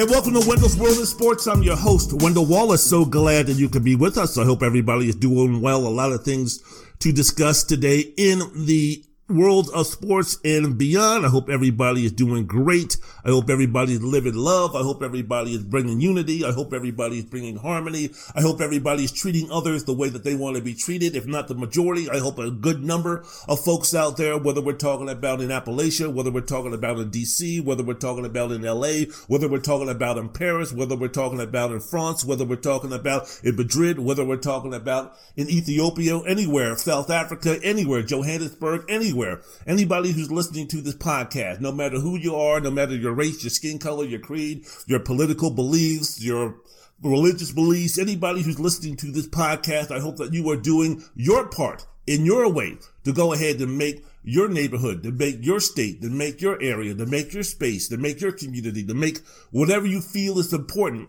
And welcome to Wendell's World of Sports. I'm your host, Wendell Wallace. So glad that you could be with us. I hope everybody is doing well. A lot of things to discuss today in the world of sports and beyond. I hope everybody is doing great. I hope everybody is living love. I hope everybody is bringing unity. I hope everybody is bringing harmony. I hope everybody is treating others the way that they want to be treated. If not the majority, I hope a good number of folks out there, whether we're talking about in Appalachia, whether we're talking about in DC, whether we're talking about in LA, whether we're talking about in Paris, whether we're talking about in France, whether we're talking about in Madrid, whether we're talking about in Ethiopia, anywhere, South Africa, anywhere, Johannesburg, anywhere anywhere. Anybody who's listening to this podcast, no matter who you are, no matter your race, your skin color, your creed, your political beliefs, your religious beliefs, anybody who's listening to this podcast, I hope that you are doing your part in your way to go ahead and make your neighborhood, to make your state, to make your area, to make your space, to make your community, to make whatever you feel is important.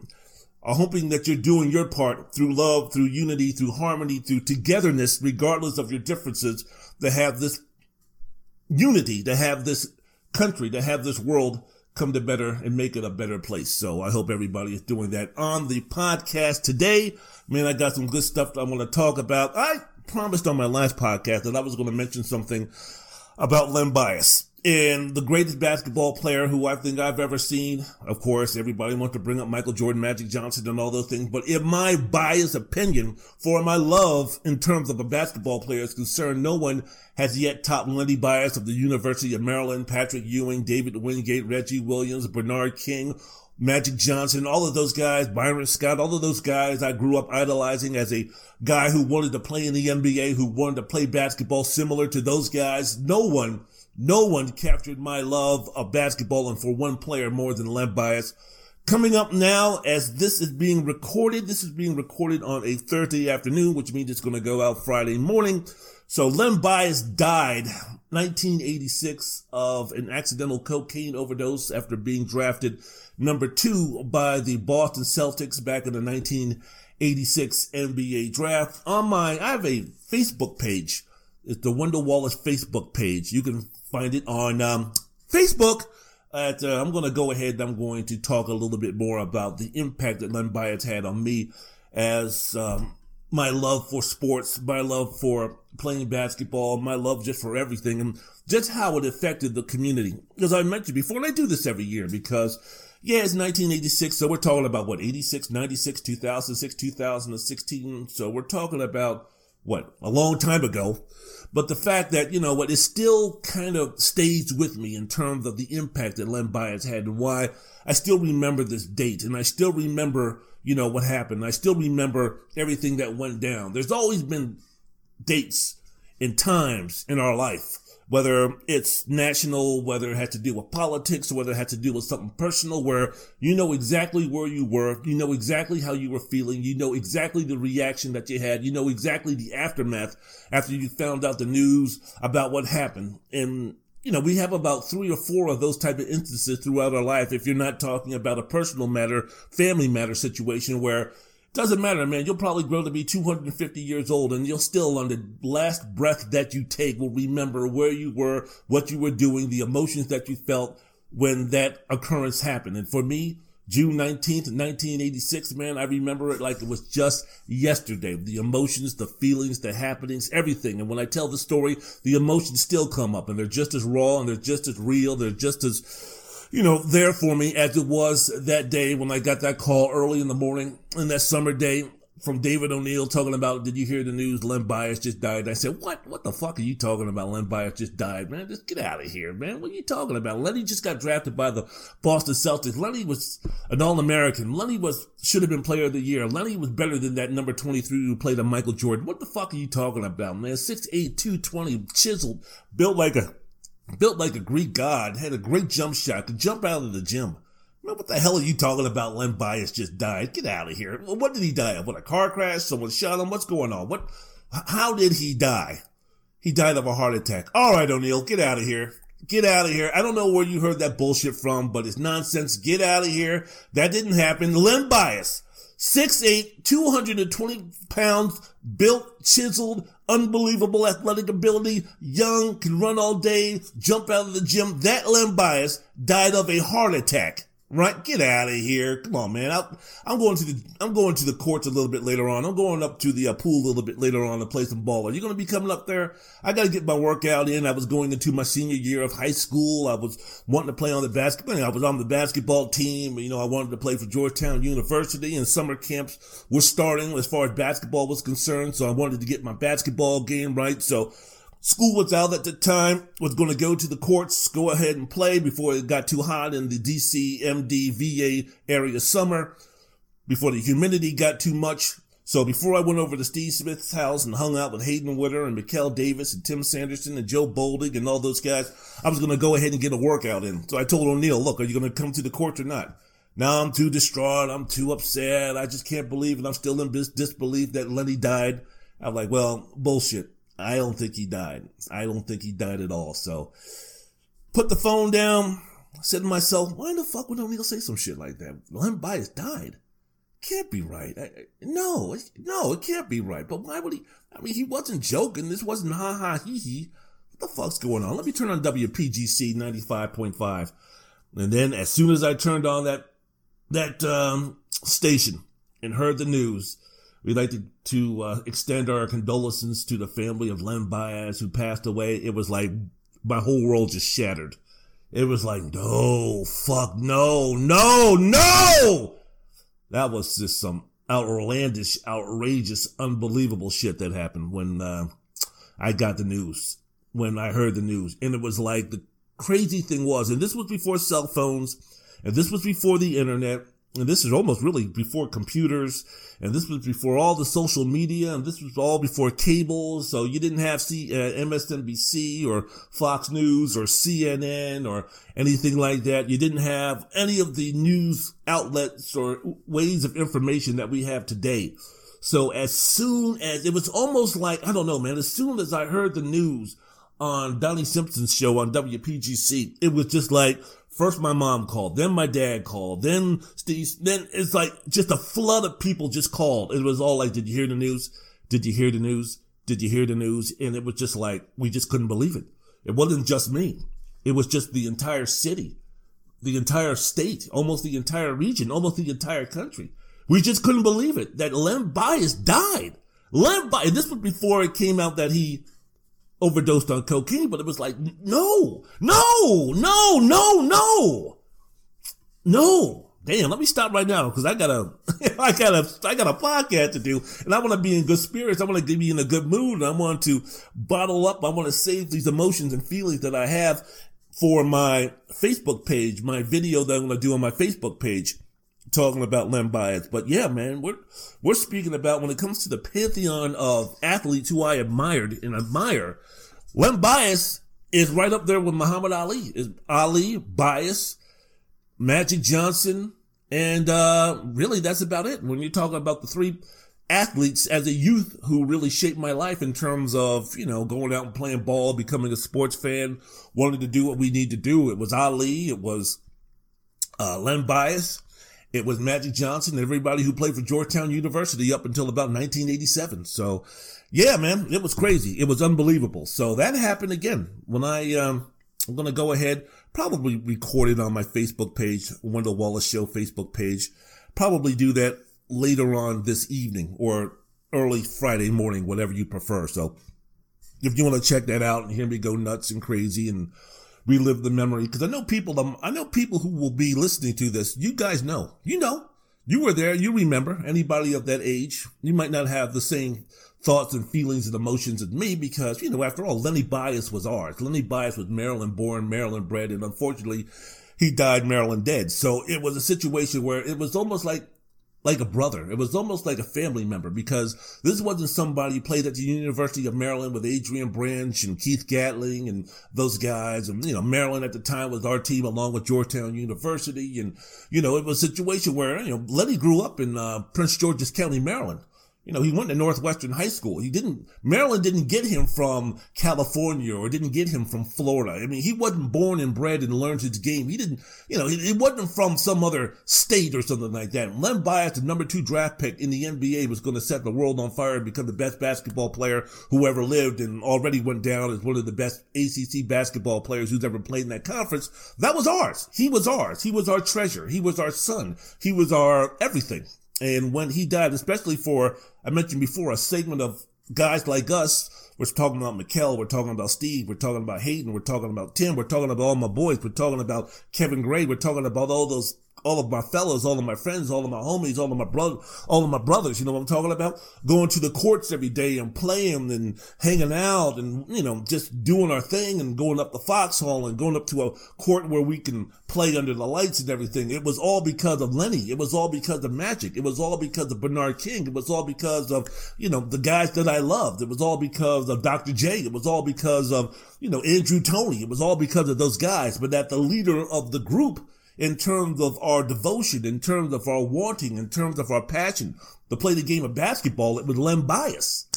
I'm hoping that you're doing your part through love, through unity, through harmony, through togetherness, regardless of your differences, to have this unity to have this country, to have this world come to better and make it a better place. So I hope everybody is doing that on the podcast today. Man, I got some good stuff I want to talk about. I promised on my last podcast that I was going to mention something about Len Bias and the greatest basketball player who I think I've ever seen. Of course, everybody wants to bring up Michael Jordan, Magic Johnson, and all those things. But in my biased opinion, for my love in terms of a basketball player is concerned, no one has yet topped Lenny Bias of the University of Maryland, Patrick Ewing, David Wingate, Reggie Williams, Bernard King, Magic Johnson, all of those guys, Byron Scott, all of those guys I grew up idolizing as a guy who wanted to play in the NBA, who wanted to play basketball similar to those guys. No one no one captured my love of basketball and for one player more than Len Bias. Coming up now, as this is being recorded, this is being recorded on a Thursday afternoon, which means it's going to go out Friday morning. So Len Bias died 1986 of an accidental cocaine overdose after being drafted number two by the Boston Celtics back in the 1986 NBA draft. On my, I have a Facebook page. It's the Wendell Wallace Facebook page. You can find it on um, Facebook. At, uh, I'm going to go ahead I'm going to talk a little bit more about the impact that Len Bias had on me as um, my love for sports, my love for playing basketball, my love just for everything, and just how it affected the community. As I mentioned before, and I do this every year because, yeah, it's 1986, so we're talking about what, 86, 96, 2006, 2016. So we're talking about what, a long time ago. But the fact that, you know, what it still kind of stays with me in terms of the impact that Len Bias had and why I still remember this date and I still remember, you know, what happened. I still remember everything that went down. There's always been dates and times in our life whether it's national, whether it had to do with politics, or whether it had to do with something personal, where you know exactly where you were, you know exactly how you were feeling, you know exactly the reaction that you had, you know exactly the aftermath after you found out the news about what happened. And you know, we have about three or four of those type of instances throughout our life. If you're not talking about a personal matter, family matter situation where doesn't matter, man. You'll probably grow to be 250 years old and you'll still on the last breath that you take will remember where you were, what you were doing, the emotions that you felt when that occurrence happened. And for me, June 19th, 1986, man, I remember it like it was just yesterday. The emotions, the feelings, the happenings, everything. And when I tell the story, the emotions still come up and they're just as raw and they're just as real. They're just as you know, there for me as it was that day when I got that call early in the morning in that summer day from David O'Neill talking about, did you hear the news? Len Bias just died. I said, what? What the fuck are you talking about? Len Bias just died, man. Just get out of here, man. What are you talking about? Lenny just got drafted by the Boston Celtics. Lenny was an All-American. Lenny was, should have been player of the year. Lenny was better than that number 23 who played on Michael Jordan. What the fuck are you talking about, man? 6'8", 220, chiseled, built like a, built like a Greek god, had a great jump shot, could jump out of the gym. Man, what the hell are you talking about? Len Bias just died. Get out of here. What did he die of? What, a car crash? Someone shot him? What's going on? What, how did he die? He died of a heart attack. All right, O'Neill, get out of here. Get out of here. I don't know where you heard that bullshit from, but it's nonsense. Get out of here. That didn't happen. Len Bias, 6'8", 220 pounds, built, chiseled, unbelievable athletic ability, young, can run all day, jump out of the gym. That Len Bias died of a heart attack. Right? Get out of here. Come on, man. I, am going to the, I'm going to the courts a little bit later on. I'm going up to the uh, pool a little bit later on to play some ball. Are you going to be coming up there? I got to get my workout in. I was going into my senior year of high school. I was wanting to play on the basketball. I was on the basketball team. You know, I wanted to play for Georgetown University and summer camps were starting as far as basketball was concerned. So I wanted to get my basketball game right. So School was out at the time, was going to go to the courts, go ahead and play before it got too hot in the DC, MD, VA area summer, before the humidity got too much. So before I went over to Steve Smith's house and hung out with Hayden Witter and Mikel Davis and Tim Sanderson and Joe Bolding and all those guys, I was going to go ahead and get a workout in. So I told O'Neill, look, are you going to come to the courts or not? Now I'm too distraught. I'm too upset. I just can't believe it. I'm still in disbelief that Lenny died. I'm like, well, bullshit. I don't think he died. I don't think he died at all. So put the phone down. Said to myself, why in the fuck would O'Neill say some shit like that? Len Bias died. Can't be right. I, no, no, it can't be right. But why would he? I mean, he wasn't joking. This wasn't ha ha he he. What the fuck's going on? Let me turn on WPGC 95.5. And then as soon as I turned on that, that, um, station and heard the news, We'd like to, to uh, extend our condolences to the family of Len Bias who passed away. It was like my whole world just shattered. It was like, no, fuck, no, no, no! That was just some outlandish, outrageous, unbelievable shit that happened when uh, I got the news, when I heard the news. And it was like the crazy thing was, and this was before cell phones, and this was before the internet, and this is almost really before computers, and this was before all the social media, and this was all before cable, so you didn't have C, uh, MSNBC or Fox News or CNN or anything like that. You didn't have any of the news outlets or ways of information that we have today. So as soon as, it was almost like, I don't know, man, as soon as I heard the news on Donnie Simpson's show on WPGC, it was just like, First my mom called, then my dad called, then Steve, then it's like just a flood of people just called. It was all like, did you hear the news? Did you hear the news? Did you hear the news? And it was just like, we just couldn't believe it. It wasn't just me. It was just the entire city, the entire state, almost the entire region, almost the entire country. We just couldn't believe it that Len Bias died. Len Bias, this was before it came out that he overdosed on cocaine, but it was like, no, no, no, no, no, no. Damn, let me stop right now because I got a, I got a, I got a podcast to do, and I want to be in good spirits. I want to be in a good mood, and I want to bottle up. I want to save these emotions and feelings that I have for my Facebook page, my video that I'm to do on my Facebook page talking about Len Bias. But yeah, man, we're, we're speaking about when it comes to the pantheon of athletes who I admired and admire, Len Bias is right up there with Muhammad Ali. Is Ali, Bias, Magic Johnson, and uh, really that's about it. When you're talking about the three athletes as a youth who really shaped my life in terms of, you know, going out and playing ball, becoming a sports fan, wanting to do what we need to do. It was Ali, it was uh, Len Bias, it was Magic Johnson, everybody who played for Georgetown University up until about 1987. So yeah, man, it was crazy. It was unbelievable. So that happened again when I, um, I'm going to go ahead, probably record it on my Facebook page, Wendell Wallace Show Facebook page. Probably do that later on this evening or early Friday morning, whatever you prefer. So if you want to check that out and hear me go nuts and crazy and relive the memory, because I know people, um, I know people who will be listening to this. You guys know, you know, you were there. You remember anybody of that age. You might not have the same thoughts and feelings and emotions as me because, you know, after all, Lenny Bias was ours. Lenny Bias was Maryland born, Maryland bred, and unfortunately, he died Maryland dead. So it was a situation where it was almost like like a brother. It was almost like a family member because this wasn't somebody who played at the University of Maryland with Adrian Branch and Keith Gatlin and those guys. And, you know, Maryland at the time was our team along with Georgetown University. And, you know, it was a situation where, you know, Lenny grew up in, uh, Prince George's County, Maryland. You know, he went to Northwestern High School. He didn't, Maryland didn't get him from California or didn't get him from Florida. I mean, he wasn't born and bred and learned his game. He didn't, you know, he, wasn't from some other state or something like that. Len Bias, the number two draft pick in the NBA, was going to set the world on fire and become the best basketball player who ever lived and already went down as one of the best ACC basketball players who's ever played in that conference. That was ours. He was ours. He was our treasure. He was our son. He was our everything. And when he died, especially for, I mentioned before, a segment of guys like us, we're talking about Mikel, we're talking about Steve, we're talking about Hayden, we're talking about Tim, we're talking about all my boys, we're talking about Kevin Gray, we're talking about all those all of my fellows, all of my friends, all of my homies, all of my brother, all of my brothers. You know what I'm talking about? Going to the courts every day and playing and hanging out and, you know, just doing our thing and going up the foxhole and going up to a court where we can play under the lights and everything. It was all because of Lenny. It was all because of Magic. It was all because of Bernard King. It was all because of, you know, the guys that I loved. It was all because of Dr. J. It was all because of, you know, Andrew Toney. It was all because of those guys. But that the leader of the group in terms of our devotion, in terms of our wanting, in terms of our passion to play the game of basketball, it Len Bias.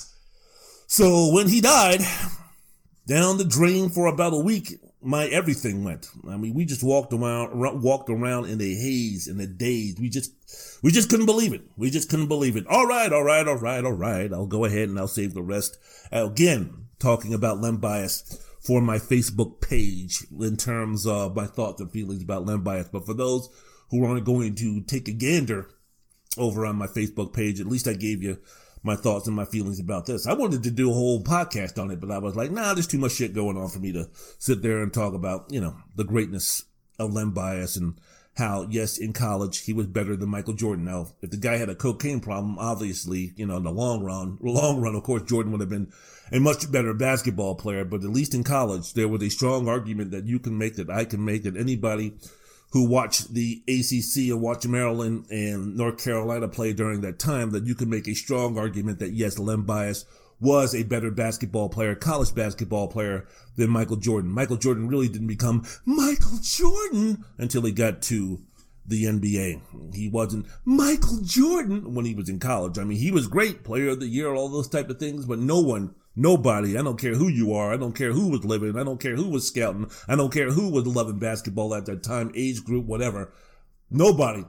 So when he died, down the drain for about a week, my everything went. I mean, we just walked around, walked around in a haze, in a daze. We just, we just couldn't believe it. We just couldn't believe it. All right, all right, all right, all right. I'll go ahead and I'll save the rest. Again, talking about Len Bias for my Facebook page in terms of my thoughts and feelings about Len Bias. But for those who aren't going to take a gander over on my Facebook page, at least I gave you my thoughts and my feelings about this. I wanted to do a whole podcast on it, but I was like, nah, there's too much shit going on for me to sit there and talk about, you know, the greatness of Len Bias and how, yes, in college, he was better than Michael Jordan. Now, if the guy had a cocaine problem, obviously, you know, in the long run, long run, of course, Jordan would have been a much better basketball player, but at least in college, there was a strong argument that you can make, that I can make, that anybody who watched the ACC and watched Maryland and North Carolina play during that time, that you can make a strong argument that yes, Len Bias was a better basketball player, college basketball player than Michael Jordan. Michael Jordan really didn't become Michael Jordan until he got to the NBA. He wasn't Michael Jordan when he was in college. I mean, he was great, player of the year, all those type of things, but no one Nobody. I don't care who you are. I don't care who was living. I don't care who was scouting. I don't care who was loving basketball at that time, age group, whatever. Nobody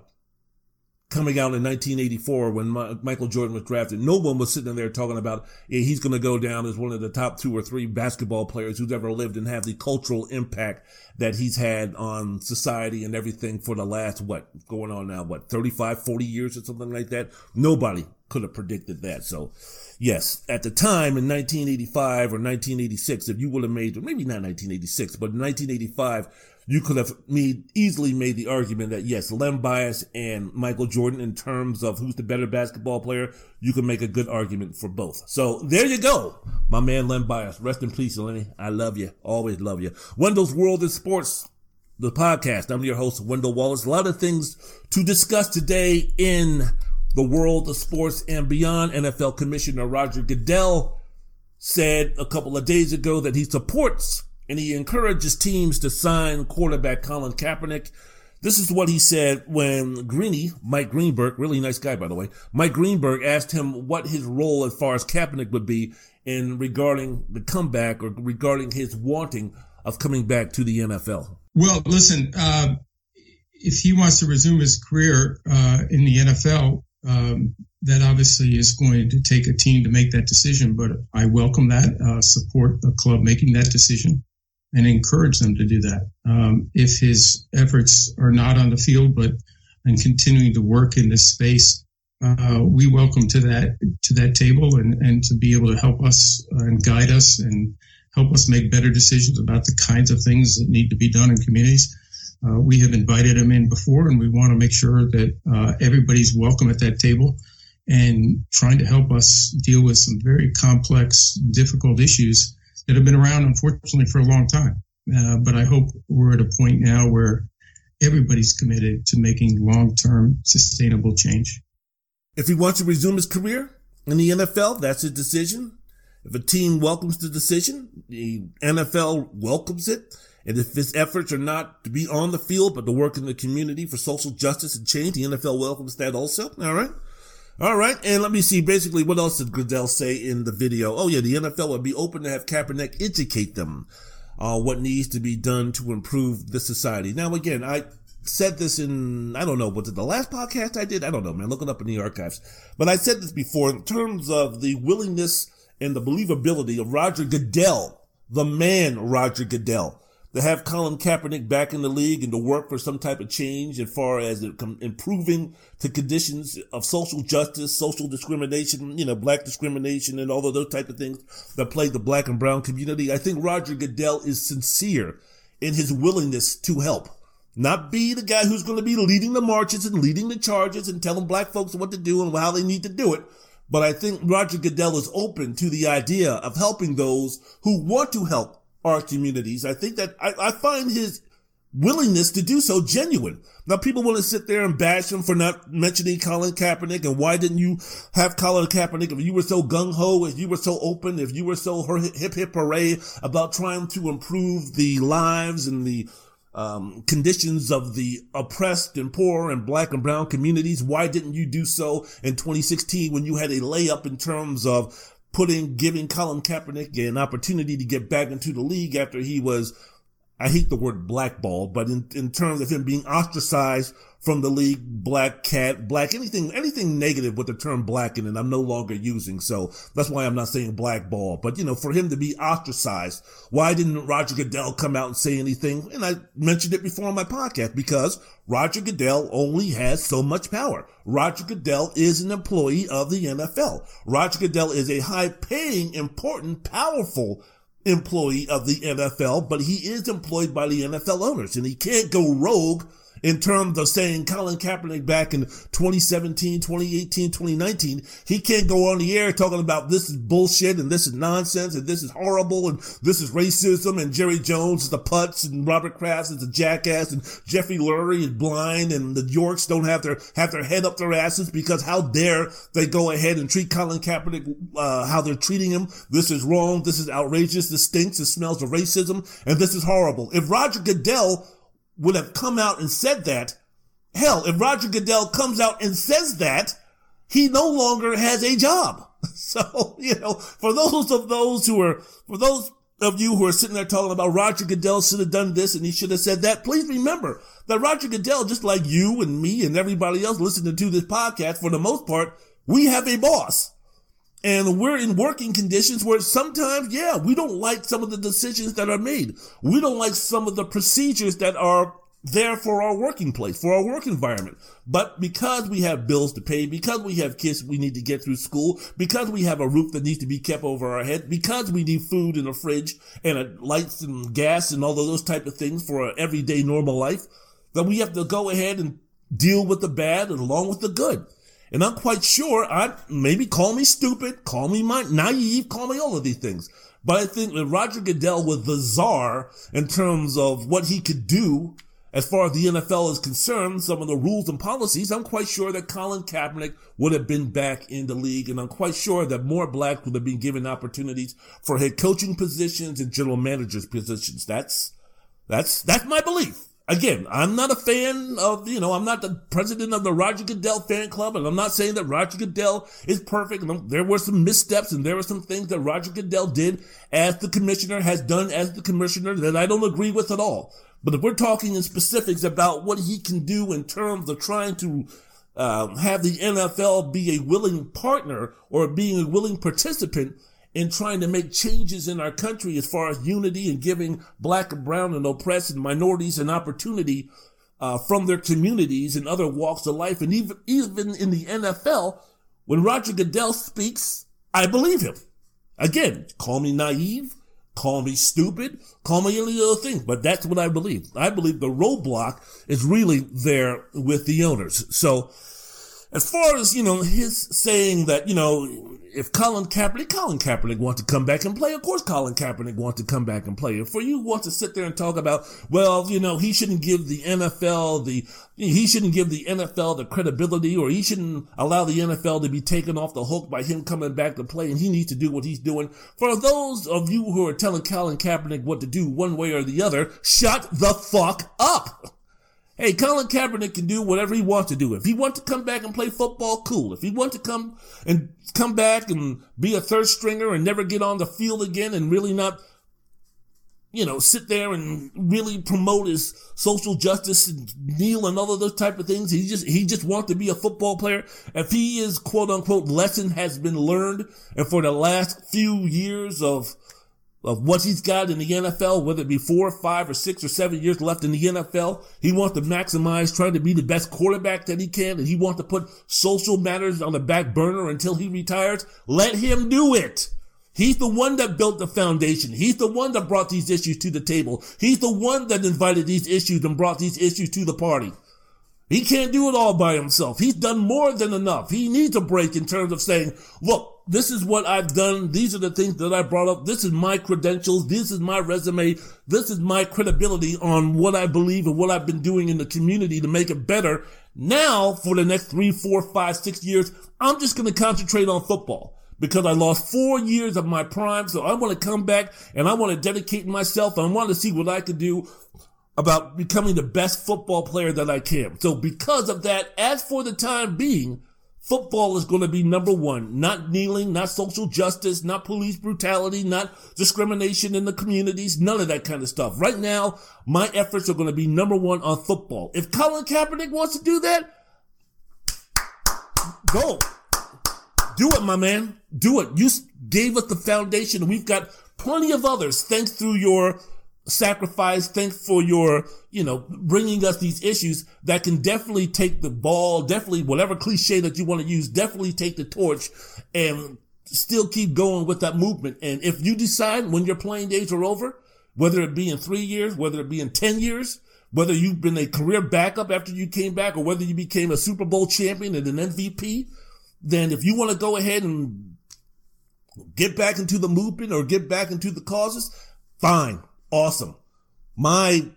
coming out in 1984 when My- Michael Jordan was drafted, no one was sitting there talking about yeah, he's going to go down as one of the top two or three basketball players who's ever lived and have the cultural impact that he's had on society and everything for the last, what, going on now, what, 35, 40 years or something like that? Nobody could have predicted that. So, yes, at the time in 1985 or 1986, if you would have made, maybe not 1986, but 1985, you could have made easily made the argument that yes, Len Bias and Michael Jordan, in terms of who's the better basketball player, you can make a good argument for both. So there you go, my man Len Bias. Rest in peace, Lenny. I love you, always love you. Wendell's World in Sports, the podcast. I'm your host, Wendell Wallace. A lot of things to discuss today in the world of sports and beyond. NFL Commissioner Roger Goodell said a couple of days ago that he supports and he encourages teams to sign quarterback Colin Kaepernick. This is what he said when Greeny, Mike Greenberg, really nice guy by the way, Mike Greenberg asked him what his role as far as Kaepernick would be in regarding the comeback or regarding his wanting of coming back to the NFL. Well, listen, uh, if he wants to resume his career uh, in the NFL, um, that obviously is going to take a team to make that decision. But I welcome that, uh, support the club making that decision and encourage them to do that. Um, if his efforts are not on the field, but and continuing to work in this space, uh, we welcome to that to that table and, and to be able to help us uh, and guide us and help us make better decisions about the kinds of things that need to be done in communities. Uh, we have invited him in before, and we want to make sure that uh, everybody's welcome at that table and trying to help us deal with some very complex, difficult issues that have been around, unfortunately, for a long time. Uh, but I hope we're at a point now where everybody's committed to making long-term sustainable change. If he wants to resume his career in the NFL, that's his decision. If a team welcomes the decision, the NFL welcomes it. And if his efforts are not to be on the field, but to work in the community for social justice and change, the NFL welcomes that also. All right. All right. And let me see basically what else did Goodell say in the video? Oh yeah, the NFL would be open to have Kaepernick educate them uh, what needs to be done to improve the society. Now, again, I said this in, I don't know, it the last podcast I did? I don't know, man. Look it up in the archives. But I said this before in terms of the willingness and the believability of Roger Goodell, the man Roger Goodell, to have Colin Kaepernick back in the league and to work for some type of change as far as improving the conditions of social justice, social discrimination, you know, black discrimination and all of those type of things that plague the black and brown community. I think Roger Goodell is sincere in his willingness to help. Not be the guy who's going to be leading the marches and leading the charges and telling black folks what to do and how they need to do it. But I think Roger Goodell is open to the idea of helping those who want to help our communities. I think that I, I find his willingness to do so genuine. Now, people want to sit there and bash him for not mentioning Colin Kaepernick and why didn't you have Colin Kaepernick if you were so gung ho, if you were so open, if you were so hip hip hooray about trying to improve the lives and the um, conditions of the oppressed and poor and black and brown communities. Why didn't you do so in 2016 when you had a layup in terms of putting, giving Colin Kaepernick an opportunity to get back into the league after he was, I hate the word blackball, but in, in terms of him being ostracized from the league, black cat, black, anything, anything negative with the term black in it, I'm no longer using. So that's why I'm not saying black ball. But, you know, for him to be ostracized, why didn't Roger Goodell come out and say anything? And I mentioned it before on my podcast because Roger Goodell only has so much power. Roger Goodell is an employee of the NFL. Roger Goodell is a high paying, important, powerful employee of the NFL, but he is employed by the NFL owners and he can't go rogue in terms of saying Colin Kaepernick back in 2017, 2018, 2019. He can't go on the air talking about this is bullshit and this is nonsense and this is horrible and this is racism and Jerry Jones is a putz and Robert Kraft is a jackass and Jeffrey Lurie is blind and the Yorks don't have their have their head up their asses because how dare they go ahead and treat Colin Kaepernick uh, how they're treating him. This is wrong. This is outrageous. This stinks. It smells of racism and this is horrible. If Roger Goodell would have come out and said that, hell, if Roger Goodell comes out and says that, he no longer has a job. So, you know, for those of those who are, for those of you who are sitting there talking about Roger Goodell should have done this and he should have said that, please remember that Roger Goodell, just like you and me and everybody else listening to this podcast, for the most part, we have a boss. And we're in working conditions where sometimes, yeah, we don't like some of the decisions that are made. We don't like some of the procedures that are there for our working place, for our work environment. But because we have bills to pay, because we have kids we need to get through school, because we have a roof that needs to be kept over our head, because we need food in the fridge and lights and gas and all of those type of things for our everyday normal life, that we have to go ahead and deal with the bad and along with the good. And I'm quite sure I maybe call me stupid, call me naive, call me all of these things. But I think that Roger Goodell was the czar in terms of what he could do as far as the NFL is concerned, some of the rules and policies, I'm quite sure that Colin Kaepernick would have been back in the league. And I'm quite sure that more blacks would have been given opportunities for head coaching positions and general managers positions. That's, that's, that's my belief. Again, I'm not a fan of, you know, I'm not the president of the Roger Goodell fan club, and I'm not saying that Roger Goodell is perfect. There were some missteps and there were some things that Roger Goodell did as the commissioner, has done as the commissioner that I don't agree with at all. But if we're talking in specifics about what he can do in terms of trying to uh, have the NFL be a willing partner or being a willing participant in trying to make changes in our country as far as unity and giving black and brown and oppressed and minorities an opportunity uh, from their communities and other walks of life. And even, even in the NFL, when Roger Goodell speaks, I believe him. Again, call me naive, Call me stupid, call me any other thing, but that's what I believe. I believe the roadblock is really there with the owners. So, as far as, you know, his saying that, you know, if Colin Kaepernick, Colin Kaepernick wants to come back and play, of course Colin Kaepernick wants to come back and play. If for you want to sit there and talk about, well, you know, he shouldn't give the NFL the, he shouldn't give the NFL the credibility or he shouldn't allow the NFL to be taken off the hook by him coming back to play and he needs to do what he's doing. For those of you who are telling Colin Kaepernick what to do one way or the other, shut the fuck up. Hey, Colin Kaepernick can do whatever he wants to do. If he wants to come back and play football, cool. If he wants to come and come back and be a third stringer and never get on the field again and really not, you know, sit there and really promote his social justice and kneel and all of those type of things. He just, he just wants to be a football player. If he is quote unquote lesson has been learned and for the last few years of of what he's got in the NFL, whether it be four, five, or six or seven years left in the NFL. He wants to maximize trying to be the best quarterback that he can, and he wants to put social matters on the back burner until he retires. Let him do it. He's the one that built the foundation. He's the one that brought these issues to the table. He's the one that invited these issues and brought these issues to the party. He can't do it all by himself. He's done more than enough. He needs a break in terms of saying, look, this is what I've done. These are the things that I brought up. This is my credentials. This is my resume. This is my credibility on what I believe and what I've been doing in the community to make it better. Now, for the next three, four, five, six years, I'm just going to concentrate on football because I lost four years of my prime. So I want to come back and I want to dedicate myself. I want to see what I can do about becoming the best football player that I can. So because of that, as for the time being, football is going to be number one. Not kneeling, not social justice, not police brutality, not discrimination in the communities, none of that kind of stuff. Right now, my efforts are going to be number one on football. If Colin Kaepernick wants to do that, go. Do it, my man. Do it. You gave us the foundation. We've got plenty of others thanks through your sacrifice. Thanks for your, you know, bringing us these issues that can definitely take the ball, definitely whatever cliche that you want to use, definitely take the torch and still keep going with that movement. And if you decide when your playing days are over, whether it be in three years, whether it be in 10 years, whether you've been a career backup after you came back or whether you became a Super Bowl champion and an MVP, then if you want to go ahead and get back into the movement or get back into the causes, fine awesome. My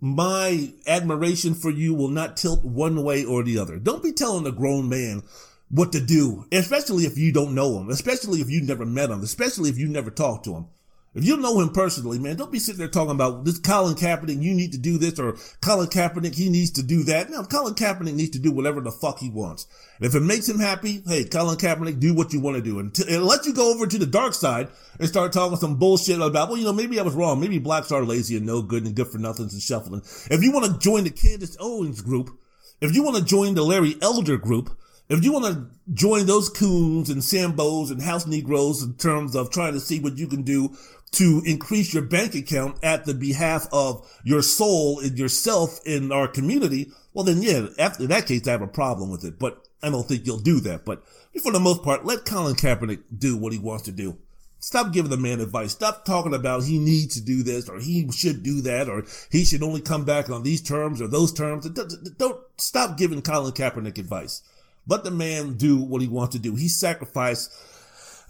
my admiration for you will not tilt one way or the other. Don't be telling a grown man what to do, especially if you don't know him, especially if you never met him, especially if you never talked to him. If you know him personally, man, don't be sitting there talking about this Colin Kaepernick, you need to do this, or Colin Kaepernick, he needs to do that. No, Colin Kaepernick needs to do whatever the fuck he wants. And if it makes him happy, hey, Colin Kaepernick, do what you want to do. And, t- and let you go over to the dark side and start talking some bullshit about, well, you know, maybe I was wrong. Maybe blacks are lazy and no good and good for nothings and shuffling. If you want to join the Candace Owens group, if you want to join the Larry Elder group, if you want to join those coons and Sambos and house Negroes in terms of trying to see what you can do to increase your bank account at the behalf of your soul and yourself in our community, well then yeah, after that case I have a problem with it. But I don't think you'll do that. But for the most part, let Colin Kaepernick do what he wants to do. Stop giving the man advice. Stop talking about he needs to do this or he should do that or he should only come back on these terms or those terms. Don't stop giving Colin Kaepernick advice. Let the man do what he wants to do. He sacrificed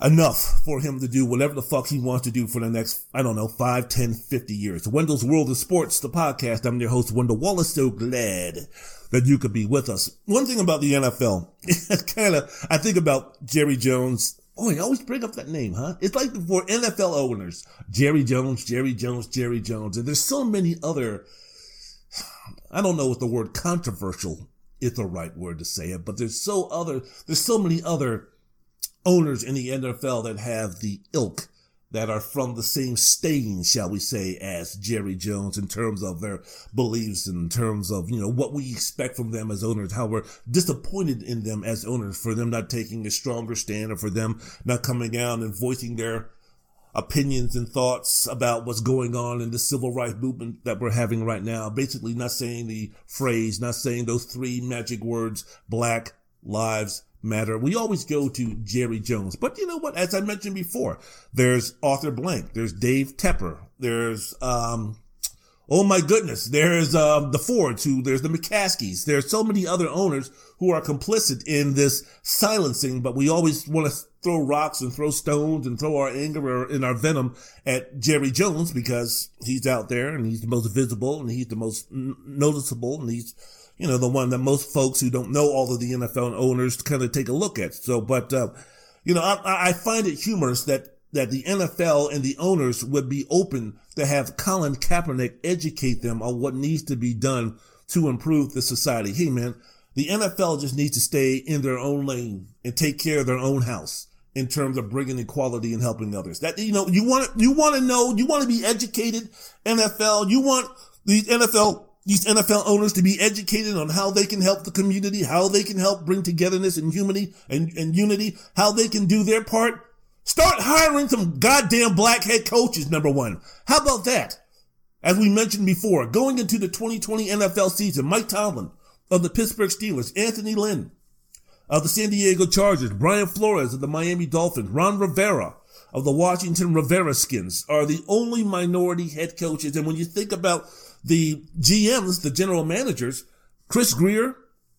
enough for him to do whatever the fuck he wants to do for the next, I don't know, 5, 10, 50 years. Wendell's World of Sports, the podcast. I'm your host, Wendell Wallace. So glad that you could be with us. One thing about the NFL, kind of, I think about Jerry Jones. Oh, I always bring up that name, huh? It's like for NFL owners, Jerry Jones, Jerry Jones, Jerry Jones. And there's so many other, I don't know what the word controversial is the right word to say it, but there's so other, there's so many other owners in the NFL that have the ilk that are from the same stain, shall we say, as Jerry Jones in terms of their beliefs, in terms of, you know, what we expect from them as owners, how we're disappointed in them as owners for them not taking a stronger stand or for them not coming out and voicing their opinions and thoughts about what's going on in the civil rights movement that we're having right now. Basically not saying the phrase, not saying those three magic words, black lives matter, we always go to Jerry Jones. But you know what? As I mentioned before, there's Arthur Blank, there's Dave Tepper, there's, um, oh my goodness, there's, um, the Fords who, there's the McCaskies. There's so many other owners who are complicit in this silencing, but we always want to throw rocks and throw stones and throw our anger and our venom at Jerry Jones because he's out there and he's the most visible and he's the most noticeable and he's you know, the one that most folks who don't know all of the NFL owners kind of take a look at. So, but, uh, you know, I, I find it humorous that, that the NFL and the owners would be open to have Colin Kaepernick educate them on what needs to be done to improve the society. Hey, man, the NFL just needs to stay in their own lane and take care of their own house in terms of bringing equality and helping others. That, you know, you want you want to know, you want to be educated NFL. You want the NFL these NFL owners to be educated on how they can help the community, how they can help bring togetherness and unity and, and unity, how they can do their part. Start hiring some goddamn black head coaches, number one. How about that? As we mentioned before, going into the 2020 NFL season, Mike Tomlin of the Pittsburgh Steelers, Anthony Lynn of the San Diego Chargers, Brian Flores of the Miami Dolphins, Ron Rivera of the Washington Rivera Skins are the only minority head coaches. And when you think about the GMs, the general managers, Chris Grier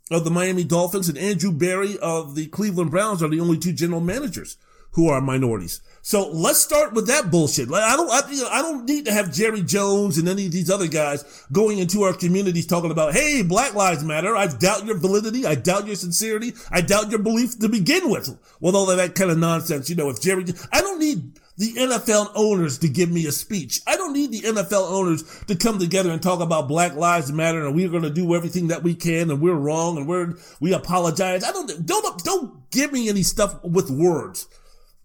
of the Miami Dolphins and Andrew Berry of the Cleveland Browns are the only two general managers who are minorities. So let's start with that bullshit. Like, I don't, I, you know, I don't need to have Jerry Jones and any of these other guys going into our communities talking about, hey, Black Lives Matter. I doubt your validity. I doubt your sincerity. I doubt your belief to begin with. With all of that kind of nonsense, you know, if Jerry, I don't need the NFL owners to give me a speech. I don't need the NFL owners to come together and talk about Black Lives Matter and we're going to do everything that we can and we're wrong and we're, we apologize. I don't, don't, don't give me any stuff with words.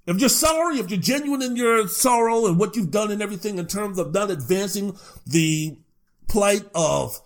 If you're sorry, if you're genuine in your sorrow and what you've done and everything in terms of not advancing the plight of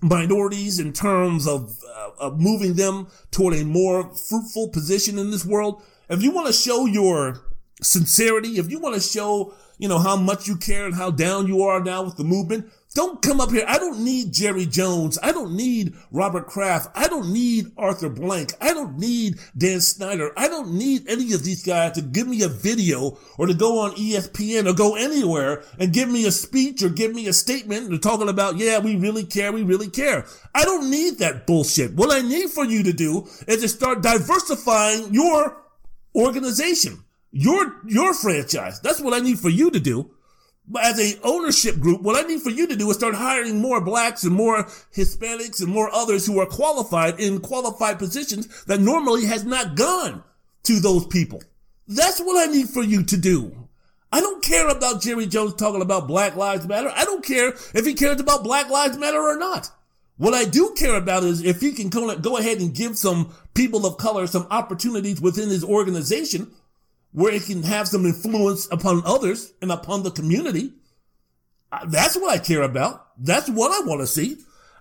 minorities in terms of, uh, of moving them toward a more fruitful position in this world, if you want to show your sincerity, if you want to show, you know, how much you care and how down you are now with the movement, don't come up here. I don't need Jerry Jones. I don't need Robert Kraft. I don't need Arthur Blank. I don't need Dan Snyder. I don't need any of these guys to give me a video or to go on ESPN or go anywhere and give me a speech or give me a statement and talking about, yeah, we really care. We really care. I don't need that bullshit. What I need for you to do is to start diversifying your organization your your franchise. That's what I need for you to do. But as a ownership group, what I need for you to do is start hiring more blacks and more Hispanics and more others who are qualified in qualified positions that normally has not gone to those people. That's what I need for you to do. I don't care about Jerry Jones talking about Black Lives Matter. I don't care if he cares about Black Lives Matter or not. What I do care about is if he can go ahead and give some people of color some opportunities within his organization where it can have some influence upon others and upon the community. That's what I care about. That's what I want to see.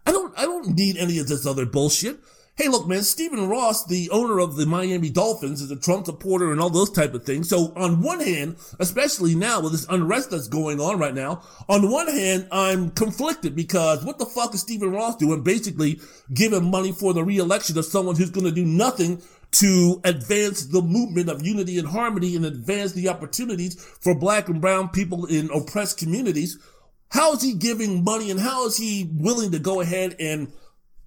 I don't, I don't need any of this other bullshit. Hey, look, man, Stephen Ross, the owner of the Miami Dolphins, is a Trump supporter and all those type of things. So on one hand, especially now with this unrest that's going on right now, on one hand, I'm conflicted because what the fuck is Stephen Ross doing? Basically giving money for the reelection of someone who's going to do nothing to advance the movement of unity and harmony and advance the opportunities for black and brown people in oppressed communities. How is he giving money and how is he willing to go ahead and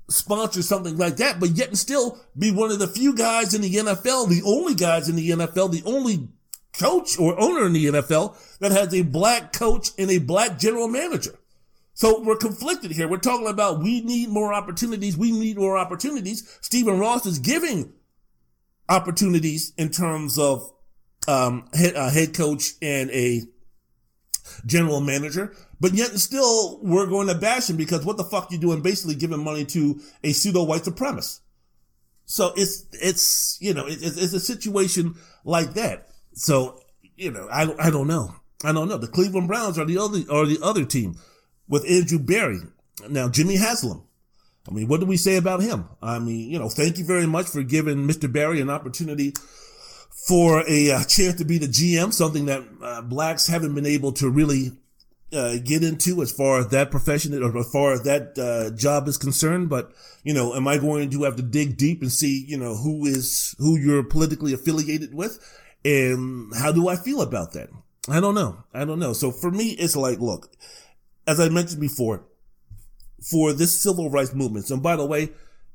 sponsor something like that, but yet and still be one of the few guys in the NFL, the only guys in the NFL, the only coach or owner in the NFL that has a black coach and a black general manager. So we're conflicted here. We're talking about we need more opportunities. We need more opportunities. Stephen Ross is giving opportunities in terms of um, head, uh, head coach and a general manager, but yet still we're going to bash him because what the fuck you doing basically giving money to a pseudo white supremacist. So it's, it's, you know, it's, it's a situation like that. So, you know, I, I don't know. I don't know. The Cleveland Browns are the other, are the other team with Andrew Berry. Now, Jimmy Haslam I mean, what do we say about him? I mean, you know, thank you very much for giving Mr. Berry an opportunity for a uh, chance to be the GM, something that uh, blacks haven't been able to really uh, get into as far as that profession or as far as that uh, job is concerned. But you know, am I going to have to dig deep and see you know who is who you're politically affiliated with, and how do I feel about that? I don't know. I don't know. So for me, it's like, look, as I mentioned before, for this civil rights movement. And by the way,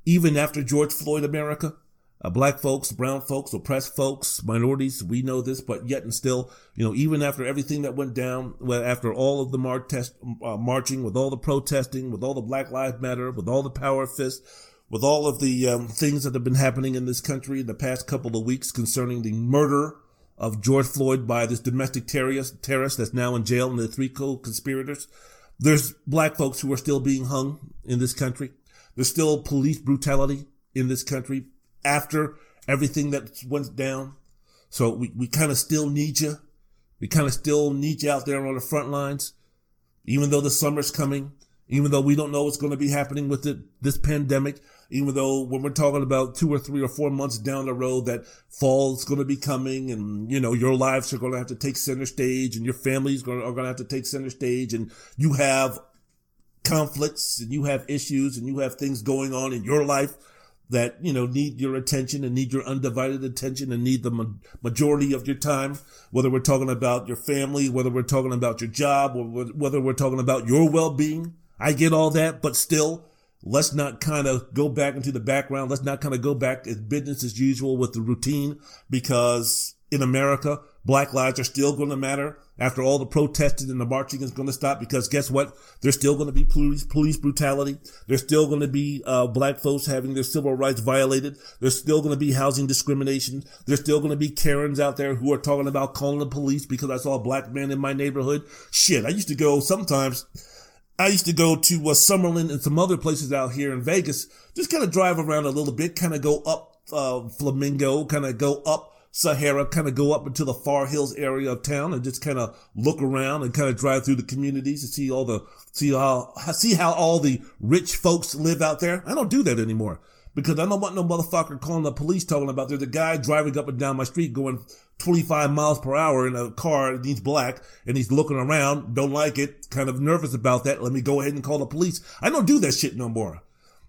even after George Floyd America, uh, black folks, brown folks, oppressed folks, minorities, we know this, but yet and still, you know, even after everything that went down, well, after all of the mar- test, uh, marching, with all the protesting, with all the Black Lives Matter, with all the power fists, with all of the um, things that have been happening in this country in the past couple of weeks concerning the murder of George Floyd by this domestic terrorist, terrorist that's now in jail and the three co-conspirators. There's black folks who are still being hung in this country. There's still police brutality in this country after everything that went down. So we, we kind of still need you. We kind of still need you out there on the front lines, even though the summer's coming, even though we don't know what's going to be happening with it, this pandemic, even though when we're talking about two or three or four months down the road that fall's going to be coming and, you know, your lives are going to have to take center stage and your families are going to have to take center stage and you have conflicts and you have issues and you have things going on in your life that, you know, need your attention and need your undivided attention and need the ma- majority of your time, whether we're talking about your family, whether we're talking about your job, or whether we're talking about your well-being. I get all that, but still, let's not kind of go back into the background. Let's not kind of go back as business as usual with the routine because in America, black lives are still going to matter after all the protesting and the marching is going to stop because guess what? There's still going to be police, police brutality. There's still going to be, uh, black folks having their civil rights violated. There's still going to be housing discrimination. There's still going to be Karens out there who are talking about calling the police because I saw a black man in my neighborhood. Shit. I used to go sometimes. I used to go to uh, Summerlin and some other places out here in Vegas, just kind of drive around a little bit, kind of go up, uh, Flamingo, kind of go up Sahara, kind of go up into the Far Hills area of town and just kind of look around and kind of drive through the communities to see all the, see how, see how all the rich folks live out there. I don't do that anymore because I don't want no motherfucker calling the police talking about there's a guy driving up and down my street going 25 miles per hour in a car and he's black and he's looking around, don't like it, kind of nervous about that. Let me go ahead and call the police. I don't do that shit no more.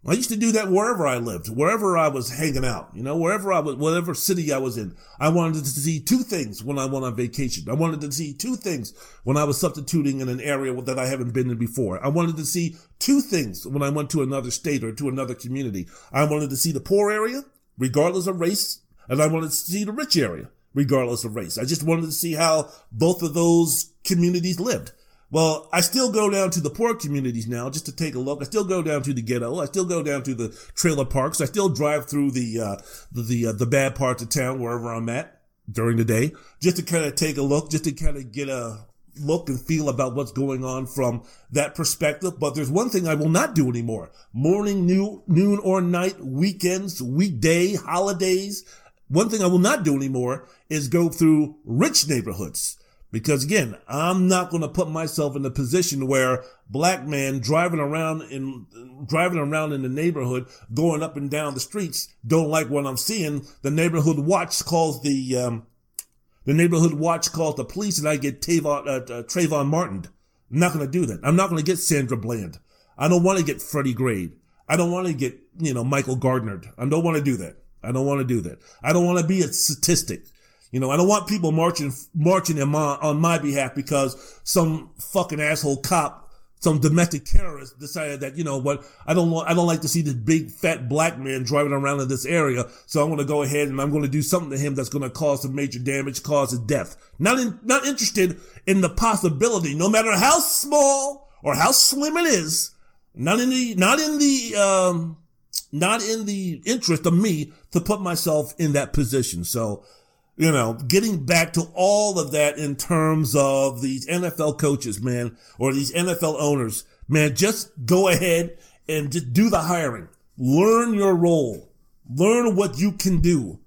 I used to do that wherever I lived, wherever I was hanging out, you know, wherever I was, whatever city I was in. I wanted to see two things when I went on vacation. I wanted to see two things when I was substituting in an area that I haven't been in before. I wanted to see two things when I went to another state or to another community. I wanted to see the poor area, regardless of race, and I wanted to see the rich area, regardless of race. I just wanted to see how both of those communities lived. Well, I still go down to the poor communities now just to take a look. I still go down to the ghetto. I still go down to the trailer parks. I still drive through the uh, the uh, the bad parts of town wherever I'm at during the day, just to kind of take a look, just to kind of get a look and feel about what's going on from that perspective. But there's one thing I will not do anymore: morning, noon, noon or night, weekends, weekday, holidays. One thing I will not do anymore is go through rich neighborhoods. Because again, I'm not going to put myself in a position where black man driving around in, driving around in the neighborhood, going up and down the streets, don't like what I'm seeing. The neighborhood watch calls the, um, the neighborhood watch calls the police and I get Tavon, uh, uh, Trayvon Martin. I'm not going to do that. I'm not going to get Sandra Bland. I don't want to get Freddie Gray. I don't want to get, you know, Michael Gardner. I don't want to do that. I don't want to do that. I don't want to be a statistic. You know, I don't want people marching, marching my, on my behalf because some fucking asshole cop, some domestic terrorist decided that, you know what, I don't want, I don't like to see this big fat black man driving around in this area. So I'm going to go ahead and I'm going to do something to him that's going to cause some major damage, cause his death. Not in, not interested in the possibility, no matter how small or how slim it is, not in the, not in the, um, not in the interest of me to put myself in that position. So, you know, getting back to all of that in terms of these NFL coaches, man, or these NFL owners, man, just go ahead and just do the hiring. Learn your role. Learn what you can do.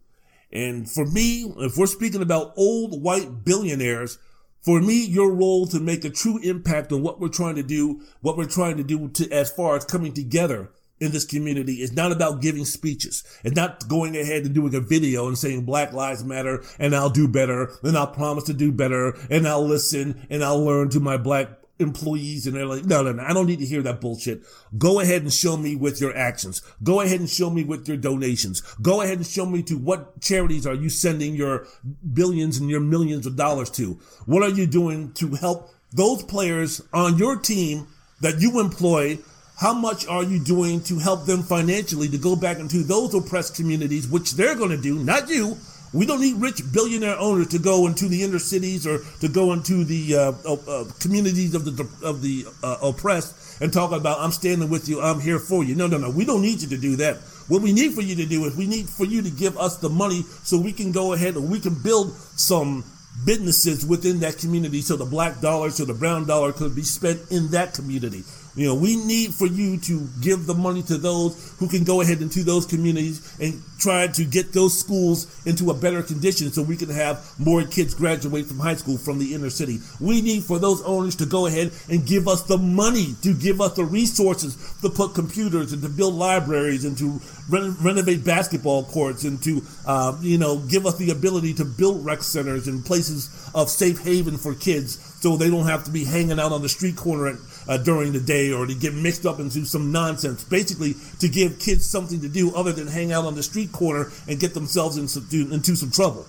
And for me, if we're speaking about old white billionaires, for me, your role to make a true impact on what we're trying to do, what we're trying to do to, as far as coming together in this community is not about giving speeches. It's not going ahead and doing a video and saying Black Lives Matter and I'll do better and I'll promise to do better and I'll listen and I'll learn to my black employees and they're like, no, no, no, I don't need to hear that bullshit. Go ahead and show me with your actions. Go ahead and show me with your donations. Go ahead and show me to what charities are you sending your billions and your millions of dollars to? What are you doing to help those players on your team that you employ? How much are you doing to help them financially to go back into those oppressed communities, which they're going to do, not you, we don't need rich billionaire owners to go into the inner cities or to go into the uh, uh, communities of the of the uh, oppressed and talk about I'm standing with you, I'm here for you. No, no, no. We don't need you to do that. What we need for you to do is we need for you to give us the money so we can go ahead and we can build some businesses within that community so the black dollar, so the brown dollar could be spent in that community. You know, we need for you to give the money to those who can go ahead into those communities and try to get those schools into a better condition so we can have more kids graduate from high school from the inner city. We need for those owners to go ahead and give us the money, to give us the resources to put computers and to build libraries and to re- renovate basketball courts and to, uh, you know, give us the ability to build rec centers and places of safe haven for kids so they don't have to be hanging out on the street corner at uh, during the day or to get mixed up into some nonsense. Basically, to give kids something to do other than hang out on the street corner and get themselves into, into some trouble.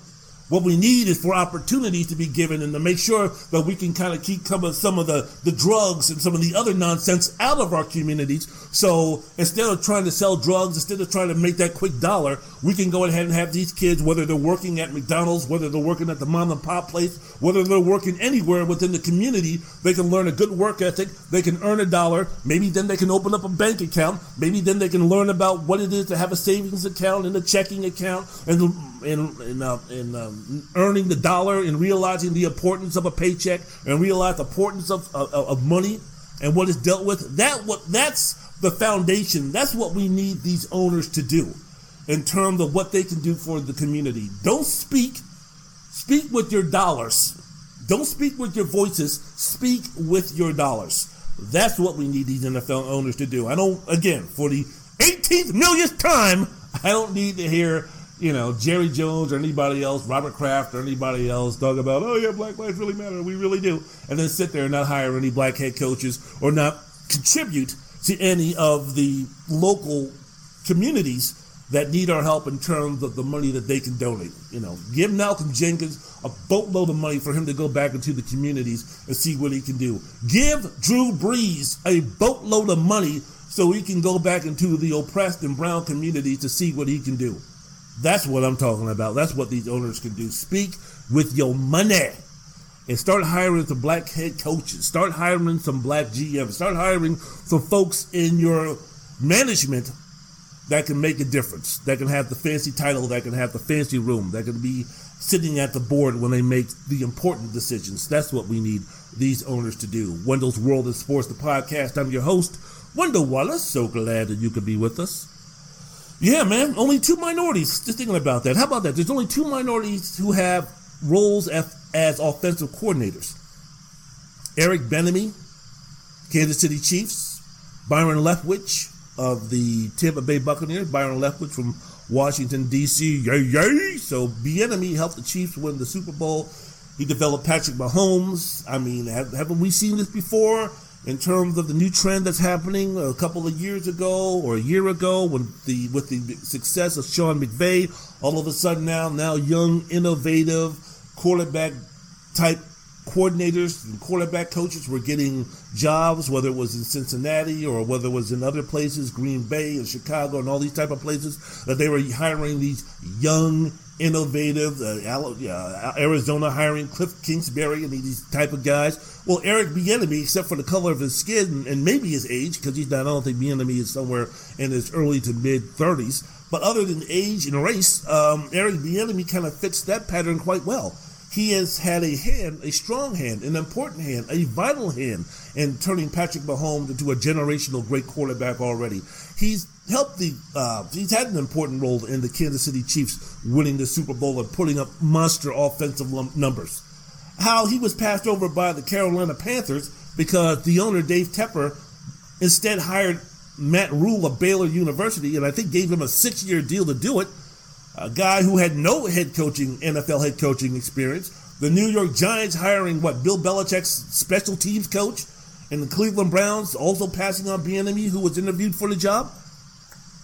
What we need is for opportunities to be given and to make sure that we can kind of keep some of the, the drugs and some of the other nonsense out of our communities. So instead of trying to sell drugs, instead of trying to make that quick dollar, we can go ahead and have these kids, whether they're working at McDonald's, whether they're working at the mom and pop place, whether they're working anywhere within the community, they can learn a good work ethic. They can earn a dollar. Maybe then they can open up a bank account. Maybe then they can learn about what it is to have a savings account and a checking account and and, and, uh, and um, earning the dollar and realizing the importance of a paycheck and realize the importance of, of, of money and what is dealt with. That what that's the foundation. That's what we need these owners to do in terms of what they can do for the community. Don't speak. Speak with your dollars. Don't speak with your voices. Speak with your dollars. That's what we need these NFL owners to do. I don't, again, for the 18th millionth time, I don't need to hear you know, Jerry Jones or anybody else, Robert Kraft or anybody else talk about, oh yeah, black lives really matter. We really do. And then sit there and not hire any black head coaches or not contribute to any of the local communities that need our help in terms of the money that they can donate. You know, give Malcolm Jenkins a boatload of money for him to go back into the communities and see what he can do. Give Drew Brees a boatload of money so he can go back into the oppressed and brown communities to see what he can do. That's what I'm talking about. That's what these owners can do. Speak with your money and start hiring some black head coaches. Start hiring some black GMs. Start hiring some folks in your management that can make a difference. That can have the fancy title. That can have the fancy room. That can be sitting at the board when they make the important decisions. That's what we need these owners to do. Wendell's World of Sports, the podcast. I'm your host, Wendell Wallace. So glad that you could be with us. Yeah, man. Only two minorities. Just thinking about that. How about that? There's only two minorities who have roles as, as offensive coordinators. Eric Bieniemy, Kansas City Chiefs. Byron Leftwich of the Tampa Bay Buccaneers. Byron Leftwich from Washington D.C. Yay, yay! So Bieniemy helped the Chiefs win the Super Bowl. He developed Patrick Mahomes. I mean, haven't we seen this before? In terms of the new trend that's happening a couple of years ago or a year ago when the with the success of Sean McVay, all of a sudden now now young, innovative quarterback type coordinators and quarterback coaches were getting jobs, whether it was in Cincinnati or whether it was in other places, Green Bay and Chicago and all these type of places, that they were hiring these young, innovative, uh, Arizona hiring Cliff Kingsbury and these type of guys. Well, Eric Bieniemy, except for the color of his skin and maybe his age, because he's not, I don't think Bieniemy is somewhere in his early to mid 30s. But other than age and race, um, Eric Bieniemy kind of fits that pattern quite well. He has had a hand, a strong hand, an important hand, a vital hand in turning Patrick Mahomes into a generational great quarterback already. He's helped the, uh, he's had an important role in the Kansas City Chiefs winning the Super Bowl and putting up monster offensive numbers. How he was passed over by the Carolina Panthers because the owner, Dave Tepper, instead hired Matt Rhule of Baylor University and I think gave him a six year deal to do it a guy who had no head coaching, NFL head coaching experience. The New York Giants hiring what Bill Belichick's special teams coach, and the Cleveland Browns also passing on Bieniemy, who was interviewed for the job?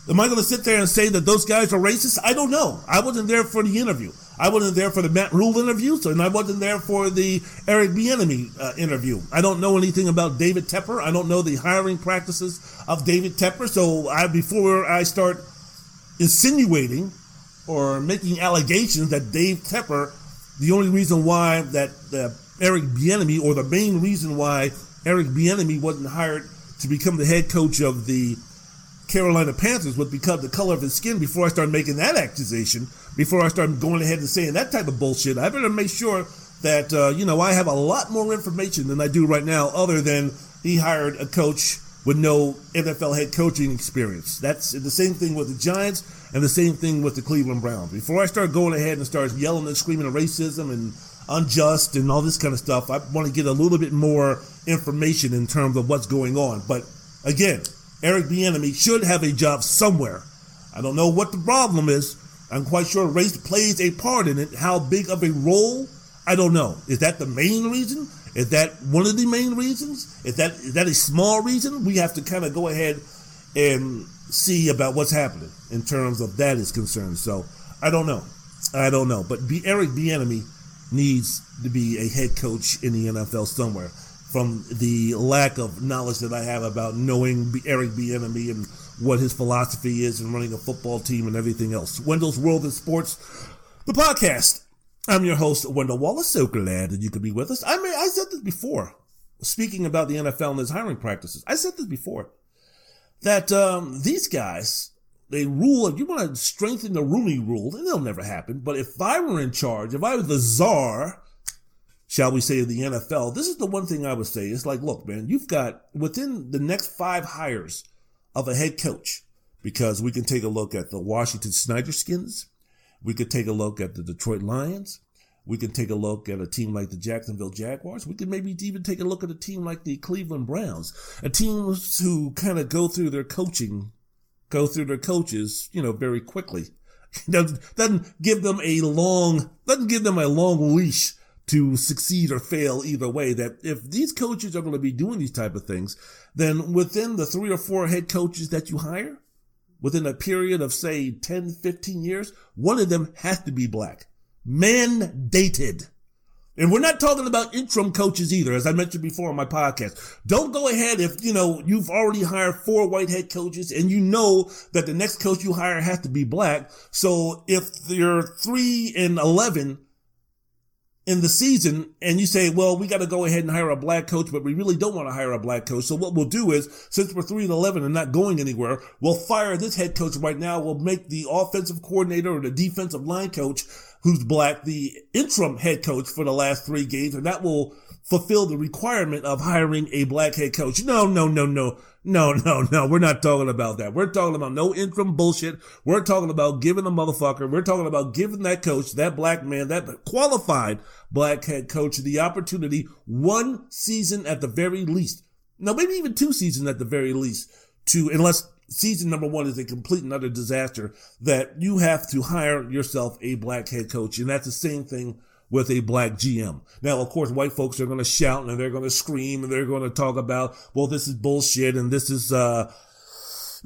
Am I going to sit there and say that those guys are racist? I don't know. I wasn't there for the interview. I wasn't there for the Matt Rhule interview, so, and I wasn't there for the Eric Bieniemy uh, interview. I don't know anything about David Tepper. I don't know the hiring practices of David Tepper. So I, before I start insinuating or making allegations that Dave Tepper, the only reason why that Eric Bieniemy, or the main reason why Eric Bieniemy wasn't hired to become the head coach of the Carolina Panthers was because the color of his skin. Before I start making that accusation, before I start going ahead and saying that type of bullshit, I better make sure that uh, you know I have a lot more information than I do right now, other than he hired a coach with no NFL head coaching experience. That's the same thing with the Giants and the same thing with the Cleveland Browns. Before I start going ahead and start yelling and screaming racism and unjust and all this kind of stuff, I want to get a little bit more information in terms of what's going on. But again, Eric Bieniemy should have a job somewhere. I don't know what the problem is. I'm quite sure race plays a part in it. How big of a role? I don't know. Is that the main reason? Is that one of the main reasons? Is that is that a small reason? We have to kind of go ahead and see about what's happening in terms of that is concerned. So I don't know. I don't know. But be, Eric Bieniemy needs to be a head coach in the NFL somewhere. From the lack of knowledge that I have about knowing Eric Bieniemy and what his philosophy is and running a football team and everything else. Wendell's World in Sports, the podcast. I'm your host, Wendell Wallace. So glad that you could be with us. I mean, I said this before, speaking about the NFL and its hiring practices. I said this before that um, these guys, they rule. If you want to strengthen the Rooney rule, and it'll never happen. But if I were in charge, if I was the czar, shall we say, of the NFL, this is the one thing I would say. It's like, look, man, you've got within the next five hires of a head coach, because we can take a look at the Washington Snyder Skins. We could take a look at the Detroit Lions. We could take a look at a team like the Jacksonville Jaguars. We could maybe even take a look at a team like the Cleveland Browns, a teams who kind of go through their coaching, go through their coaches, you know, very quickly. doesn't, doesn't give them a long, doesn't give them a long leash to succeed or fail either way. That if these coaches are going to be doing these type of things, then within the three or four head coaches that you hire, within a period of say 10, 15 years, one of them has to be black mandated. And we're not talking about interim coaches either, as I mentioned before on my podcast. Don't go ahead if, you know, you've already hired four white head coaches and you know that the next coach you hire has to be black. So if you're three and 11 in the season and you say, well, we got to go ahead and hire a black coach, but we really don't want to hire a black coach. So what we'll do is, since we're three and 11 and not going anywhere, we'll fire this head coach right now. We'll make the offensive coordinator or the defensive line coach who's black, the interim head coach for the last three games, and that will fulfill the requirement of hiring a black head coach. No, no, no, no, no, no, no. We're not talking about that. We're talking about no interim bullshit. We're talking about giving a motherfucker. We're talking about giving that coach, that black man, that qualified black head coach the opportunity one season at the very least. No, maybe even two seasons at the very least to, unless season number one is a complete and utter disaster that you have to hire yourself a black head coach. And that's the same thing with a black GM. Now, of course, white folks are going to shout and they're going to scream and they're going to talk about, well, this is bullshit and this is, uh,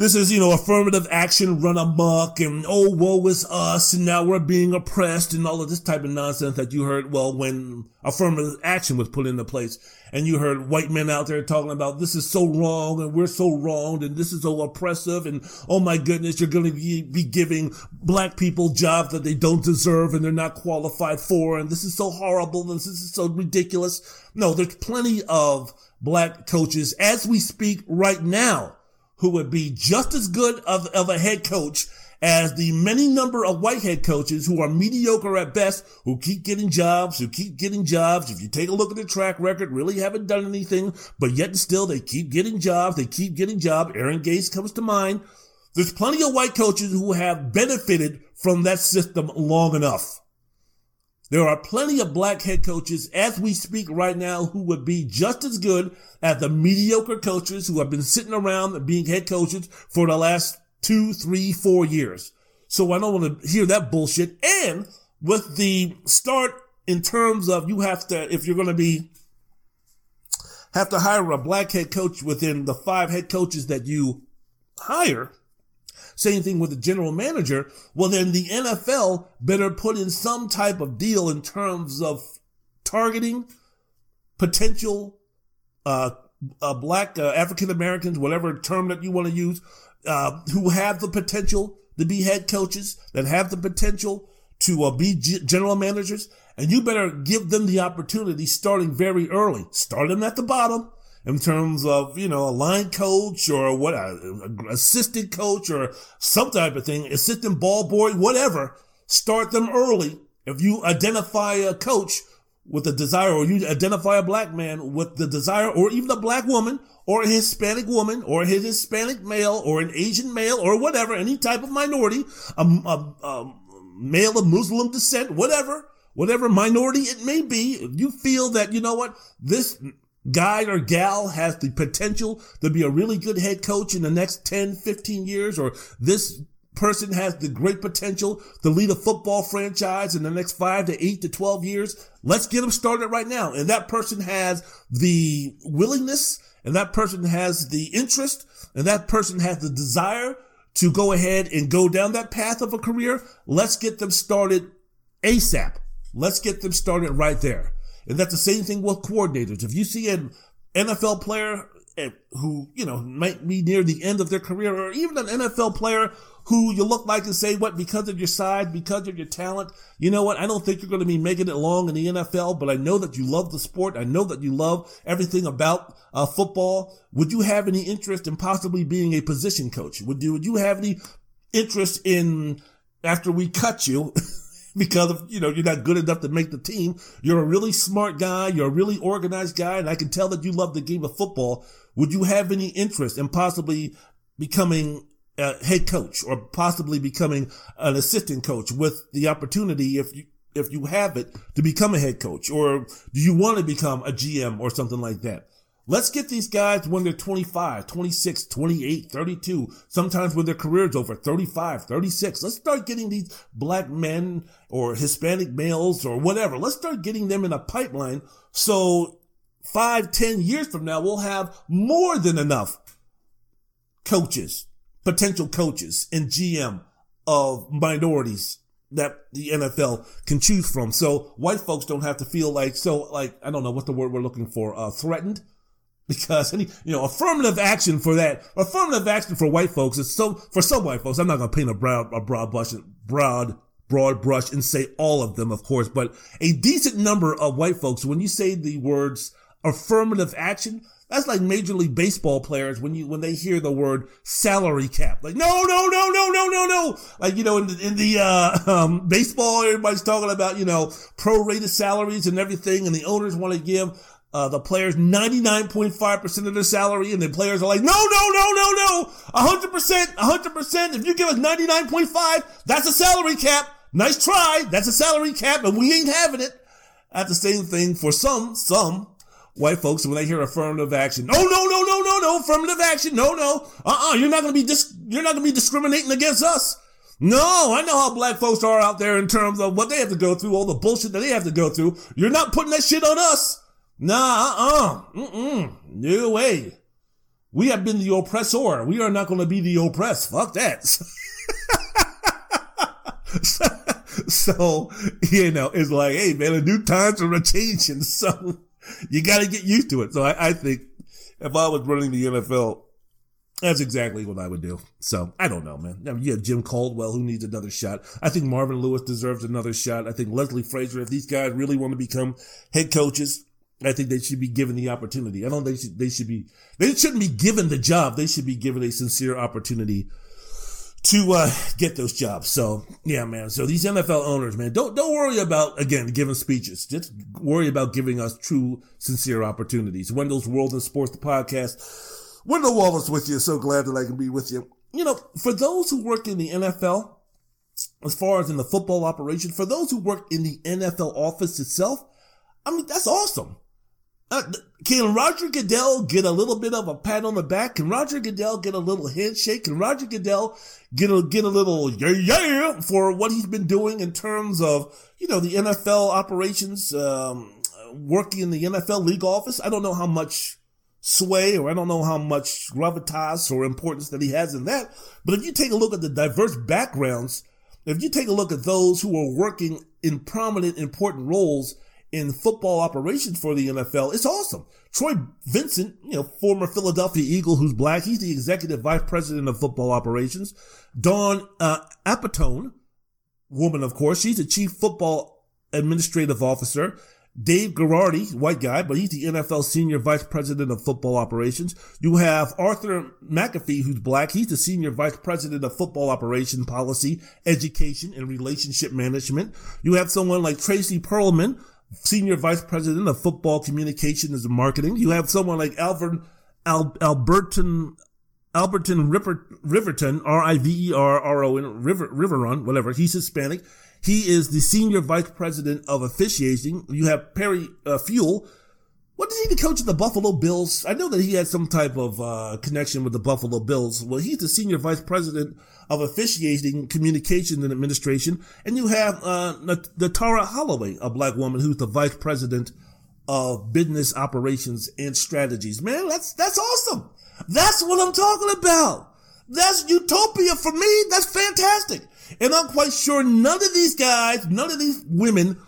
this is, you know, affirmative action run amok and, oh, woe is us and now we're being oppressed and all of this type of nonsense that you heard, well, when affirmative action was put into place and you heard white men out there talking about this is so wrong and we're so wronged and this is so oppressive and oh my goodness, you're going to be, be giving black people jobs that they don't deserve and they're not qualified for and this is so horrible and this is so ridiculous. No, there's plenty of black coaches as we speak right now who would be just as good of, of a head coach as the many number of white head coaches who are mediocre at best, who keep getting jobs, who keep getting jobs. If you take a look at their track record, really haven't done anything, but yet still they keep getting jobs. They keep getting jobs. Aaron Gase comes to mind. There's plenty of white coaches who have benefited from that system long enough. There are plenty of black head coaches as we speak right now who would be just as good as the mediocre coaches who have been sitting around being head coaches for the last two, three, four years. So I don't want to hear that bullshit. And with the start in terms of you have to, if you're going to be have to hire a black head coach within the five head coaches that you hire, same thing with the general manager, well then the NFL better put in some type of deal in terms of targeting potential uh, uh, black uh, African Americans, whatever term that you want to use, uh, who have the potential to be head coaches, that have the potential to uh, be g- general managers, and you better give them the opportunity starting very early. Start them at the bottom in terms of, you know, a line coach or what, assistant coach or some type of thing, assistant ball boy, whatever. Start them early. If you identify a coach with a desire or you identify a black man with the desire or even a black woman or a Hispanic woman or a Hispanic male or an Asian male or whatever, any type of minority, a, a, a male of Muslim descent, whatever, whatever minority it may be, you feel that, you know what, this guy or gal has the potential to be a really good head coach in the next 10, 15 years, or this person has the great potential to lead a football franchise in the next five to eight to 12 years. Let's get them started right now. And that person has the willingness and that person has the interest and that person has the desire to go ahead and go down that path of a career. Let's get them started ASAP. Let's get them started right there. And that's the same thing with coordinators. If you see an NFL player eh, who, you know, might be near the end of their career or even an NFL player who you look like and say what because of your size, because of your talent, you know what? I don't think you're going to be making it long in the NFL, but I know that you love the sport. I know that you love everything about uh, football. Would you have any interest in possibly being a position coach? Would you, would you have any interest in after we cut you? because of, you know, you're not good enough to make the team. You're a really smart guy. You're a really organized guy. And I can tell that you love the game of football. Would you have any interest in possibly becoming a head coach or possibly becoming an assistant coach with the opportunity if you, if you have it to become a head coach or do you want to become a GM or something like that? Let's get these guys when they're 25, 26, 28, 32, sometimes when their career's over, 35, 36. Let's start getting these black men or Hispanic males or whatever. Let's start getting them in a pipeline. So five, ten years from now, we'll have more than enough coaches, potential coaches and GM of minorities that the NFL can choose from. So white folks don't have to feel like, so like, I don't know what the word we're looking for, uh, threatened because any, you know, affirmative action for that, affirmative action for white folks is so, for some white folks, I'm not going to paint a broad, a broad brush, broad, broad brush and say all of them, of course, but a decent number of white folks, when you say the words affirmative action, that's like Major League Baseball players when you when they hear the word salary cap. Like no, no, no, no, no, no, no. Like you know in the, in the uh, um, baseball, everybody's talking about you know prorated salaries and everything, and the owners want to give uh, the players 99.5% of their salary and the players are like, no, no, no, no, no, 100%, 100%. If you give us 99.5, that's a salary cap. Nice try. That's a salary cap and we ain't having it. That's the same thing for some, some white folks when they hear affirmative action. No, no, no, no, no, no, affirmative action. No, no. Uh-uh. You're not going to be dis- you're not going to be discriminating against us. No, I know how black folks are out there in terms of what they have to go through, all the bullshit that they have to go through. You're not putting that shit on us. Nah, uh-uh. Mm-mm. No way. We have been the oppressor. We are not going to be the oppressed. Fuck that. so, you know, it's like, hey, man, the new times are changing. So you got to get used to it. So I, I think if I was running the NFL, that's exactly what I would do. So I don't know, man. I mean, you have Jim Caldwell who needs another shot. I think Marvin Lewis deserves another shot. I think Leslie Frazier, if these guys really want to become head coaches, I think they should be given the opportunity. I don't think they should, they should be, they shouldn't be given the job. They should be given a sincere opportunity to, uh, get those jobs. So yeah, man. So these NFL owners, man, don't, don't worry about, again, giving speeches. Just worry about giving us true, sincere opportunities. Wendell's World in Sports, the podcast. Wendell Wallace with you. So glad that I can be with you. You know, for those who work in the NFL, as far as in the football operation, for those who work in the NFL office itself, I mean, that's awesome. Uh, can Roger Goodell get a little bit of a pat on the back? Can Roger Goodell get a little handshake? Can Roger Goodell get a, get a little yeah, yeah for what he's been doing in terms of, you know, the NFL operations, um, working in the NFL league office? I don't know how much sway or I don't know how much gravitas or importance that he has in that. But if you take a look at the diverse backgrounds, if you take a look at those who are working in prominent, important roles in football operations for the NFL, it's awesome. Troy Vincent, you know, former Philadelphia Eagle who's black, he's the executive vice president of football operations. Dawn uh, Aponte, woman, of course, she's the chief football administrative officer. Dave Garrardi, white guy, but he's the NFL senior vice president of football operations. You have Arthur McAfee, who's black. He's the senior vice president of football operation policy, education, and relationship management. You have someone like Tracy Perlman, senior vice president of football communications and marketing. You have someone like Alvin Al, Alberton Alberton River, Riverton, R-I-V-E-R-R-O-N, River, Riveron, whatever. He's Hispanic. He is the senior vice president of officiating. You have Perry uh, Fewell. What is he the coach of the Buffalo Bills? I know that he had some type of uh, connection with the Buffalo Bills. Well, he's the senior vice president of officiating, communication, and administration. And you have uh, Natara Holloway, a black woman who's the vice president of business operations and strategies. Man, that's that's awesome. That's what I'm talking about. That's utopia for me. That's fantastic. And I'm quite sure none of these guys, none of these women,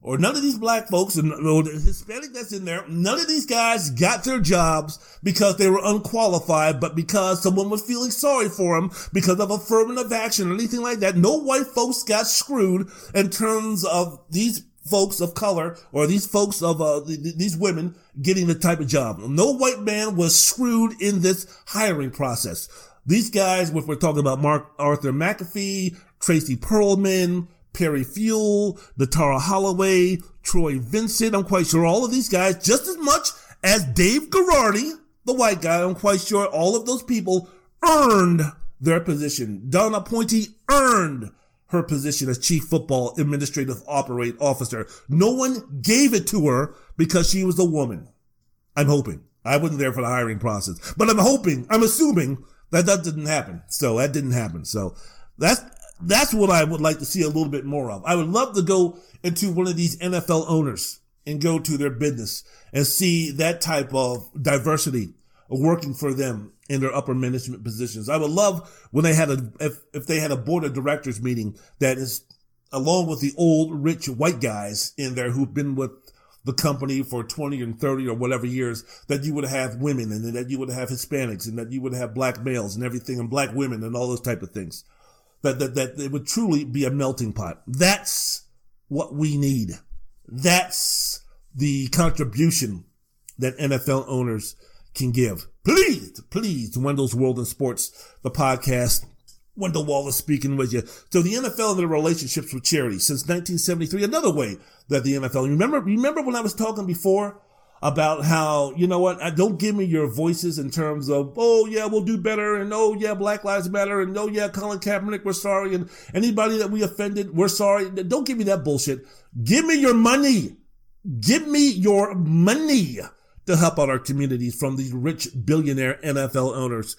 or none of these black folks, and or the Hispanic that's in there, none of these guys got their jobs because they were unqualified, but because someone was feeling sorry for them because of affirmative action or anything like that. No white folks got screwed in terms of these folks of color or these folks of uh, these women getting the type of job. No white man was screwed in this hiring process. These guys, if we're talking about Mark Arthur McAfee, Tracy Perlman, Perry Fewell, Natara Holloway, Troy Vincent. I'm quite sure all of these guys, just as much as Dave Garrardi, the white guy, I'm quite sure all of those people earned their position. Dawn Aponte earned her position as chief football administrative operate officer. No one gave it to her because she was a woman. I'm hoping. I wasn't there for the hiring process, but I'm hoping, I'm assuming that that didn't happen. So that didn't happen. So that's that's what I would like to see a little bit more of. I would love to go into one of these NFL owners and go to their business and see that type of diversity working for them in their upper management positions. I would love when they had a, if, if they had a board of directors meeting that is along with the old rich white guys in there who've been with the company for 20 and 30 or whatever years that you would have women and that you would have Hispanics and that you would have black males and everything and black women and all those type of things that, that, that it would truly be a melting pot. That's what we need. That's the contribution that NFL owners can give. Please, please, Wendell's World in Sports, the podcast. Wendell Wallace speaking with you. So the NFL and their relationships with charities since 1973. Another way that the NFL, remember, remember when I was talking before about how, you know what, don't give me your voices in terms of, oh yeah, we'll do better, and oh yeah, Black Lives Matter, and oh yeah, Colin Kaepernick, we're sorry, and anybody that we offended, we're sorry. Don't give me that bullshit. Give me your money. Give me your money to help out our communities from these rich billionaire NFL owners.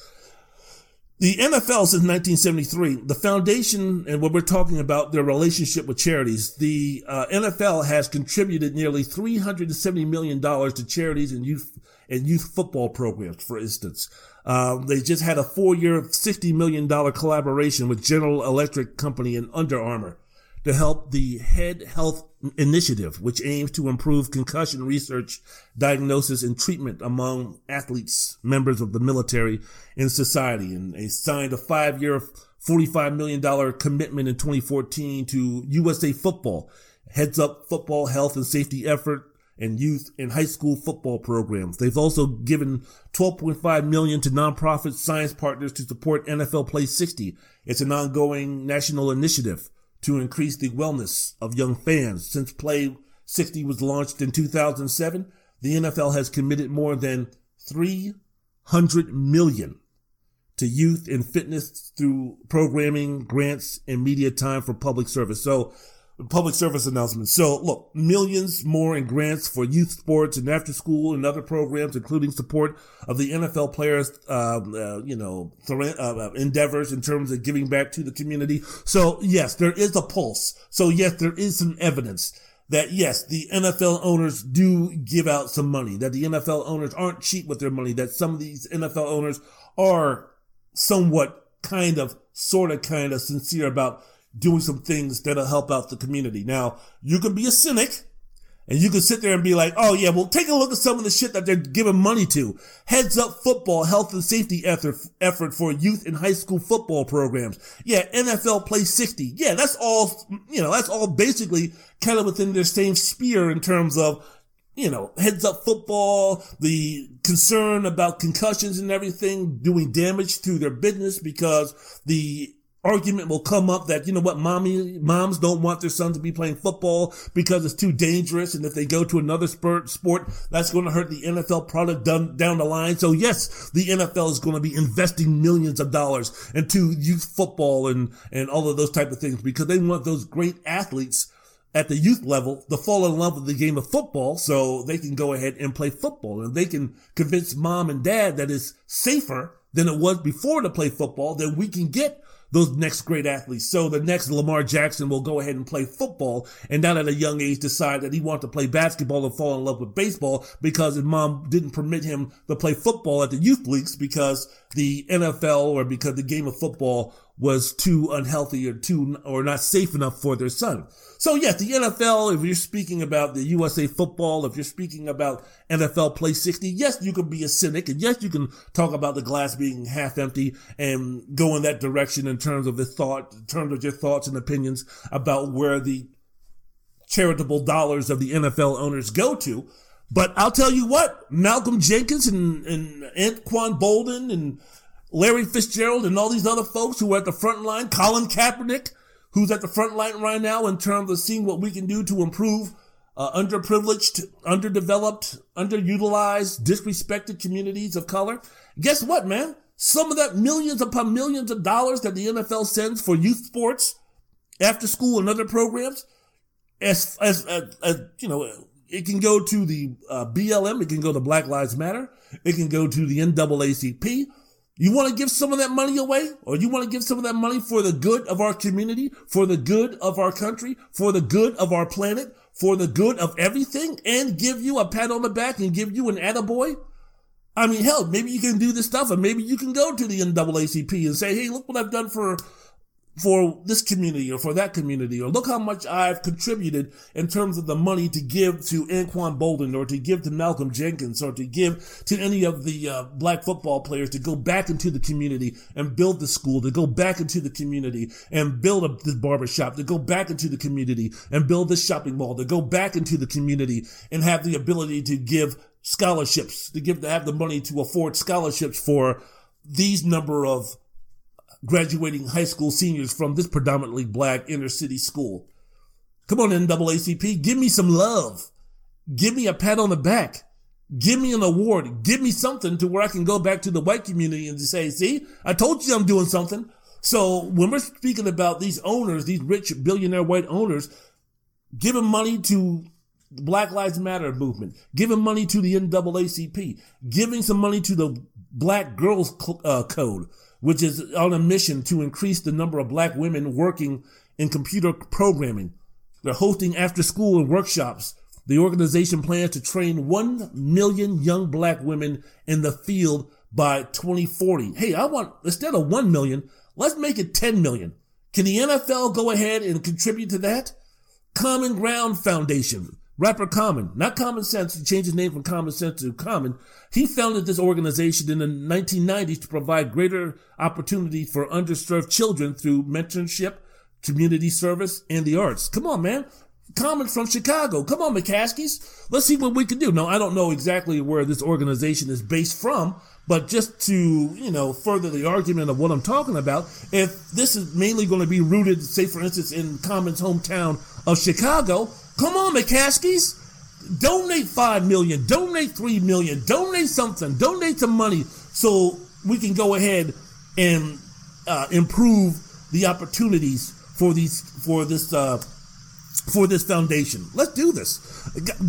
The NFL since 1973, the foundation and what we're talking about, their relationship with charities, the uh, NFL has contributed nearly $370 million to charities and youth and youth football programs, for instance. Uh, they just had a four-year, $60 million collaboration with General Electric Company and Under Armour to help the Head Health Initiative, which aims to improve concussion research, diagnosis, and treatment among athletes, members of the military, and society. And they signed a five-year, $45 million commitment in 2014 to USA Football, heads up football health and safety effort and youth and high school football programs. They've also given 12.5 million to nonprofit science partners to support NFL Play 60. It's an ongoing national initiative to increase the wellness of young fans. Since Play 60 was launched in 2007, the NFL has committed more than 300 million to youth and fitness through programming, grants, and media time for public service. So public service announcements. So look, millions more in grants for youth sports and after school and other programs, including support of the NFL players, um, uh, you know, uh, uh, endeavors in terms of giving back to the community. So yes, there is a pulse. So yes, there is some evidence that yes, the NFL owners do give out some money, that the NFL owners aren't cheap with their money, that some of these NFL owners are somewhat kind of, sort of, kind of sincere about doing some things that'll help out the community. Now, you can be a cynic and you can sit there and be like, oh yeah, well take a look at some of the shit that they're giving money to. Heads up football, health and safety effort, effort for youth and high school football programs. Yeah, NFL play 60. Yeah, that's all, you know, that's all basically kind of within their same sphere in terms of, you know, heads up football, the concern about concussions and everything doing damage to their business because the argument will come up that, you know what, mommy, moms don't want their son to be playing football because it's too dangerous. And if they go to another sport, that's going to hurt the NFL product down, down the line. So yes, the NFL is going to be investing millions of dollars into youth football and, and all of those type of things because they want those great athletes at the youth level to fall in love with the game of football so they can go ahead and play football and they can convince mom and dad that it's safer than it was before to play football, then we can get those next great athletes. So the next Lamar Jackson will go ahead and play football and not at a young age decide that he wants to play basketball and fall in love with baseball because his mom didn't permit him to play football at the youth leagues because the NFL or because the game of football was too unhealthy or too or not safe enough for their son. So yes, the NFL, if you're speaking about the USA football, if you're speaking about NFL play 60, yes, you can be a cynic and yes, you can talk about the glass being half empty and go in that direction in terms of the thought, in terms of your thoughts and opinions about where the charitable dollars of the NFL owners go to. But I'll tell you what, Malcolm Jenkins and, and Anquan Boldin and Larry Fitzgerald and all these other folks who are at the front line, Colin Kaepernick, who's at the front line right now in terms of seeing what we can do to improve uh, underprivileged, underdeveloped, underutilized, disrespected communities of color. Guess what, man? Some of that millions upon millions of dollars that the NFL sends for youth sports, after school and other programs, as, as, as, as you know, it can go to the uh, BLM, it can go to Black Lives Matter, it can go to the NAACP, you want to give some of that money away or you want to give some of that money for the good of our community, for the good of our country, for the good of our planet, for the good of everything and give you a pat on the back and give you an attaboy? I mean, hell, maybe you can do this stuff and maybe you can go to the NAACP and say, Hey, look what I've done for for this community or for that community, or look how much I've contributed in terms of the money to give to Anquan Boldin or to give to Malcolm Jenkins or to give to any of the uh, black football players to go back into the community and build the school, to go back into the community and build a, this barbershop, to go back into the community and build this shopping mall, to go back into the community and have the ability to give scholarships, to give, to have the money to afford scholarships for these number of graduating high school seniors from this predominantly black inner city school. Come on, NAACP, give me some love. Give me a pat on the back. Give me an award. Give me something to where I can go back to the white community and say, see, I told you I'm doing something. So when we're speaking about these owners, these rich billionaire white owners, giving money to the Black Lives Matter movement, giving money to the NAACP, giving some money to the Black Girls uh, Code, which is on a mission to increase the number of black women working in computer programming. They're hosting after school and workshops. The organization plans to train 1 million young black women in the field by 2040. Hey, I want, instead of 1 million, let's make it 10 million. Can the NFL go ahead and contribute to that? Common Ground Foundation Rapper Common, not Common Sense, he changed his name from Common Sense to Common. He founded this organization in the 1990s to provide greater opportunity for underserved children through mentorship, community service, and the arts. Come on, man. Common from Chicago. Come on, McCaskeys. Let's see what we can do. Now, I don't know exactly where this organization is based from, but just to, you know, further the argument of what I'm talking about, if this is mainly going to be rooted, say, for instance, in Common's hometown of Chicago, Come on, McCaskeys. Donate five million, donate three million, donate something, donate some money so we can go ahead and uh, improve the opportunities for these for this uh, for this foundation. Let's do this.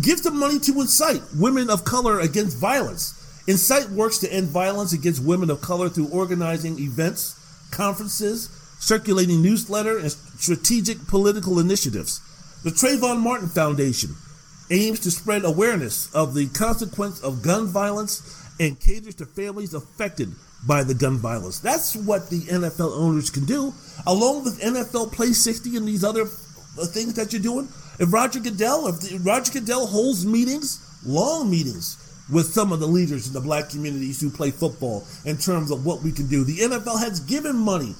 Give some money to Incite Women of Color Against Violence. Incite works to end violence against women of color through organizing events, conferences, circulating newsletter, and strategic political initiatives. The Trayvon Martin Foundation aims to spread awareness of the consequence of gun violence and caters to families affected by the gun violence. That's what the NFL owners can do, along with NFL Play 60 and these other uh, things that you're doing. If Roger Goodell, if Roger Goodell holds meetings, long meetings with some of the leaders in the black communities who play football in terms of what we can do, the NFL has given money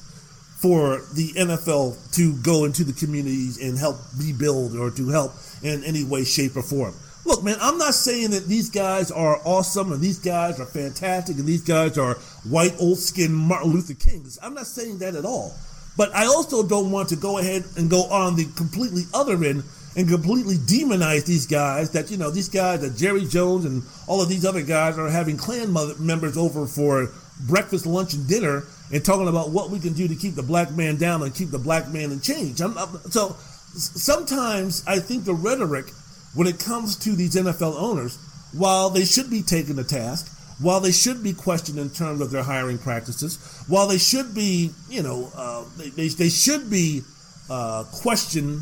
for the NFL to go into the communities and help rebuild or to help in any way, shape, or form. Look, man, I'm not saying that these guys are awesome and these guys are fantastic and these guys are white, old skinned Martin Luther Kings. I'm not saying that at all. But I also don't want to go ahead and go on the completely other end and completely demonize these guys that, you know, these guys that Jerry Jones and all of these other guys are having Klan members over for breakfast, lunch, and dinner and talking about what we can do to keep the black man down and keep the black man in change. I'm, I'm, so sometimes I think the rhetoric when it comes to these NFL owners, while they should be taken to task, while they should be questioned in terms of their hiring practices, while they should be, you know, uh, they, they, they, should be uh, questioned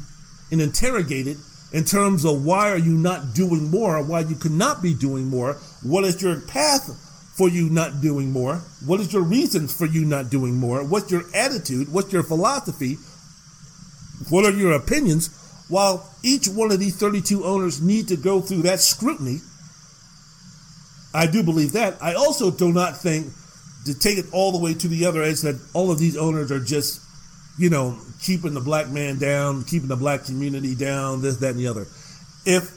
and interrogated in terms of why are you not doing more, why you could not be doing more, what is your path for you not doing more? What is your reasons for you not doing more? What's your attitude? What's your philosophy? What are your opinions? While each one of these 32 owners need to go through that scrutiny, I do believe that. I also do not think to take it all the way to the other edge that all of these owners are just, you know, keeping the black man down, keeping the black community down, this, that, and the other. If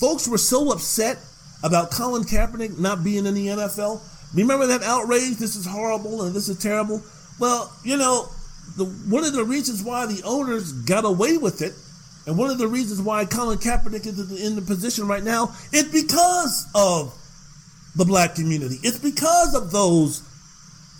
folks were so upset about Colin Kaepernick not being in the NFL? Remember that outrage? This is horrible and this is terrible. Well, you know, the, one of the reasons why the owners got away with it, and one of the reasons why Colin Kaepernick is in the position right now, is because of the black community. It's because of those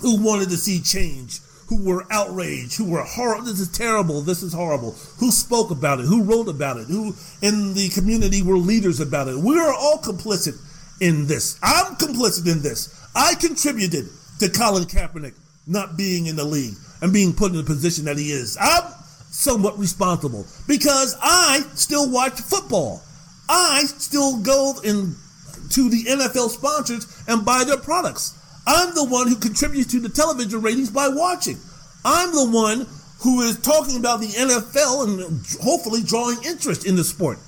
who wanted to see change, who were outraged, who were horrible. This is terrible. This is horrible. Who spoke about it? Who wrote about it? Who in the community were leaders about it? We are all complicit in this. I'm complicit in this. I contributed to Colin Kaepernick not being in the league and being put in the position that he is. I'm somewhat responsible because I still watch football. I still go in to the NFL sponsors and buy their products. I'm the one who contributes to the television ratings by watching. I'm the one who is talking about the NFL and hopefully drawing interest in the sport.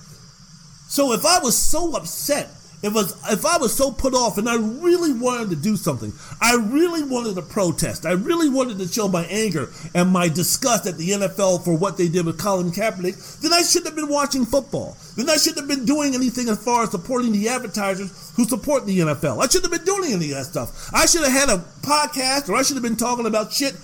So if I was so upset, if, was, if I was so put off and I really wanted to do something, I really wanted to protest, I really wanted to show my anger and my disgust at the NFL for what they did with Colin Kaepernick, then I shouldn't have been watching football. Then I shouldn't have been doing anything as far as supporting the advertisers who support the NFL. I shouldn't have been doing any of that stuff. I should have had a podcast or I should have been talking about shit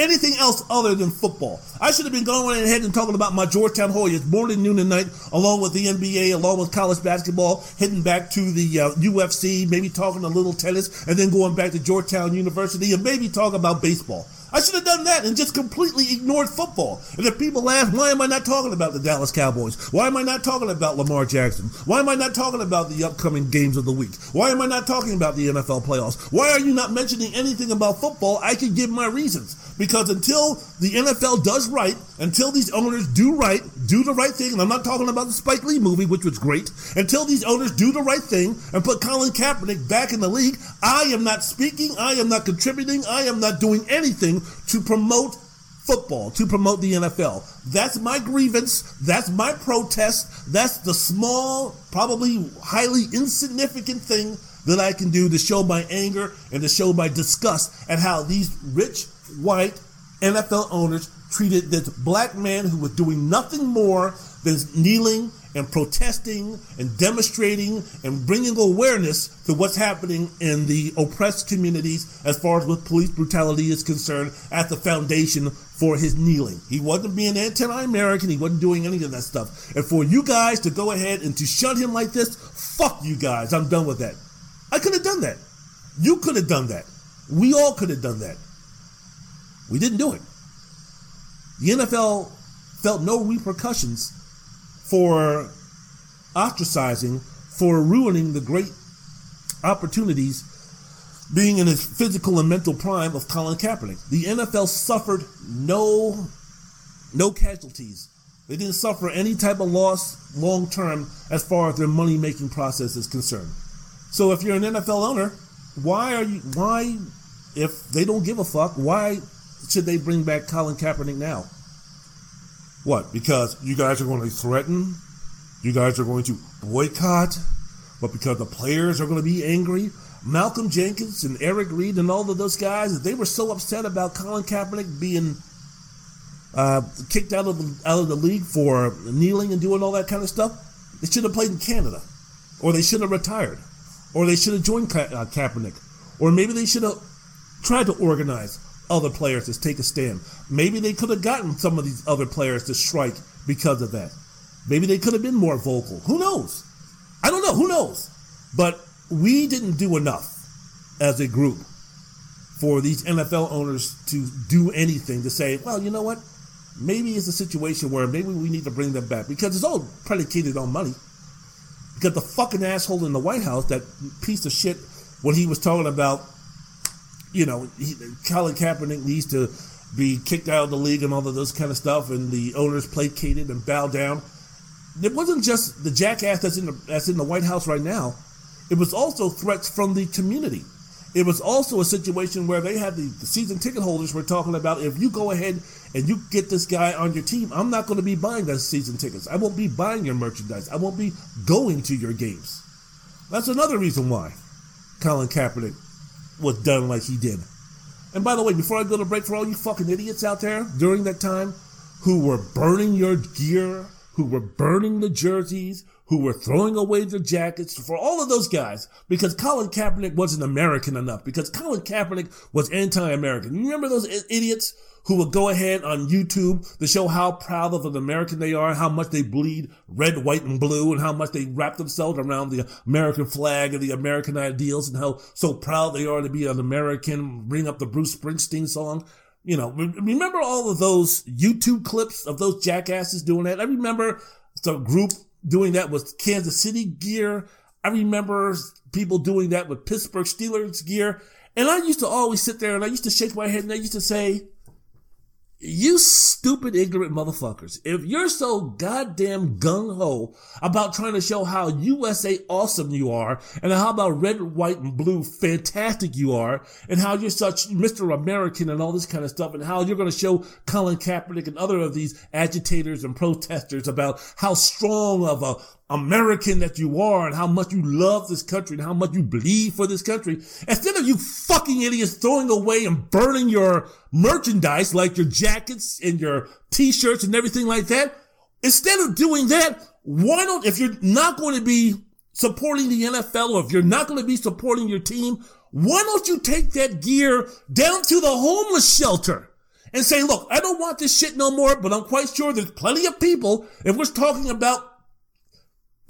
anything else other than football. I should have been going ahead and talking about my Georgetown Hoyas morning, noon, and night, along with the NBA, along with college basketball, heading back to the uh, UFC, maybe talking a little tennis, and then going back to Georgetown University, and maybe talk about baseball. I should have done that and just completely ignored football. And if people ask, why am I not talking about the Dallas Cowboys? Why am I not talking about Lamar Jackson? Why am I not talking about the upcoming games of the week? Why am I not talking about the NFL playoffs? Why are you not mentioning anything about football? I can give my reasons. Because until the NFL does right, until these owners do right, do the right thing, and I'm not talking about the Spike Lee movie, which was great, until these owners do the right thing and put Colin Kaepernick back in the league, I am not speaking, I am not contributing, I am not doing anything to promote football, to promote the NFL. That's my grievance, that's my protest, that's the small, probably highly insignificant thing that I can do to show my anger and to show my disgust at how these rich white NFL owners treated this black man who was doing nothing more than kneeling and protesting and demonstrating and bringing awareness to what's happening in the oppressed communities as far as with police brutality is concerned at the foundation for his kneeling. He wasn't being anti-American. He wasn't doing any of that stuff. And for you guys to go ahead and to shut him like this, fuck you guys. I'm done with that. I could have done that. You could have done that. We all could have done that. We didn't do it. The NFL felt no repercussions for ostracizing, for ruining the great opportunities being in his physical and mental prime of Colin Kaepernick. The NFL suffered no no casualties They didn't suffer any type of loss long term as far as their money making process is concerned. So if you're an NFL owner, why are you why if they don't give a fuck, why should they bring back Colin Kaepernick now? What? Because you guys are going to threaten, you guys are going to boycott, but because the players are going to be angry, Malcolm Jenkins and Eric Reid and all of those guys, they were so upset about Colin Kaepernick being uh, kicked out of the, out of the league for kneeling and doing all that kind of stuff. They should have played in Canada, or they should have retired, or they should have joined Ka- uh, Kaepernick, or maybe they should have tried to organize other players to take a stand. Maybe they could have gotten some of these other players to strike because of that. Maybe they could have been more vocal. Who knows? I don't know. Who knows? But we didn't do enough as a group for these NFL owners to do anything to say, well, you know what? maybe it's a situation where maybe we need to bring them back because it's all predicated on money. Because the fucking asshole in the White House, that piece of shit, when he was talking about, you know, he, Colin Kaepernick needs to be kicked out of the league and all of those kind of stuff, and the owners placated and bowed down. It wasn't just the jackass that's in the that's in the White House right now. It was also threats from the community. It was also a situation where they had the, the season ticket holders were talking about if you go ahead and you get this guy on your team, I'm not going to be buying those season tickets. I won't be buying your merchandise. I won't be going to your games. That's another reason why Colin Kaepernick was done like he did. And by the way, before I go to break, for all you fucking idiots out there during that time who were burning your gear, who were burning the jerseys, who were throwing away their jackets, for all of those guys, because Colin Kaepernick wasn't American enough, because Colin Kaepernick was anti-American. You remember those idiots who will go ahead on YouTube to show how proud of an American they are, how much they bleed red, white, and blue, and how much they wrap themselves around the American flag and the American ideals, and how so proud they are to be an American, bring up the Bruce Springsteen song. You know, remember all of those YouTube clips of those jackasses doing that? I remember the group doing that with Kansas City gear. I remember people doing that with Pittsburgh Steelers gear. And I used to always sit there and I used to shake my head and I used to say, you stupid, ignorant motherfuckers. If you're so goddamn gung ho about trying to show how USA awesome you are and how about red, white, and blue fantastic you are and how you're such Mr. American and all this kind of stuff and how you're going to show Colin Kaepernick and other of these agitators and protesters about how strong of a American that you are and how much you love this country and how much you bleed for this country. Instead of you fucking idiots throwing away and burning your merchandise like your jackets and your t-shirts and everything like that, instead of doing that, why don't, if you're not going to be supporting the NFL or if you're not going to be supporting your team, why don't you take that gear down to the homeless shelter? And say, look, I don't want this shit no more, but I'm quite sure there's plenty of people, if we're talking about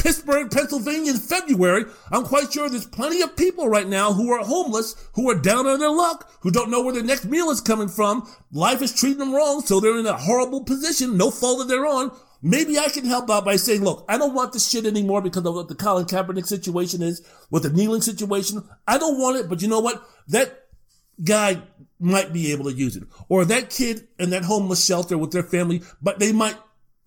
Pittsburgh, Pennsylvania in February, I'm quite sure there's plenty of people right now who are homeless, who are down on their luck, who don't know where their next meal is coming from. Life is treating them wrong, so they're in a horrible position, no fault of their own. Maybe I can help out by saying, look, I don't want this shit anymore because of what the Colin Kaepernick situation is, with the kneeling situation. I don't want it, but you know what? That guy might be able to use it. Or that kid in that homeless shelter with their family, but they might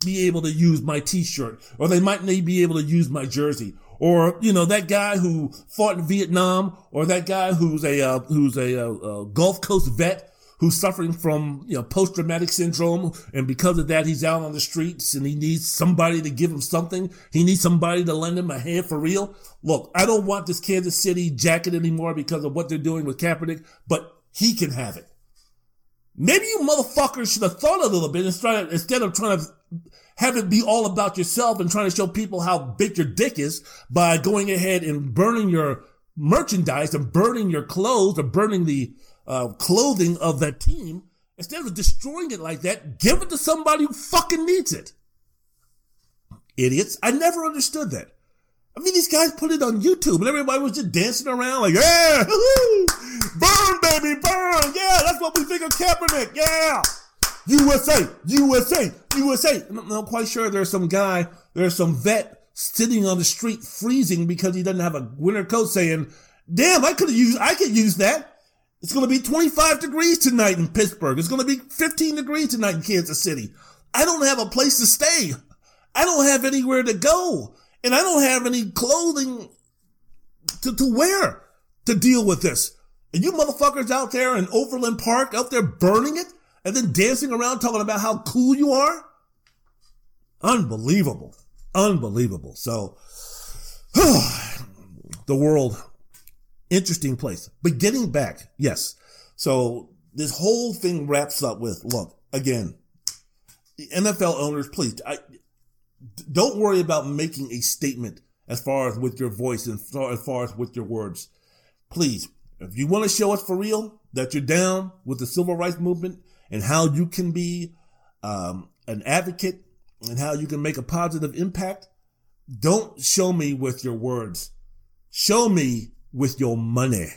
be able to use my t-shirt or they might not be able to use my jersey. Or you know that guy who fought in Vietnam or that guy who's a uh, who's a, a, uh, Gulf Coast vet who's suffering from you know post-traumatic syndrome and because of that he's out on the streets and he needs somebody to give him something. He needs somebody to lend him a hand for real. Look I don't want this Kansas City jacket anymore because of what they're doing with Kaepernick but he can have it. Maybe you motherfuckers should have thought a little bit instead of trying to have it be all about yourself and trying to show people how big your dick is by going ahead and burning your merchandise and burning your clothes or burning the uh, clothing of that team. Instead of destroying it like that, give it to somebody who fucking needs it. Idiots. I never understood that. I mean, these guys put it on YouTube and everybody was just dancing around like, yeah, burn, baby, burn. Yeah, that's what we think of Kaepernick. Yeah. USA, USA, USA. I'm not quite sure there's some guy, there's some vet sitting on the street freezing because he doesn't have a winter coat saying, damn, I could used, I could use that. It's going to be 25 degrees tonight in Pittsburgh. It's going to be 15 degrees tonight in Kansas City. I don't have a place to stay. I don't have anywhere to go. And I don't have any clothing to, to wear to deal with this. And you motherfuckers out there in Overland Park out there burning it and then dancing around talking about how cool you are. Unbelievable. Unbelievable. So, the world, interesting place. But getting back, yes. So this whole thing wraps up with, look, again, NFL owners, please, I, don't worry about making a statement as far as with your voice and as far as with your words. Please, if you want to show us for real that you're down with the civil rights movement and how you can be um, an advocate and how you can make a positive impact, don't show me with your words. Show me with your money.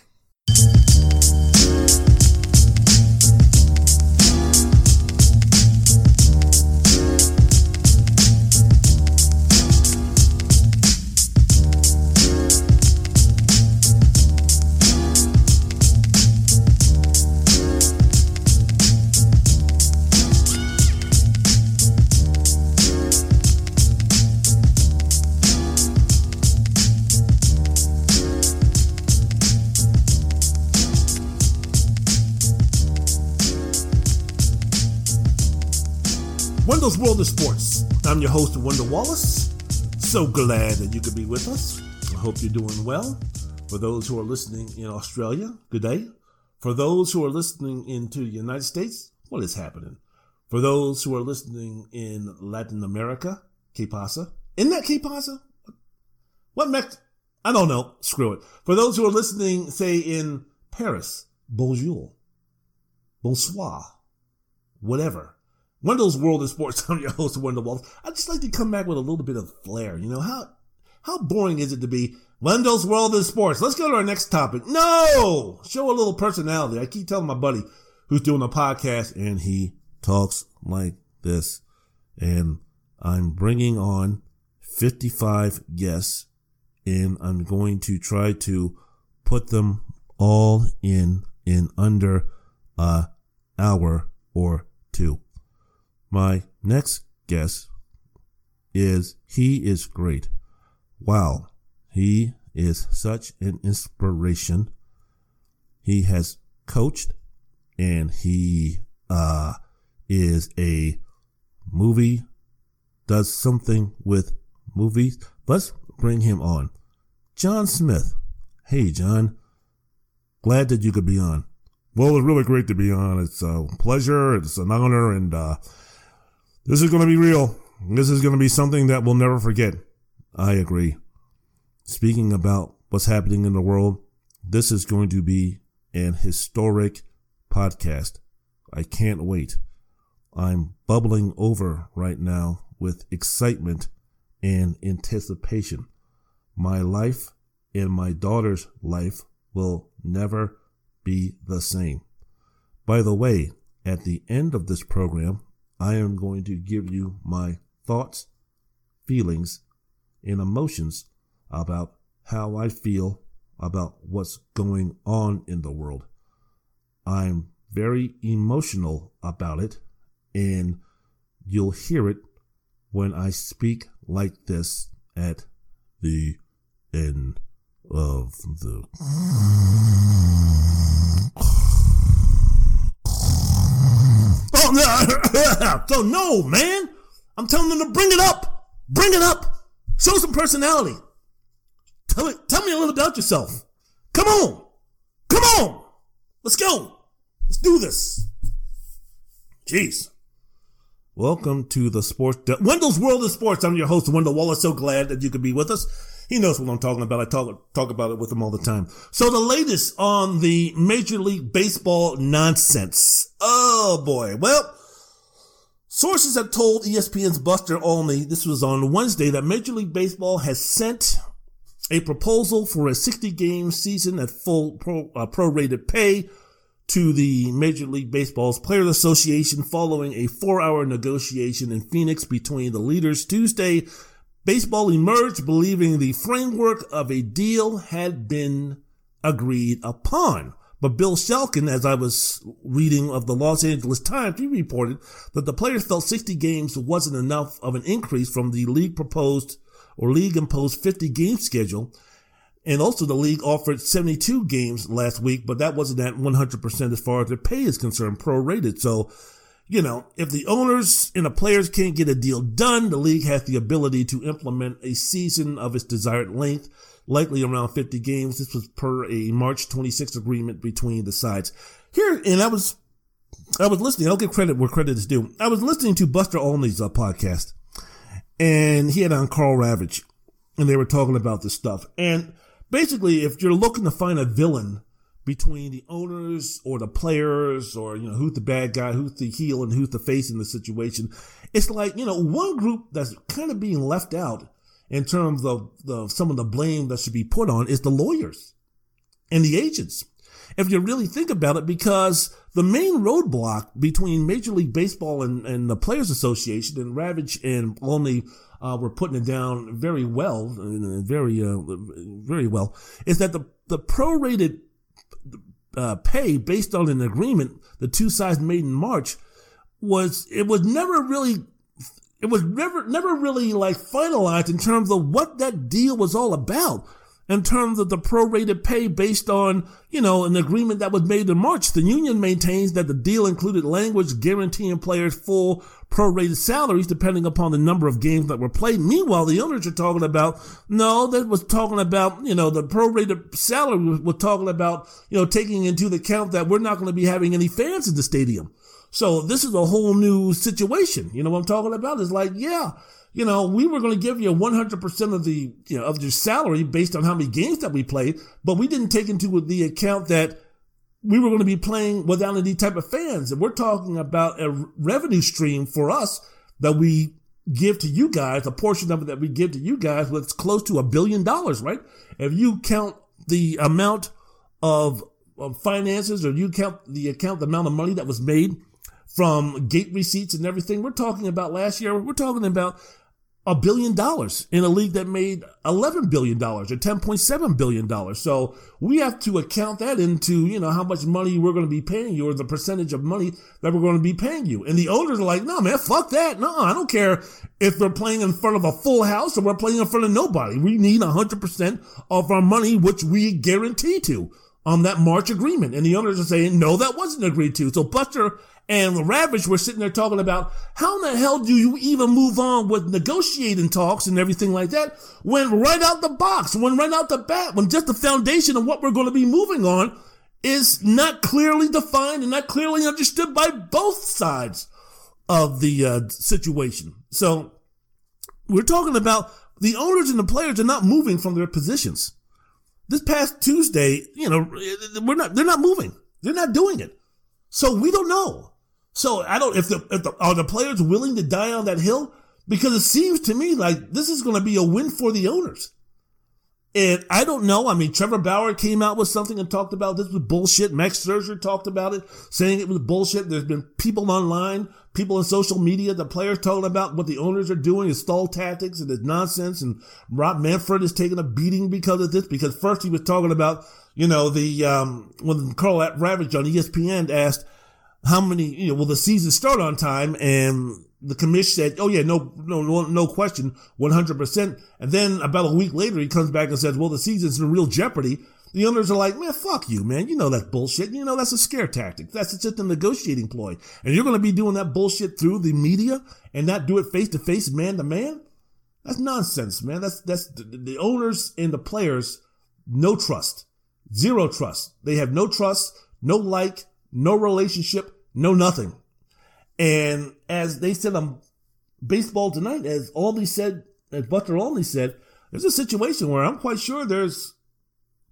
Wendell's World of Sports. I'm your host, Wendell Wallace. So glad that you could be with us. I hope you're doing well. For those who are listening in Australia, good day. For those who are listening into the United States, what is happening? For those who are listening in Latin America, que pasa? Isn't that que pasa? What Mex? I don't know. Screw it. For those who are listening, say in Paris, bonjour, bonsoir, whatever. Wendell's World of Sports. I'm your host, Wendell Wallace. I just like to come back with a little bit of flair. You know how how boring is it to be Wendell's World of Sports? Let's go to our next topic. No, show a little personality. I keep telling my buddy who's doing a podcast, and he talks like this. And I'm bringing on 55 guests, and I'm going to try to put them all in in under a hour or two. My next guest is he is great. Wow. He is such an inspiration. He has coached and he uh is a movie does something with movies. Let's bring him on. John Smith. Hey John. Glad that you could be on. Well, it's really great to be on. It's a pleasure. It's an honor and uh this is going to be real. This is going to be something that we'll never forget. I agree. Speaking about what's happening in the world, this is going to be an historic podcast. I can't wait. I'm bubbling over right now with excitement and anticipation. My life and my daughter's life will never be the same. By the way, at the end of this program, I am going to give you my thoughts, feelings, and emotions about how I feel about what's going on in the world. I'm very emotional about it, and you'll hear it when I speak like this at the end of the. Oh, so no, man. I'm telling them to bring it up. Bring it up. Show some personality. Tell it. Tell me a little about yourself. Come on. Come on. Let's go. Let's do this. Jeez. Welcome to the Sports De- Wendell's World of Sports. I'm your host, Wendell Wallace. So glad that you could be with us. He knows what I'm talking about. I talk talk about it with him all the time. So the latest on the Major League Baseball nonsense. Oh boy. Well, sources have told ESPN's Buster Olney, this was on Wednesday, that Major League Baseball has sent a proposal for a 60 game season at full pro, uh, prorated pay to the Major League Baseball's Players Association following a four hour negotiation in Phoenix between the leaders Tuesday Baseball emerged believing the framework of a deal had been agreed upon. But Bill Shaikin, as I was reading of the Los Angeles Times, he reported that the players felt 60 games wasn't enough of an increase from the league proposed or league imposed 50 game schedule. And also the league offered 72 games last week, but that wasn't at 100% as far as their pay is concerned, prorated. So, you know, if the owners and the players can't get a deal done, the league has the ability to implement a season of its desired length likely around 50 games. This was per a March 26 agreement between the sides. Here, and I was, I was listening. I'll give credit where credit is due. I was listening to Buster Olney's uh, podcast, and he had on Karl Ravech, and they were talking about this stuff. And basically, if you're looking to find a villain between the owners or the players, or you know who's the bad guy, who's the heel, and who's the face in the situation, it's like you know one group that's kind of being left out in terms of the, some of the blame that should be put on is the lawyers and the agents. If you really think about it, because the main roadblock between Major League Baseball and, and the Players Association and Ravech and Olney uh, were putting it down very well, very, uh, very well, is that the, the prorated uh, pay based on an agreement the two sides made in March was, it was never really it was never, never really like finalized in terms of what that deal was all about. In terms of the prorated pay based on, you know, an agreement that was made in March, the union maintains that the deal included language guaranteeing players full prorated salaries depending upon the number of games that were played. Meanwhile, the owners are talking about, no, that was talking about, you know, the prorated salary was, was talking about, you know, taking into the account that we're not going to be having any fans in the stadium. So this is a whole new situation. You know what I'm talking about? It's like, yeah, you know, we were going to give you 100% of the, you know, of your salary based on how many games that we played, but we didn't take into the account that we were going to be playing without any type of fans. And we're talking about a revenue stream for us that we give to you guys, a portion of it that we give to you guys, was close to a billion dollars, right? If you count the amount of, of finances or you count the account, the amount of money that was made from gate receipts and everything. We're talking about last year, we're talking about a billion dollars in a league that made $11 billion or $10.7 billion. So we have to account that into, you know, how much money we're going to be paying you or the percentage of money that we're going to be paying you. And the owners are like, no, man, fuck that. No, I don't care if we're playing in front of a full house or we're playing in front of nobody. We need 100% of our money, which we guarantee to on that March agreement. And the owners are saying, no, that wasn't agreed to. So Buster and Ravech were sitting there talking about how in the hell do you even move on with negotiating talks and everything like that when right out the box, when right out the bat, when just the foundation of what we're going to be moving on is not clearly defined and not clearly understood by both sides of the uh, situation. So we're talking about the owners and the players are not moving from their positions. This past Tuesday, you know, we're not, they're not moving. They're not doing it. So we don't know. So I don't, if the, if the, are the players willing to die on that hill? Because it seems to me like this is going to be a win for the owners. And I don't know. I mean, Trevor Bauer came out with something and talked about this was bullshit. Max Scherzer talked about it, saying it was bullshit. There's been people online, people in social media, the players talking about what the owners are doing is stall tactics and it's nonsense. And Rob Manfred is taking a beating because of this. Because first he was talking about, you know, the, um, when Karl Ravech on ESPN asked, how many, you know, will the season start on time? And the commission said, oh yeah, no, no, no, no question, 100%. And then about a week later, he comes back and says, well, the season's in real jeopardy. The owners are like, man, fuck you, man. You know that's bullshit. You know that's a scare tactic. That's just a negotiating ploy. And you're going to be doing that bullshit through the media and not do it face to face, man to man? That's nonsense, man. That's, that's the, the owners and the players, no trust. Zero trust. They have no trust, no like, no relationship, no nothing. And as they said on baseball tonight, as Olney said, as Buster Olney said, there's a situation where I'm quite sure there's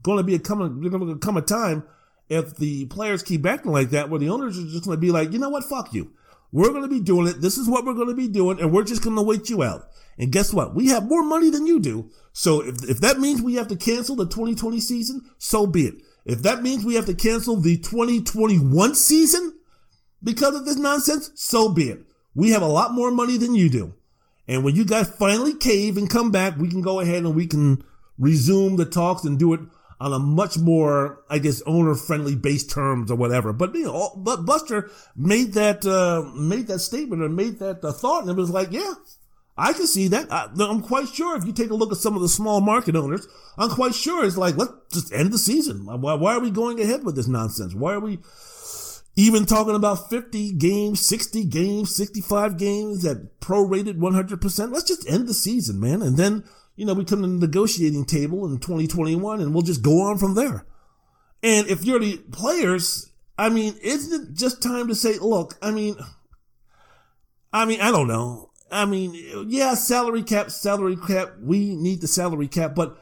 going to be a coming, going to come a time if the players keep acting like that, where the owners are just going to be like, you know what, fuck you. We're going to be doing it. This is what we're going to be doing, and we're just going to wait you out. And guess what? We have more money than you do. So if, if that means we have to cancel the 2020 season, so be it. If that means we have to cancel the 2021 season because of this nonsense, so be it. We have a lot more money than you do. And when you guys finally cave and come back, we can go ahead and we can resume the talks and do it on a much more, I guess, owner friendly base terms or whatever. But you know, but Buster made that uh, made that statement or made that uh, thought, and it was like, yeah, I can see that. I, am quite sure if you take a look at some of the small market owners, I'm quite sure it's like, let's just end the season. Why, why are we going ahead with this nonsense? Why are we even talking about 50 games, 60 games, 65 games at prorated 100%? Let's just end the season, man. And then, you know, we come to the negotiating table in 2021 and we'll just go on from there. And if you're the players, I mean, isn't it just time to say, look, I mean, I mean, I don't know. I mean, yeah, salary cap, salary cap. We need the salary cap, but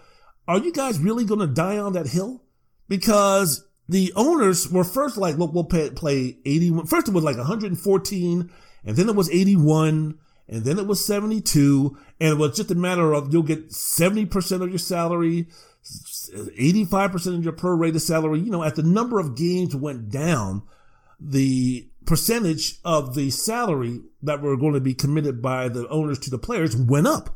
are you guys really going to die on that hill? Because the owners were first like, look, we'll pay, play 81. First it was like 114 and then it was 81 and then it was 72 and it was just a matter of you'll get 70% of your salary, 85% of your prorated salary. You know, as the number of games went down, the percentage of the salary that were going to be committed by the owners to the players went up.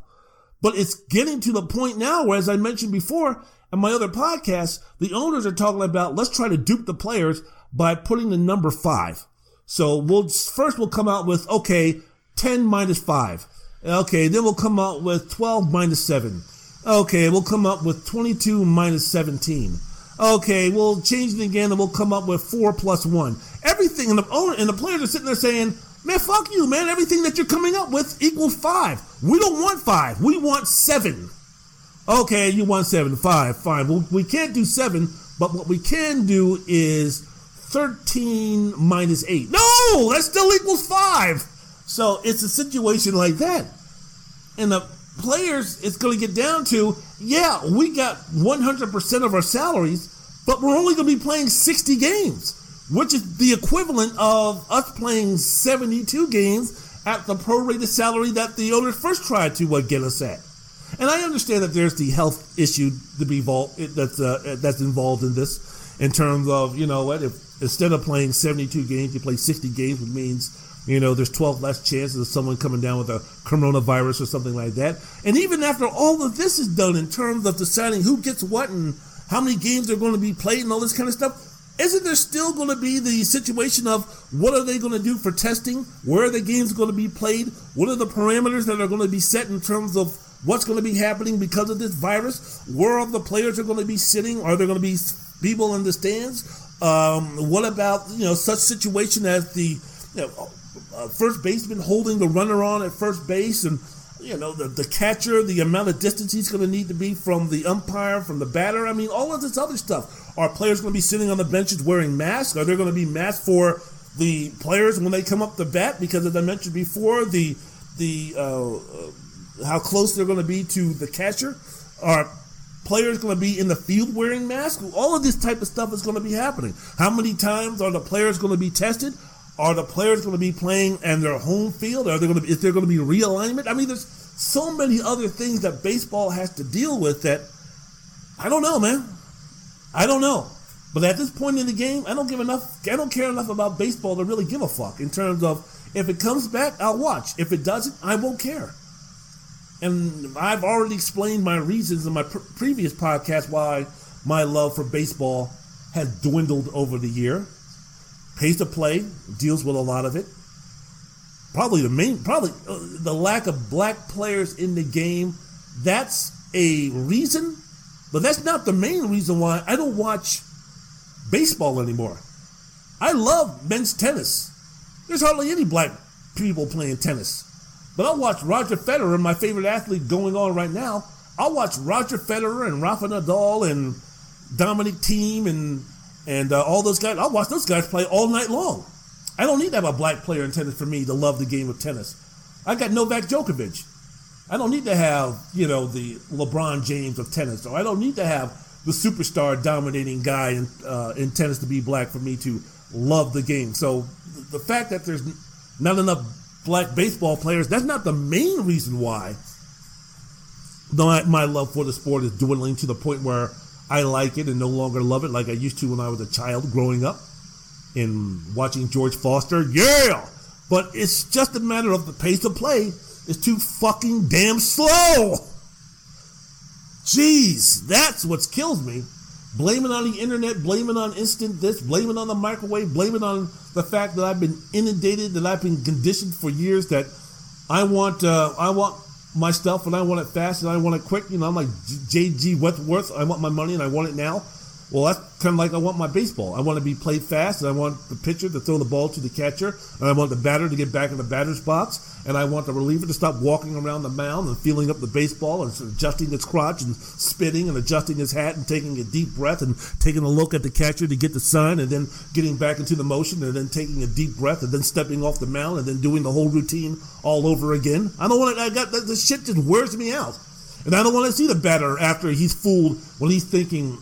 But it's getting to the point now where, as I mentioned before in my other podcast, the owners are talking about let's try to dupe the players by putting the number five. So we'll first we'll come out with okay, 10 minus five. Okay, then we'll come out with 12 minus seven. Okay, we'll come up with 22 minus 17. Okay, we'll change it again and we'll come up with four plus one. Everything and the owner and the players are sitting there saying, Man, fuck you, man. Everything that you're coming up with equals five. We don't want five. We want seven. Okay, you want seven. Five. Fine. Well, we can't do seven, but what we can do is 13 minus eight. No, that still equals five. So it's a situation like that. And the players, it's going to get down to, yeah, we got 100% of our salaries, but we're only going to be playing 60 games which is the equivalent of us playing 72 games at the prorated salary that the owners first tried to uh, get us at. And I understand that there's the health issue to be that's uh, that's involved in this, in terms of you know what if instead of playing 72 games you play 60 games, which means you know there's 12 less chances of someone coming down with a coronavirus or something like that. And even after all of this is done in terms of deciding who gets what and how many games are going to be played and all this kind of stuff, isn't there still going to be the situation of what are they going to do for testing? Where are the games going to be played? What are the parameters that are going to be set in terms of what's going to be happening because of this virus? Where are the players are going to be sitting? Are there going to be people in the stands? Um, what about you know such situation as the you know, uh, first baseman holding the runner on at first base and you know, the, the catcher, the amount of distance he's going to need to be from the umpire, from the batter. I mean, all of this other stuff. Are players going to be sitting on the benches wearing masks? Are there going to be masks for the players when they come up to bat? Because as I mentioned before, the the uh, uh, how close they're going to be to the catcher. Are players going to be in the field wearing masks? All of this type of stuff is going to be happening. How many times are the players going to be tested? Are the players going to be playing in their home field? Are they going to be, is there going to be realignment? I mean, there's so many other things that baseball has to deal with that I don't know, man. I don't know. But at this point in the game, I don't give enough. I don't care enough about baseball to really give a fuck in terms of if it comes back, I'll watch. If it doesn't, I won't care. And I've already explained my reasons in my pr- previous podcast why my love for baseball has dwindled over the year. Pace of play deals with a lot of it. Probably the main, probably uh, the lack of black players in the game. That's a reason, but that's not the main reason why I don't watch baseball anymore. I love men's tennis. There's hardly any black people playing tennis. But I'll watch Roger Federer, my favorite athlete going on right now. I'll watch Roger Federer and Rafa Nadal and Dominic Thiem and and uh, all those guys, I'll watch those guys play all night long. I don't need to have a black player in tennis for me to love the game of tennis. I got Novak Djokovic. I don't need to have, you know, the LeBron James of tennis. Or I don't need to have the superstar dominating guy in, uh, in tennis to be black for me to love the game. So the fact that there's not enough black baseball players, that's not the main reason why my, my love for the sport is dwindling to the point where I like it and no longer love it like I used to when I was a child growing up and watching George Foster. Yeah! But it's just a matter of the pace of play is too fucking damn slow. Jeez, that's what kills me. Blaming on the internet, blaming on instant this, blaming on the microwave, blaming on the fact that I've been inundated, that I've been conditioned for years that I want, uh, I want my stuff and I want it fast and I want it quick. You know, I'm like J.G. Wentworth. I want my money and I want it now. Well, that's kind of like I want my baseball. I want to be played fast, and I want the pitcher to throw the ball to the catcher, and I want the batter to get back in the batter's box, and I want the reliever to stop walking around the mound and feeling up the baseball and adjusting its crotch and spitting and adjusting his hat and taking a deep breath and taking a look at the catcher to get the sign, and then getting back into the motion, and then taking a deep breath, and then stepping off the mound, and then doing the whole routine all over again. I don't want to. I got the shit just wears me out. And I don't want to see the batter after he's fooled when he's thinking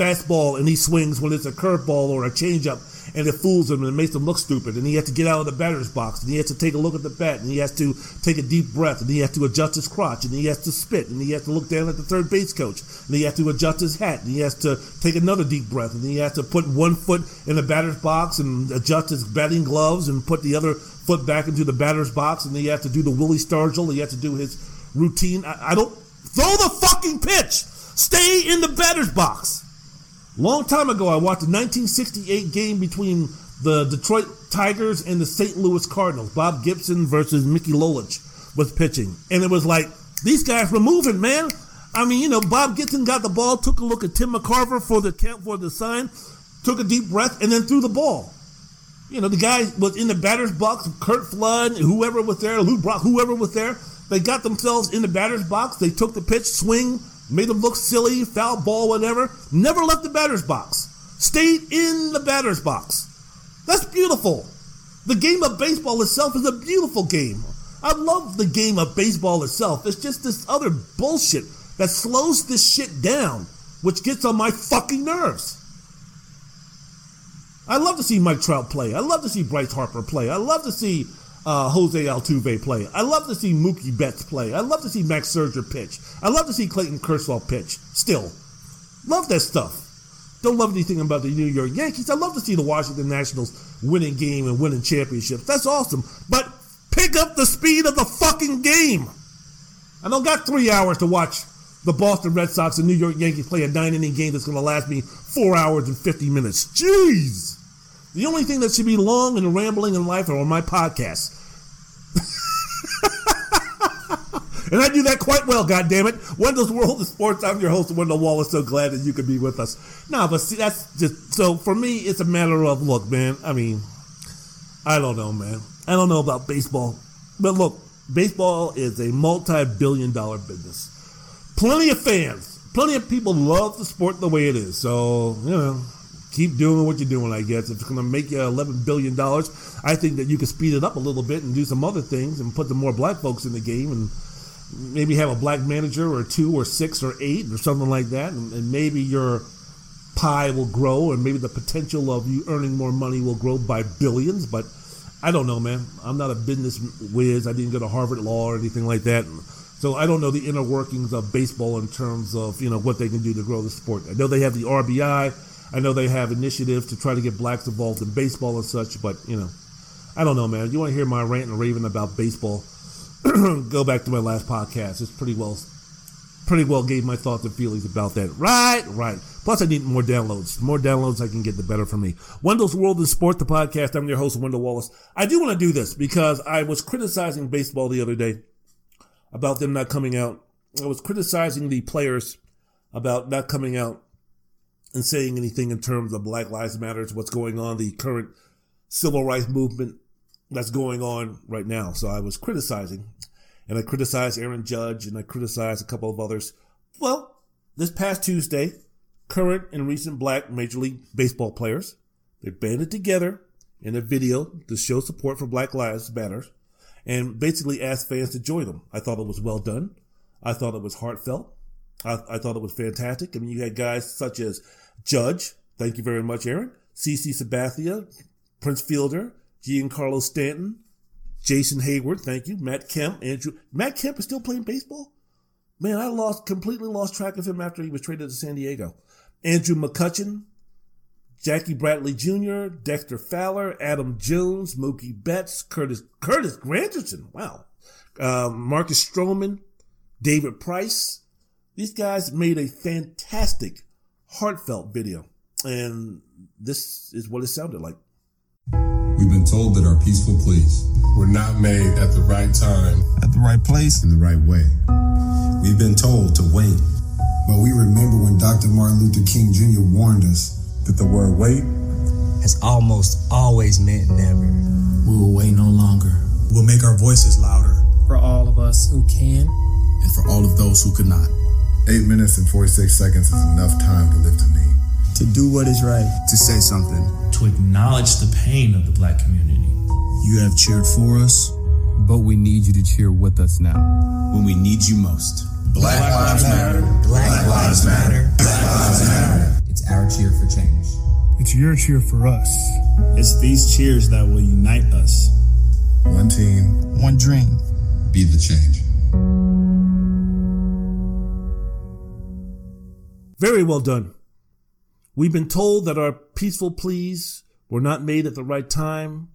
fastball and he swings when it's a curveball or a changeup and it fools him and makes him look stupid. And he has to get out of the batter's box and he has to take a look at the bat and he has to take a deep breath and he has to adjust his crotch and he has to spit and he has to look down at the third base coach and he has to adjust his hat and he has to take another deep breath and he has to put one foot in the batter's box and adjust his batting gloves and put the other foot back into the batter's box and he has to do the Willie Stargell. He has to do his routine. I, I don't throw the fucking pitch. Stay in the batter's box. Long time ago, I watched a 1968 game between the Detroit Tigers and the St. Louis Cardinals. Bob Gibson versus Mickey Lolich was pitching. And it was like, these guys were moving, man. I mean, you know, Bob Gibson got the ball, took a look at Tim McCarver for the count for the sign, took a deep breath, and then threw the ball. You know, the guy was in the batter's box, Curt Flood, whoever was there, Lou Brock, whoever was there. They got themselves in the batter's box. They took the pitch, swing, made them look silly, foul ball, whatever. Never left the batter's box. Stayed in the batter's box. That's beautiful. The game of baseball itself is a beautiful game. I love the game of baseball itself. It's just this other bullshit that slows this shit down, which gets on my fucking nerves. I love to see Mike Trout play. I love to see Bryce Harper play. I love to see uh, Jose Altuve play. I love to see Mookie Betts play. I love to see Max Scherzer pitch. I love to see Clayton Kershaw pitch. Still, love that stuff. Don't love anything about the New York Yankees. I love to see the Washington Nationals winning game and winning championships. That's awesome. But pick up the speed of the fucking game. I don't got three hours to watch the Boston Red Sox and New York Yankees play a nine inning game that's going to last me four hours and 50 minutes. Jeez. The only thing that should be long and rambling in life are on my podcasts. and I do that quite well, God damn it! Wendell's World of Sports. I'm your host, Wendell Wallace. So glad that you could be with us. No, but see, that's just so for me. It's a matter of look, man. I mean, I don't know, man. I don't know about baseball, but look, baseball is a multi-billion-dollar business. Plenty of fans, plenty of people love the sport the way it is. So you know keep doing what you're doing, I guess. If it's going to make you $11 billion, I think that you can speed it up a little bit and do some other things and put some more black folks in the game and maybe have a black manager or two or six or eight or something like that. And, and maybe your pie will grow and maybe the potential of you earning more money will grow by billions. But I don't know, man. I'm not a business whiz. I didn't go to Harvard Law or anything like that. So I don't know the inner workings of baseball in terms of, you know, what they can do to grow the sport. I know they have the RBI I know they have initiatives to try to get blacks involved in baseball and such, but you know, I don't know, man. You want to hear my rant and raving about baseball? Go back to my last podcast. It's pretty well, pretty well gave my thoughts and feelings about that. Right, right. Plus, I need more downloads. The more downloads I can get, the better for me. Wendell's World in Sport, the podcast. I'm your host, Wendell Wallace. I do want to do this because I was criticizing baseball the other day about them not coming out. I was criticizing the players about not coming out and saying anything in terms of Black Lives Matters, what's going on, the current civil rights movement that's going on right now. So I was criticizing, and I criticized Aaron Judge, and I criticized a couple of others. Well, this past Tuesday, current and recent black Major League Baseball players, they banded together in a video to show support for Black Lives Matter and basically asked fans to join them. I thought it was well done. I thought it was heartfelt. I, I thought it was fantastic. I mean, you had guys such as Judge, thank you very much, Aaron. CC Sabathia, Prince Fielder, Giancarlo Stanton, Jason Heyward, thank you. Matt Kemp, Andrew. Matt Kemp is still playing baseball? Man, I lost, completely lost track of him after he was traded to San Diego. Andrew McCutchen, Jackie Bradley Jr., Dexter Fowler, Adam Jones, Mookie Betts, Curtis, Curtis Granderson, wow. Uh, Marcus Stroman, David Price. These guys made a fantastic heartfelt video. And this is what it sounded like. We've been told that our peaceful pleas were not made at the right time, at the right place, in the right way. We've been told to wait. But we remember when Dr. Martin Luther King Jr. warned us that the word wait has almost always meant never. We will wait no longer. We'll make our voices louder. For all of us who can, and for all of those who could not. Eight minutes and 46 seconds is enough time to lift a knee. To do what is right. To say something. To acknowledge the pain of the black community. You have cheered for us, but we need you to cheer with us now. When we need you most. Black, black lives matter. matter. Black, lives matter. Black lives matter. It's our cheer for change. It's your cheer for us. It's these cheers that will unite us. One team. One dream. Be the change. Very well done. We've been told that our peaceful pleas were not made at the right time,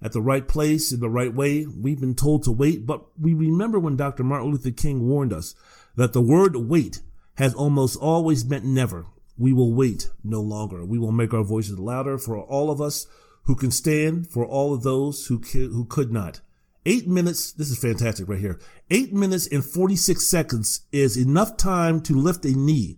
at the right place, in the right way. We've been told to wait, but we remember when Dr. Martin Luther King warned us that the word wait has almost always meant never. We will wait no longer. We will make our voices louder for all of us who can stand, for all of those who, who could not. Eight minutes, this is fantastic right here. Eight minutes and 46 seconds is enough time to lift a knee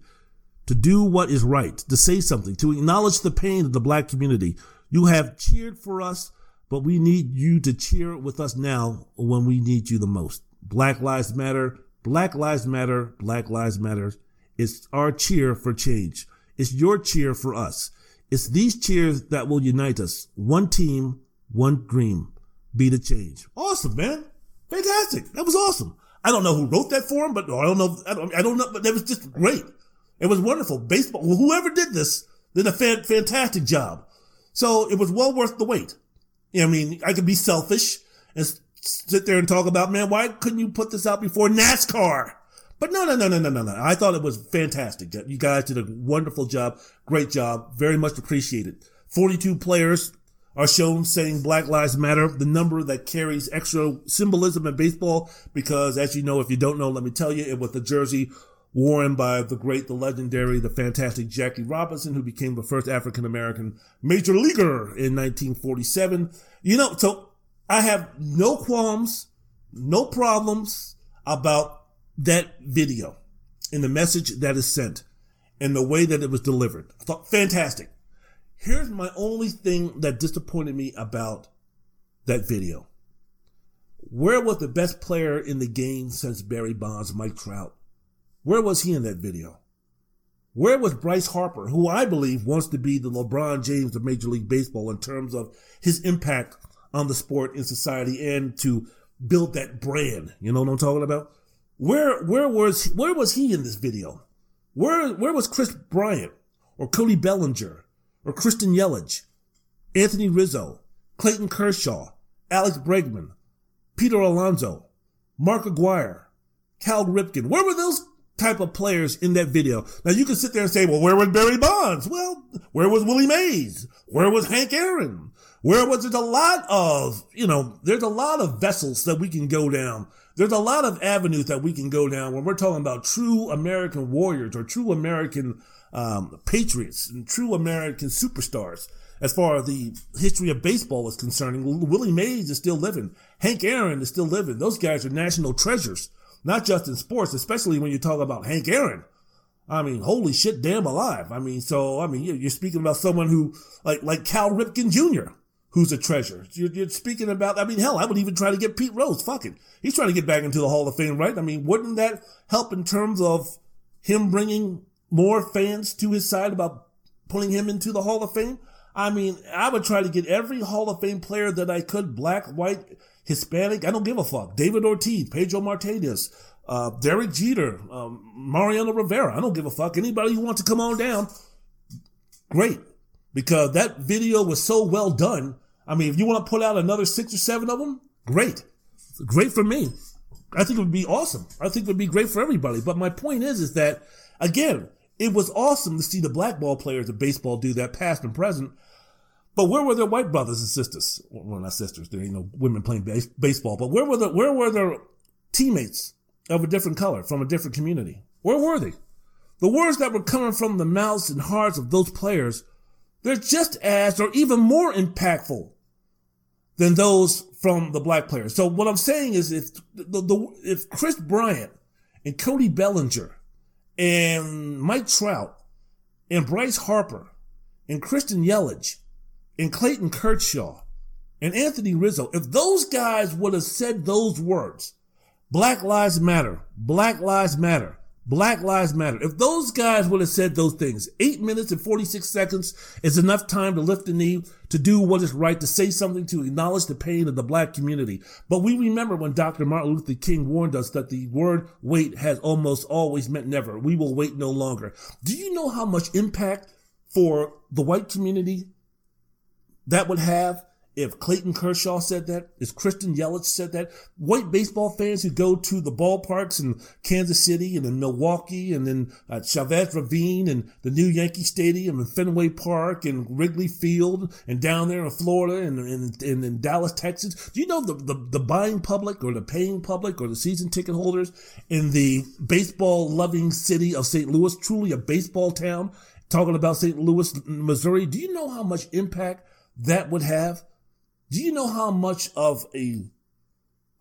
to do what is right, to say something, to acknowledge the pain of the black community. You have cheered for us, but we need you to cheer with us now when we need you the most. Black Lives Matter, Black Lives Matter, Black Lives Matter. It's our cheer for change. It's your cheer for us. It's these cheers that will unite us. One team, one dream. Be the change. Awesome, man. Fantastic. That was awesome. I don't know who wrote that for him, but I don't know. I don't, I don't know, but that was just great. It was wonderful. Baseball, whoever did this did a fan, fantastic job. So it was well worth the wait. I mean, I could be selfish and sit there and talk about, man, why couldn't you put this out before NASCAR? But no, no, no, no, no, no, no. I thought it was fantastic. You guys did a wonderful job. Great job. Very much appreciated. 42 players are shown saying Black Lives Matter, the number that carries extra symbolism in baseball, because as you know, if you don't know, let me tell you, it was the jersey worn by the great, the legendary, the fantastic Jackie Robinson, who became the first African American major leaguer in 1947. You know, so I have no qualms, no problems about that video and the message that is sent and the way that it was delivered. I thought fantastic. Here's my only thing that disappointed me about that video. Where was the best player in the game since Barry Bonds, Mike Trout? Where was he in that video? Where was Bryce Harper, who I believe wants to be the LeBron James of Major League Baseball in terms of his impact on the sport in society and to build that brand? You know what I'm talking about? Where where was where was he in this video? Where where was Kris Bryant or Cody Bellinger or Christian Yelich, Anthony Rizzo, Clayton Kershaw, Alex Bregman, Peter Alonso, Mark Aguirre, Cal Ripken? Where were those type of players in that video. Now you can sit there and say, well, where was Barry Bonds? Well, where was Willie Mays? Where was Hank Aaron? Where was it a lot of, you know, there's a lot of vessels that we can go down. There's a lot of avenues that we can go down when we're talking about true American warriors or true American um, patriots and true American superstars. As far as the history of baseball is concerned, Willie Mays is still living. Hank Aaron is still living. Those guys are national treasures not just in sports, especially when you talk about Hank Aaron. I mean, holy shit, damn alive. I mean, so, I mean, you're speaking about someone who, like, like Cal Ripken Jr., who's a treasure. You're, you're, speaking about, I mean, hell, I would even try to get Pete Rose. Fuck it. He's trying to get back into the Hall of Fame, right? I mean, wouldn't that help in terms of him bringing more fans to his side about putting him into the Hall of Fame? I mean, I would try to get every Hall of Fame player that I could, black, white, Hispanic, I don't give a fuck. David Ortiz, Pedro Martinez, uh, Derek Jeter, um, Mariano Rivera. I don't give a fuck. Anybody who wants to come on down, great. Because that video was so well done. I mean, if you want to pull out another six or seven of them, great. Great for me. I think it would be awesome. I think it would be great for everybody. But my point is, is that again, it was awesome to see the black ball players of baseball do that, past and present. But where were their white brothers and sisters? Well, not sisters. There ain't no women playing base- baseball. But where were the where were their teammates of a different color from a different community? Where were they? the words that were coming from the mouths and hearts of those players, they're just as or even more impactful than those from the black players. So what I'm saying is if the, the if Kris Bryant and Cody Bellinger and Mike Trout and Bryce Harper and Christian Yelich and Clayton Kershaw and Anthony Rizzo, if those guys would have said those words, Black Lives Matter, Black Lives Matter, Black Lives Matter. If those guys would have said those things, eight minutes and 46 seconds is enough time to lift the knee, to do what is right, to say something, to acknowledge the pain of the black community. But we remember when Dr. Martin Luther King warned us that the word wait has almost always meant never. We will wait no longer. Do you know how much impact for the white community that would have if Clayton Kershaw said that, if Christian Yelich said that, white baseball fans who go to the ballparks in Kansas City and in Milwaukee and in uh, Chavez Ravine and the new Yankee Stadium and Fenway Park and Wrigley Field and down there in Florida and, and, and in Dallas, Texas. Do you know the, the, the buying public or the paying public or the season ticket holders in the baseball loving city of St. Louis, truly a baseball town, talking about St. Louis, Missouri? Do you know how much impact that would have? Do you know how much of a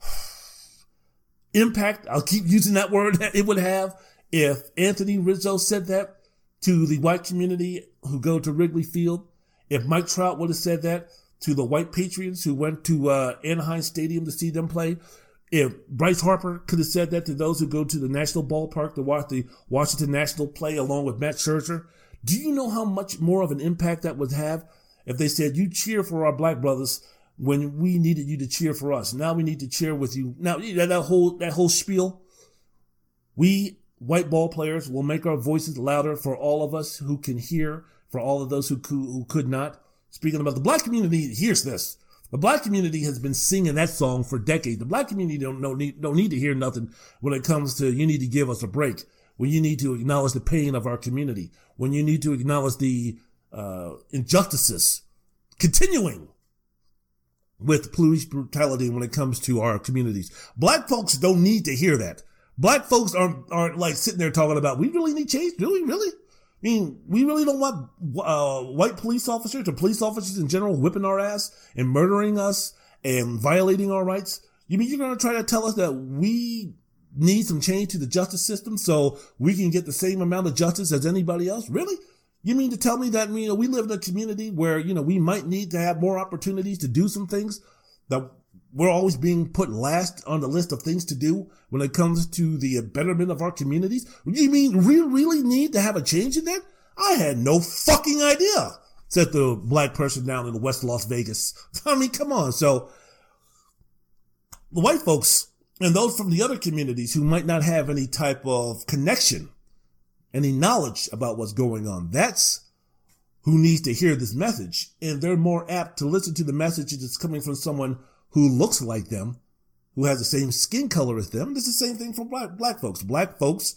impact, I'll keep using that word, it would have if Anthony Rizzo said that to the white community who go to Wrigley Field? If Mike Trout would have said that to the white Patriots who went to uh, Anaheim Stadium to see them play? If Bryce Harper could have said that to those who go to the National Ballpark to watch the Washington National play along with Matt Scherzer, do you know how much more of an impact that would have if they said, you cheer for our black brothers when we needed you to cheer for us. Now we need to cheer with you. Now that whole, that whole spiel, we white ball players will make our voices louder for all of us who can hear, for all of those who could, who could not. Speaking about the black community, hears this. The black community has been singing that song for decades. The black community don't, don't need, don't need to hear nothing when it comes to you need to give us a break. When you need to acknowledge the pain of our community. When you need to acknowledge the uh, injustices continuing with police brutality when it comes to our communities. Black folks don't need to hear that. Black folks aren't, aren't like sitting there talking about, we really need change. Really? Really? I mean, we really don't want uh, white police officers or police officers in general whipping our ass and murdering us and violating our rights. You mean you're going to try to tell us that we need some change to the justice system so we can get the same amount of justice as anybody else? Really? You mean to tell me that, you know, we live in a community where, you know, we might need to have more opportunities to do some things that we're always being put last on the list of things to do when it comes to the betterment of our communities? You mean we really need to have a change in that? I had no fucking idea, said the black person down in the West Las Vegas. I mean, come on. So the white folks and those from the other communities who might not have any type of connection any knowledge about what's going on. That's who needs to hear this message. And they're more apt to listen to the message that's coming from someone who looks like them, who has the same skin color as them. It's the same thing for black, black folks. Black folks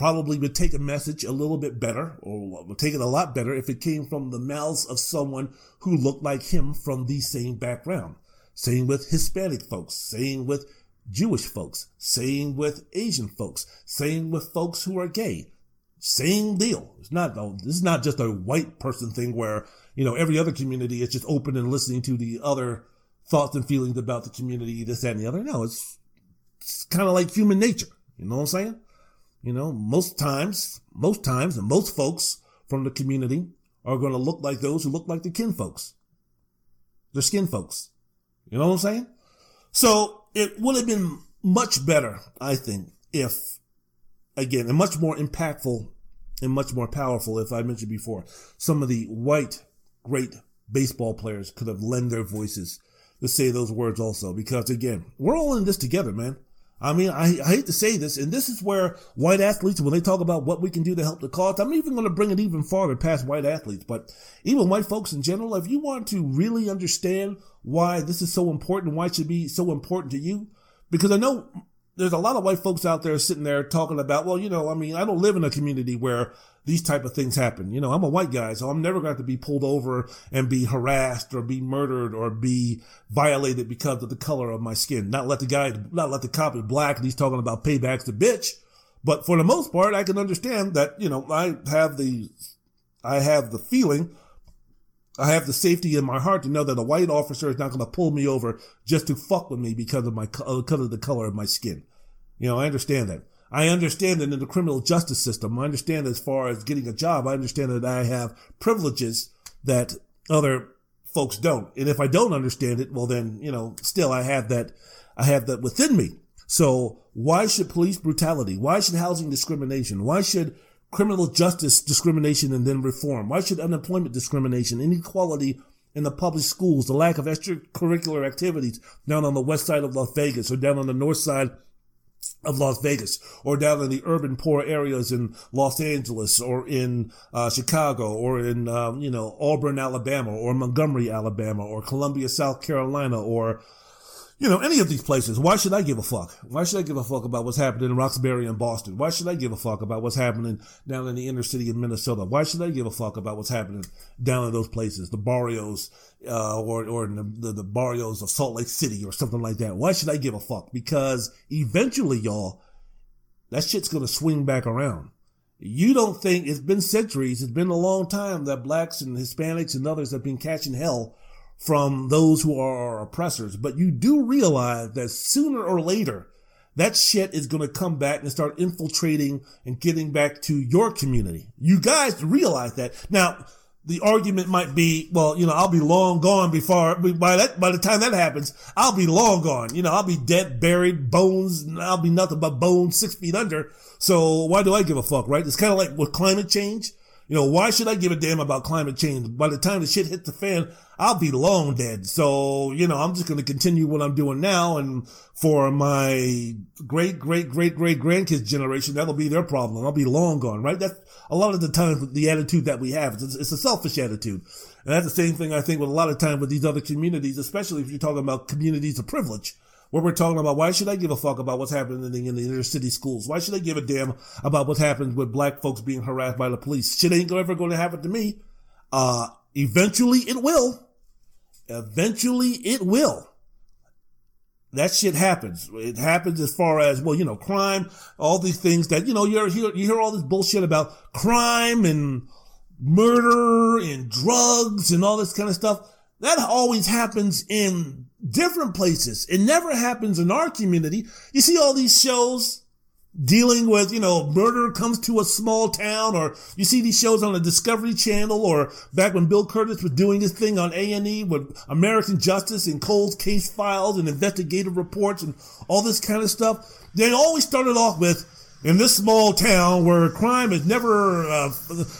probably would take a message a little bit better or would take it a lot better if it came from the mouths of someone who looked like him from the same background. Same with Hispanic folks, same with Jewish folks, same with Asian folks, same with folks who are gay. Same deal. It's not, oh, this is not just a white person thing where, you know, every other community is just open and listening to the other thoughts and feelings about the community, this, that, and the other. No, it's, it's kind of like human nature. You know what I'm saying? You know, most times, most times, and most folks from the community are going to look like those who look like the kin folks. They're skin folks. You know what I'm saying? So it would have been much better, I think, if again, and much more impactful and much more powerful, if I mentioned before, some of the white great baseball players could have lent their voices to say those words also. Because again, we're all in this together, man. I mean, I, I, hate to say this, and this is where white athletes, when they talk about what we can do to help the cause, I'm even going to bring it even farther past white athletes, but even white folks in general, if you want to really understand why this is so important, why it should be so important to you, because I know there's a lot of white folks out there sitting there talking about, well, you know, I mean, I don't live in a community where these type of things happen. You know, I'm a white guy, so I'm never going to be pulled over and be harassed or be murdered or be violated because of the color of my skin. Not let the guy, not let the cop is black and he's talking about paybacks to bitch. But for the most part, I can understand that, you know, I have the, I have the feeling, I have the safety in my heart to know that a white officer is not going to pull me over just to fuck with me because of my, uh, because of the color of my skin. You know, I understand that. I understand that in the criminal justice system, I understand as far as getting a job, I understand that I have privileges that other folks don't. And if I don't understand it, well then, you know, still I have that, I have that within me. So why should police brutality? Why should housing discrimination? Why should criminal justice discrimination and then reform? Why should unemployment discrimination, inequality in the public schools, the lack of extracurricular activities down on the west side of Las Vegas or down on the north side of Las Vegas or down in the urban poor areas in Los Angeles or in uh, Chicago or in, um, you know, Auburn, Alabama or Montgomery, Alabama or Columbia, South Carolina or you know, any of these places, why should I give a fuck? Why should I give a fuck about what's happening in Roxbury and Boston? Why should I give a fuck about what's happening down in the inner city of Minnesota? Why should I give a fuck about what's happening down in those places, the barrios, uh, or, or the, the, the barrios of Salt Lake City or something like that? Why should I give a fuck? Because eventually, y'all, that shit's gonna swing back around. You don't think it's been centuries, it's been a long time that blacks and Hispanics and others have been catching hell from those who are our oppressors. But you do realize that sooner or later, that shit is going to come back and start infiltrating and getting back to your community. You guys realize that. Now, the argument might be, well, you know, I'll be long gone before, by that, by the time that happens, I'll be long gone. You know, I'll be dead, buried, bones, I'll be nothing but bones six feet under. So why do I give a fuck, right? It's kind of like with climate change. You know, why should I give a damn about climate change? By the time the shit hits the fan, I'll be long dead. So, you know, I'm just going to continue what I'm doing now. And for my great, great, great, great grandkids generation, that'll be their problem. I'll be long gone, right? That's a lot of the times the attitude that we have. It's, it's a selfish attitude. And that's the same thing I think with a lot of time with these other communities, especially if you're talking about communities of privilege where we're talking about why should I give a fuck about what's happening in the inner city schools? Why should I give a damn about what happens with black folks being harassed by the police? Shit ain't ever going to happen to me. Uh, eventually it will. Eventually it will. That shit happens. It happens as far as, well, you know, crime, all these things that, you know, you hear, you hear all this bullshit about crime and murder and drugs and all this kind of stuff. That always happens in different places. It never happens in our community. You see all these shows dealing with, you know, murder comes to a small town or you see these shows on the Discovery Channel or back when Bill Kurtis was doing his thing on A&E with American Justice and Cold Case Files and investigative reports and all this kind of stuff. They always started off with, in this small town where crime is never, uh,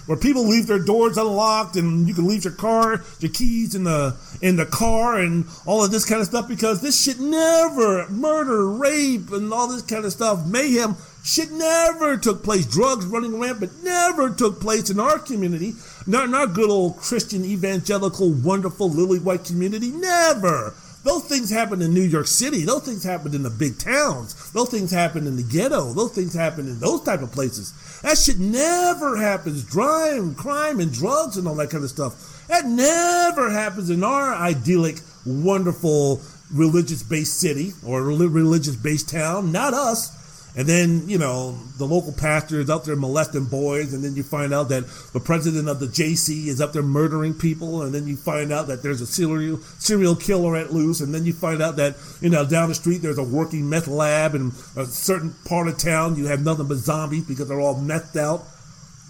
where people leave their doors unlocked and you can leave your car, your keys in the, in the car and all of this kind of stuff because this shit never, murder, rape and all this kind of stuff, mayhem, shit never took place. Drugs running rampant never took place in our community. Not in our good old Christian evangelical, wonderful lily white community. Never. Those things happen in New York City. Those things happen in the big towns. Those things happen in the ghetto. Those things happen in those type of places. That shit never happens. Crime, crime and drugs and all that kind of stuff. That never happens in our idyllic, wonderful, religious based city or religious based town. Not us. And then, you know, the local pastor is out there molesting boys. And then you find out that the president of the JC is up there murdering people. And then you find out that there's a serial, serial killer at loose. And then you find out that, you know, down the street there's a working meth lab. And a certain part of town you have nothing but zombies because they're all methed out.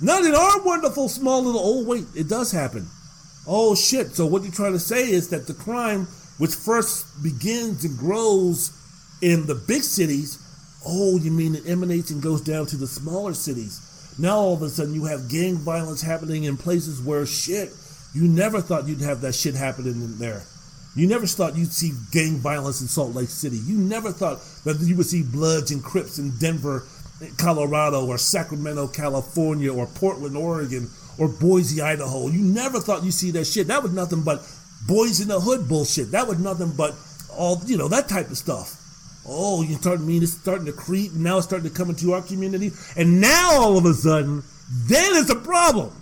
Not in our wonderful small little, oh, wait, it does happen. Oh, shit. So what you're trying to say is that the crime, which first begins and grows in the big cities, Oh, you mean it emanates and goes down to the smaller cities. Now all of a sudden you have gang violence happening in places where shit, you never thought you'd have that shit happening in there. You never thought you'd see gang violence in Salt Lake City. You never thought that you would see Bloods and Crips in Denver, Colorado, or Sacramento, California, or Portland, Oregon, or Boise, Idaho. You never thought you'd see that shit. That was nothing but boys in the hood bullshit. That was nothing but all, you know, that type of stuff. Oh, you start mean it's starting to creep. Now it's starting to come into our community. And now all of a sudden, then it's a problem.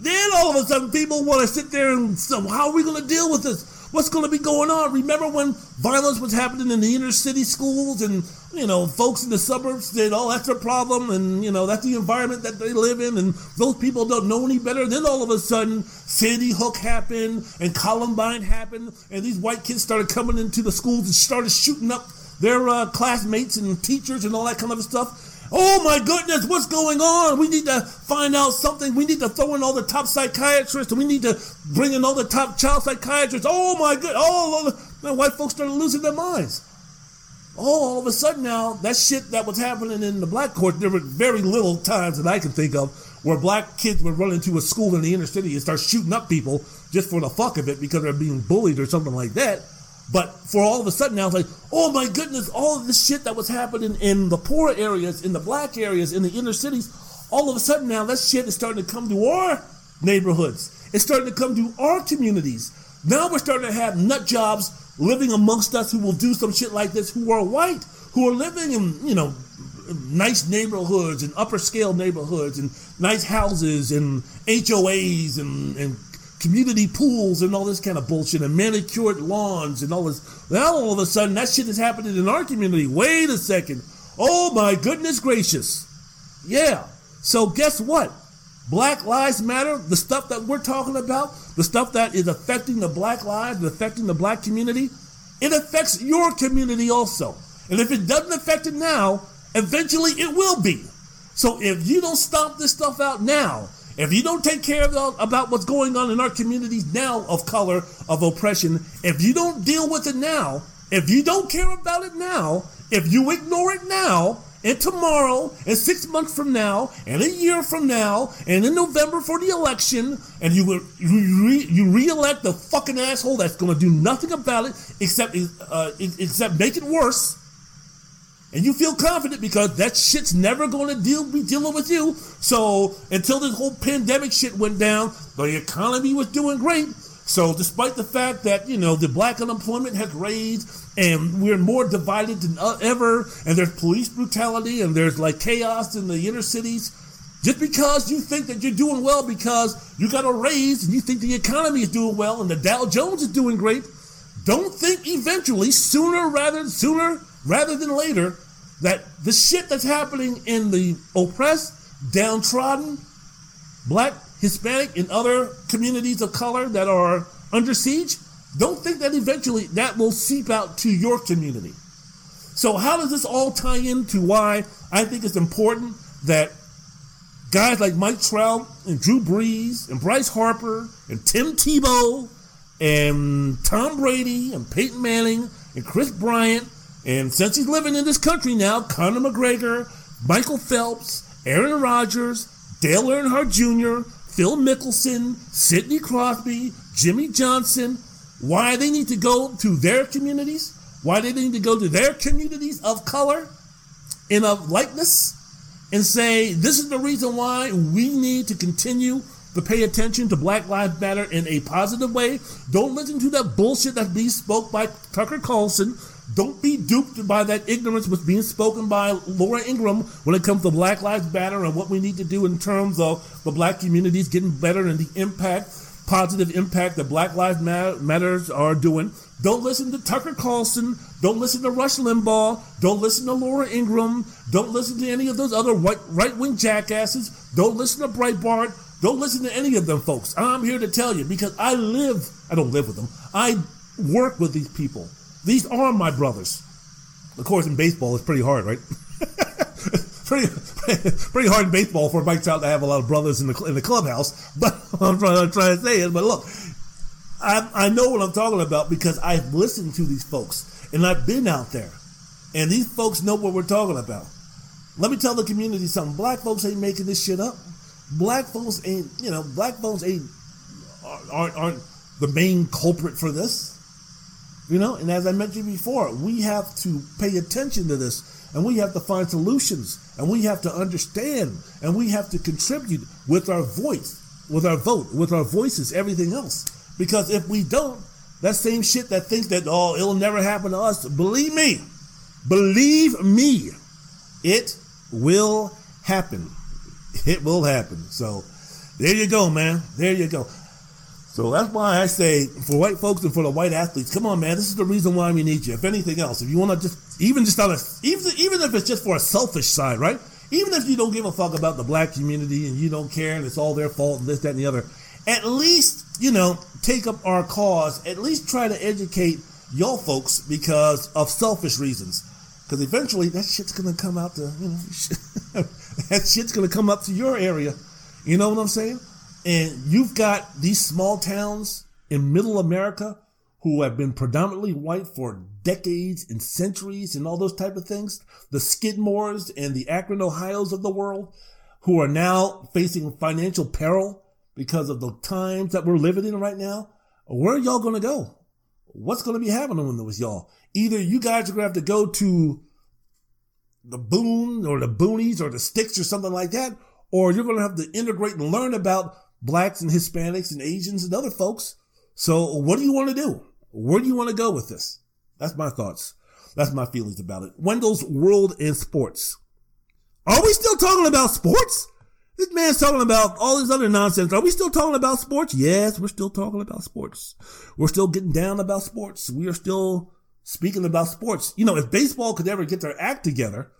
Then all of a sudden people want to sit there and so how are we going to deal with this? What's going to be going on? Remember when violence was happening in the inner city schools and, you know, folks in the suburbs said, oh, that's a problem and, you know, that's the environment that they live in and those people don't know any better. Then all of a sudden, Sandy Hook happened and Columbine happened and these white kids started coming into the schools and started shooting up their uh, classmates and teachers and all that kind of stuff. Oh my goodness, what's going on? We need to find out something. We need to throw in all the top psychiatrists. We need to bring in all the top child psychiatrists. Oh my good, all of the white folks started losing their minds. Oh, all of a sudden now, that shit that was happening in the black court, there were very little times that I can think of where black kids would run into a school in the inner city and start shooting up people just for the fuck of it because they're being bullied or something like that. But for all of a sudden now, it's like, oh my goodness, all of this shit that was happening in the poor areas, in the black areas, in the inner cities, all of a sudden now that shit is starting to come to our neighborhoods. It's starting to come to our communities. Now we're starting to have nut jobs living amongst us who will do some shit like this, who are white, who are living in, you know, nice neighborhoods and upper scale neighborhoods and nice houses and HOAs and, and community pools and all this kind of bullshit and manicured lawns and all this. Now all of a sudden that shit is happening in our community. Wait a second. Oh my goodness gracious. Yeah. So guess what? Black Lives Matter, the stuff that we're talking about, the stuff that is affecting the black lives, affecting the black community, it affects your community also. And if it doesn't affect it now, eventually it will be. So if you don't stomp this stuff out now, if you don't take care the, about what's going on in our communities now of color, of oppression, if you don't deal with it now, if you don't care about it now, if you ignore it now, and tomorrow, and six months from now, and a year from now, and in November for the election, and you you, re, you re-elect the fucking asshole that's going to do nothing about it except uh, except make it worse and you feel confident because that shit's never going to deal be dealing with you. So until this whole pandemic shit went down, the economy was doing great. So despite the fact that you know the black unemployment has raised and we're more divided than uh, ever, and there's police brutality and there's like chaos in the inner cities, just because you think that you're doing well because you got a raise and you think the economy is doing well and the Dow Jones is doing great, don't think eventually, sooner rather sooner rather than later, that the shit that's happening in the oppressed, downtrodden, black, Hispanic, and other communities of color that are under siege, don't think that eventually that will seep out to your community. So, how does this all tie into why I think it's important that guys like Mike Trout and Drew Brees and Bryce Harper and Tim Tebow and Tom Brady and Peyton Manning and Kris Bryant and since he's living in this country now, Conor McGregor, Michael Phelps, Aaron Rodgers, Dale Earnhardt Jr., Phil Mickelson, Sidney Crosby, Jimmie Johnson, why they need to go to their communities, why they need to go to their communities of color and of likeness and say, this is the reason why we need to continue to pay attention to Black Lives Matter in a positive way. Don't listen to that bullshit that's being spoke by Tucker Carlson don't be duped by that ignorance was being spoken by Laura Ingraham when it comes to Black Lives Matter and what we need to do in terms of the black communities getting better and the impact, positive impact that Black Lives Matters are doing. Don't listen to Tucker Carlson. Don't listen to Rush Limbaugh. Don't listen to Laura Ingraham. Don't listen to any of those other right wing jackasses. Don't listen to Breitbart. Don't listen to any of them folks. I'm here to tell you because I live, I don't live with them, I work with these people. These are my brothers. Of course, in baseball, it's pretty hard, right? pretty, pretty hard in baseball for Mike Trout to have a lot of brothers in the in the clubhouse. But I'm trying, I'm trying to say it. But look, I, I know what I'm talking about because I've listened to these folks and I've been out there, and these folks know what we're talking about. Let me tell the community something. Black folks ain't making this shit up. Black folks ain't, you know, black folks ain't aren't, aren't the main culprit for this. You know, and as I mentioned before, we have to pay attention to this and we have to find solutions and we have to understand and we have to contribute with our voice, with our vote, with our voices, everything else. Because if we don't, that same shit that thinks that, oh, it'll never happen to us, believe me, believe me, it will happen. It will happen. So there you go, man. There you go. So that's why I say for white folks and for the white athletes, come on, man, this is the reason why we need you. If anything else, if you want to just, even just on a, even, even if it's just for a selfish side, right? Even if you don't give a fuck about the black community and you don't care and it's all their fault and this, that, and the other, at least, you know, take up our cause, at least try to educate y'all folks because of selfish reasons. Because eventually that shit's gonna come out to, you know, that shit's gonna come up to your area. You know what I'm saying? And you've got these small towns in middle America who have been predominantly white for decades and centuries and all those type of things. The Skidmores and the Akron, Ohio's of the world who are now facing financial peril because of the times that we're living in right now. Where are y'all going to go? What's going to be happening with y'all? Either you guys are going to have to go to the Boone or the Boonies or the Sticks or something like that, or you're going to have to integrate and learn about blacks and Hispanics and Asians and other folks. So what do you want to do? Where do you want to go with this? That's my thoughts. That's my feelings about it. Wendell's World in Sports. Are we still talking about sports? This man's talking about all this other nonsense. Are we still talking about sports? Yes, we're still talking about sports. We're still getting down about sports. We are still speaking about sports. You know, if baseball could ever get their act together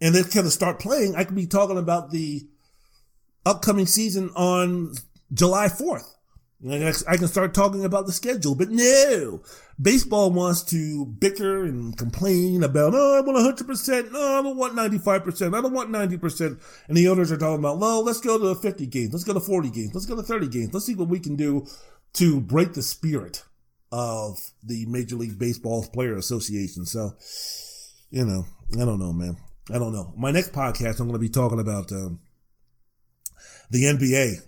and they kind of start playing, I could be talking about the upcoming season on July 4th. I can start talking about the schedule, but no. Baseball wants to bicker and complain about, oh, I want 100%. No, I don't want 95%. I don't want 90%. And the owners are talking about, well, let's go to the 50 games. Let's go to 40 games. Let's go to 30 games. Let's see what we can do to break the spirit of the Major League Baseball Player Association. So, you know, I don't know, man. I don't know. My next podcast, I'm going to be talking about um, the NBA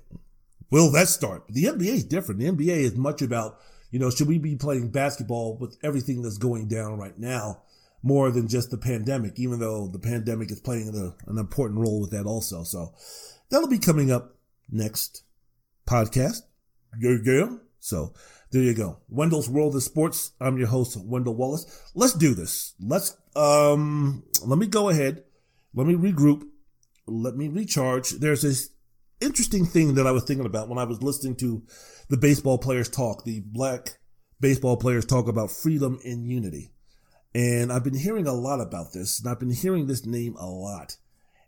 will that start? The NBA is different. The NBA is much about, you know, should we be playing basketball with everything that's going down right now more than just the pandemic, even though the pandemic is playing an important role with that also. So that'll be coming up next podcast. Yeah, yeah. So there you go. Wendell's World of Sports. I'm your host, Wendell Wallace. Let's do this. Let's, um, let me go ahead. Let me regroup. Let me recharge. There's this interesting thing that I was thinking about when I was listening to the baseball players talk, the black baseball players talk about freedom and unity. And I've been hearing a lot about this, and I've been hearing this name a lot.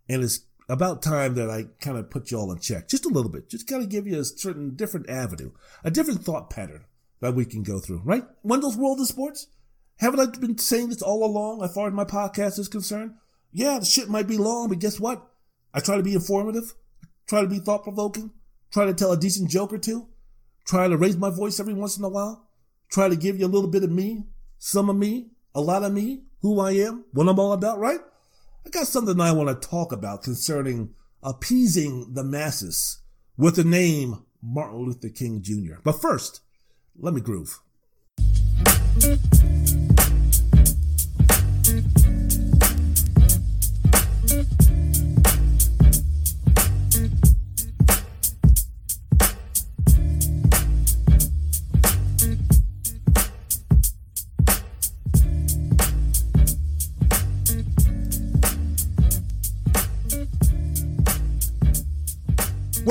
And it's about time that I kind of put y'all in check just a little bit, just kind of give you a certain different avenue, a different thought pattern that we can go through, right? Wendell's World of Sports? Haven't I been saying this all along as far as my podcast is concerned? Yeah, the shit might be long, but guess what? I try to be informative. Try to be thought provoking. Try to tell a decent joke or two. Try to raise my voice every once in a while. Try to give you a little bit of me, some of me, a lot of me, who I am, what I'm all about, right? I got something I want to talk about concerning appeasing the masses with the name Martin Luther King Jr. But first, let me groove.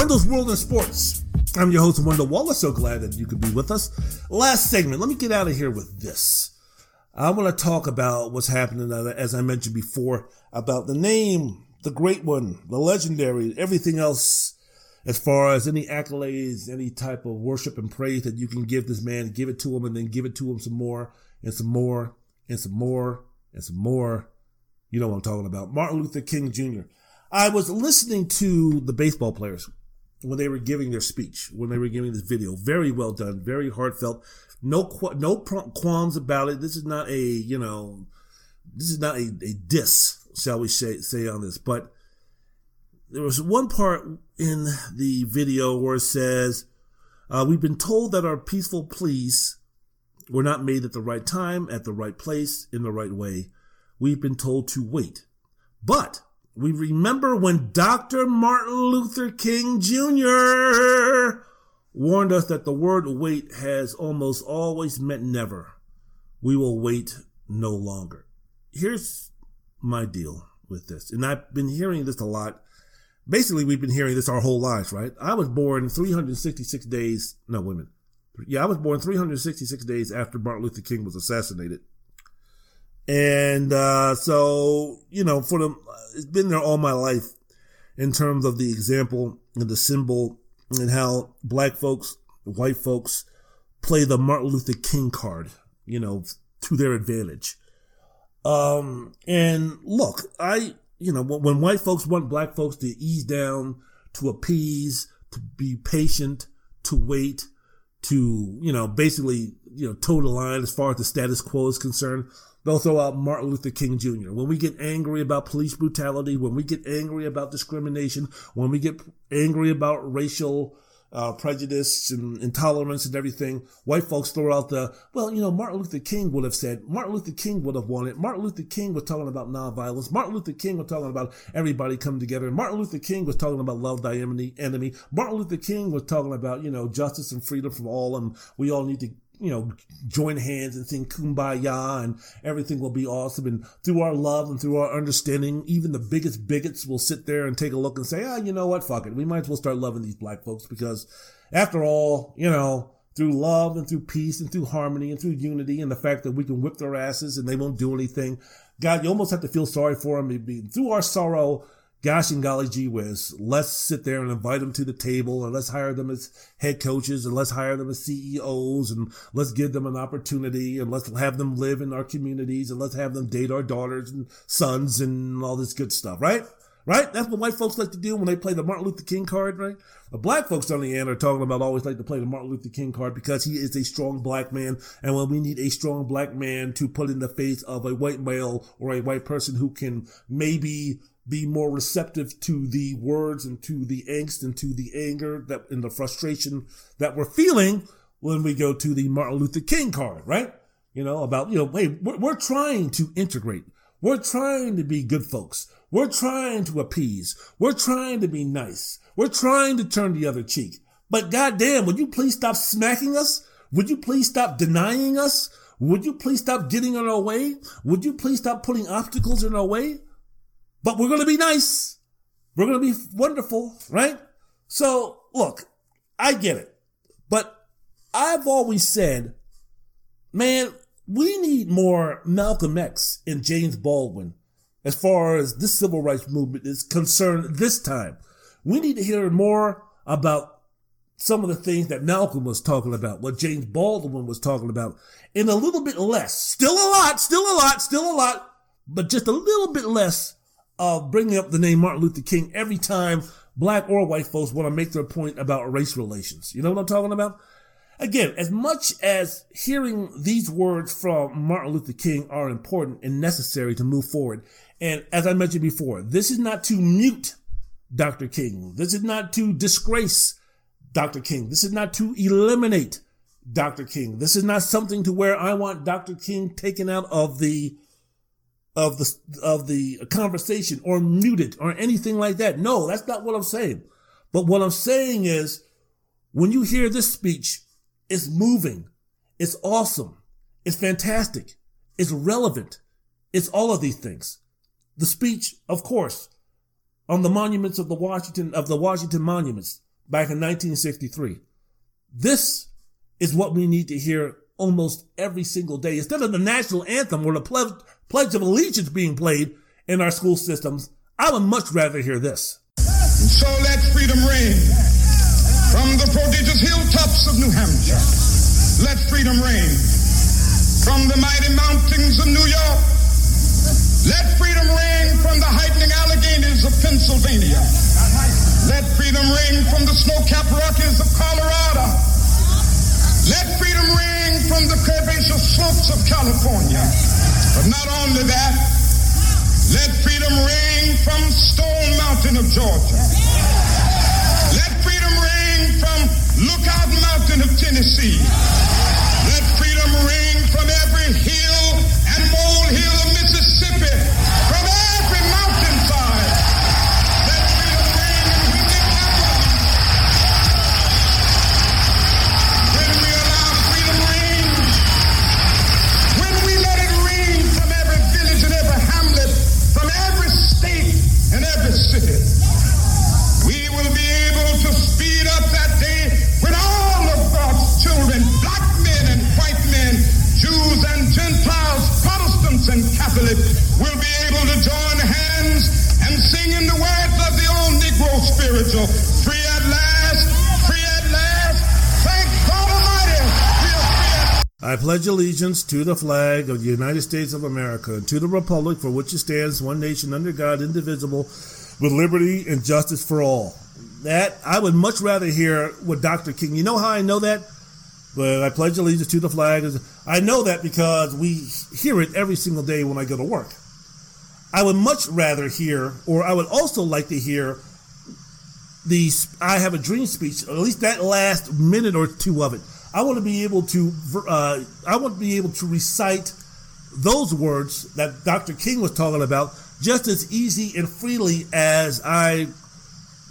Wendell's World in Sports. I'm your host, Wendell Wallace. So glad that you could be with us. Last segment. Let me get out of here with this. I want to talk about what's happening, uh, as I mentioned before, about the name, the great one, the legendary, everything else, as far as any accolades, any type of worship and praise that you can give this man, give it to him and then give it to him some more and some more and some more and some more. You know what I'm talking about. Martin Luther King Jr. I was listening to the baseball players when they were giving their speech, when they were giving this video. Very well done, very heartfelt. No, no qualms about it. This is not a, you know, this is not a, a diss, shall we say, say on this. But there was one part in the video where it says, uh, we've been told that our peaceful pleas were not made at the right time, at the right place, in the right way. We've been told to wait. But we remember when Dr. Martin Luther King Jr. warned us that the word wait has almost always meant never. We will wait no longer. Here's my deal with this. And I've been hearing this a lot. Basically, we've been hearing this our whole lives, right? I was born 366 days, no, women, Yeah, I was born 366 days after Martin Luther King was assassinated. And uh, so, you know, for them, it's been there all my life in terms of the example and the symbol and how black folks, white folks play the Martin Luther King card, you know, to their advantage. Um, and look, I, you know, when white folks want black folks to ease down, to appease, to be patient, to wait, to, you know, basically, you know, toe the line as far as the status quo is concerned, they'll throw out Martin Luther King Jr. When we get angry about police brutality, when we get angry about discrimination, when we get angry about racial uh, prejudice and intolerance and everything, white folks throw out the, well, you know, Martin Luther King would have said, Martin Luther King would have wanted, Martin Luther King was talking about nonviolence, Martin Luther King was talking about everybody coming together, Martin Luther King was talking about love thy enemy, Martin Luther King was talking about, you know, justice and freedom from all, and we all need to you know, join hands and sing kumbaya and everything will be awesome. And through our love and through our understanding, even the biggest bigots will sit there and take a look and say, ah, you know what? Fuck it. We might as well start loving these black folks because after all, you know, through love and through peace and through harmony and through unity and the fact that we can whip their asses and they won't do anything. God, you almost have to feel sorry for them. Through our sorrow, gosh and golly gee whiz, let's sit there and invite them to the table and let's hire them as head coaches and let's hire them as CEOs and let's give them an opportunity and let's have them live in our communities and let's have them date our daughters and sons and all this good stuff, right? Right? That's what white folks like to do when they play the Martin Luther King card, right? The black folks on the end are talking about always like to play the Martin Luther King card because he is a strong black man. And when we need a strong black man to put in the face of a white male or a white person who can maybe be more receptive to the words and to the angst and to the anger that and the frustration that we're feeling when we go to the Martin Luther King card, right? You know, about, you know, hey, we're, we're trying to integrate. We're trying to be good folks. We're trying to appease. We're trying to be nice. We're trying to turn the other cheek. But goddamn, would you please stop smacking us? Would you please stop denying us? Would you please stop getting in our way? Would you please stop putting obstacles in our way? But we're going to be nice. We're going to be wonderful, right? So look, I get it, but I've always said, man, we need more Malcolm X and James Baldwin as far as this civil rights movement is concerned this time. We need to hear more about some of the things that Malcolm was talking about, what James Baldwin was talking about, and a little bit less. Still a lot, still a lot, still a lot, but just a little bit less of bringing up the name Martin Luther King every time black or white folks want to make their point about race relations. You know what I'm talking about? Again, as much as hearing these words from Martin Luther King are important and necessary to move forward, and as I mentioned before, this is not to mute Dr. King. This is not to disgrace Dr. King. This is not to eliminate Dr. King. This is not something to where I want Dr. King taken out of the of the of the conversation or muted or anything like that. No, that's not what I'm saying. But what I'm saying is when you hear this speech, it's moving, it's awesome, it's fantastic, it's relevant, it's all of these things. The speech, of course, on the monuments of the Washington of the Washington monuments back in 1963. This is what we need to hear almost every single day. Instead of the national anthem or the Pledge of Allegiance being played in our school systems, I would much rather hear this. So let freedom ring from the prodigious hilltops of New Hampshire. Let freedom ring from the mighty mountains of New York. Let freedom ring from the heightening Alleghenies of Pennsylvania. Let freedom ring from the snow-capped Rockies of Colorado. Let freedom ring from the curvaceous slopes of California. But not only that, let freedom ring from Stone Mountain of Georgia. Let freedom ring from Lookout Mountain of Tennessee. Free at last! Free at last! Thank God Almighty! I pledge allegiance to the flag of the United States of America and to the republic for which it stands, one nation under God, indivisible, with liberty and justice for all. That I would much rather hear what Dr. King. You know how I know that? But I pledge allegiance to the flag. I know that because we hear it every single day when I go to work. I would much rather hear, or I would also like to hear, the I have a dream speech, at least that last minute or two of it. I want to be able to uh, I want to be able to recite those words that Dr. King was talking about just as easy and freely as I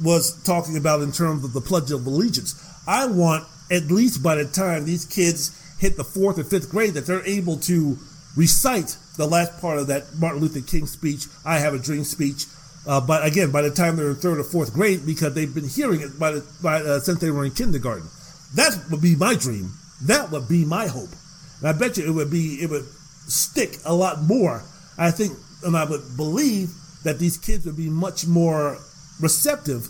was talking about in terms of the Pledge of Allegiance. I want at least by the time these kids hit the fourth or fifth grade that they're able to recite the last part of that Martin Luther King speech, I Have a Dream speech. Uh, but again, by the time they're in third or fourth grade, because they've been hearing it by the, by, uh, since they were in kindergarten. That would be my dream. That would be my hope. And I bet you it would be it would stick a lot more. I think and I would believe that these kids would be much more receptive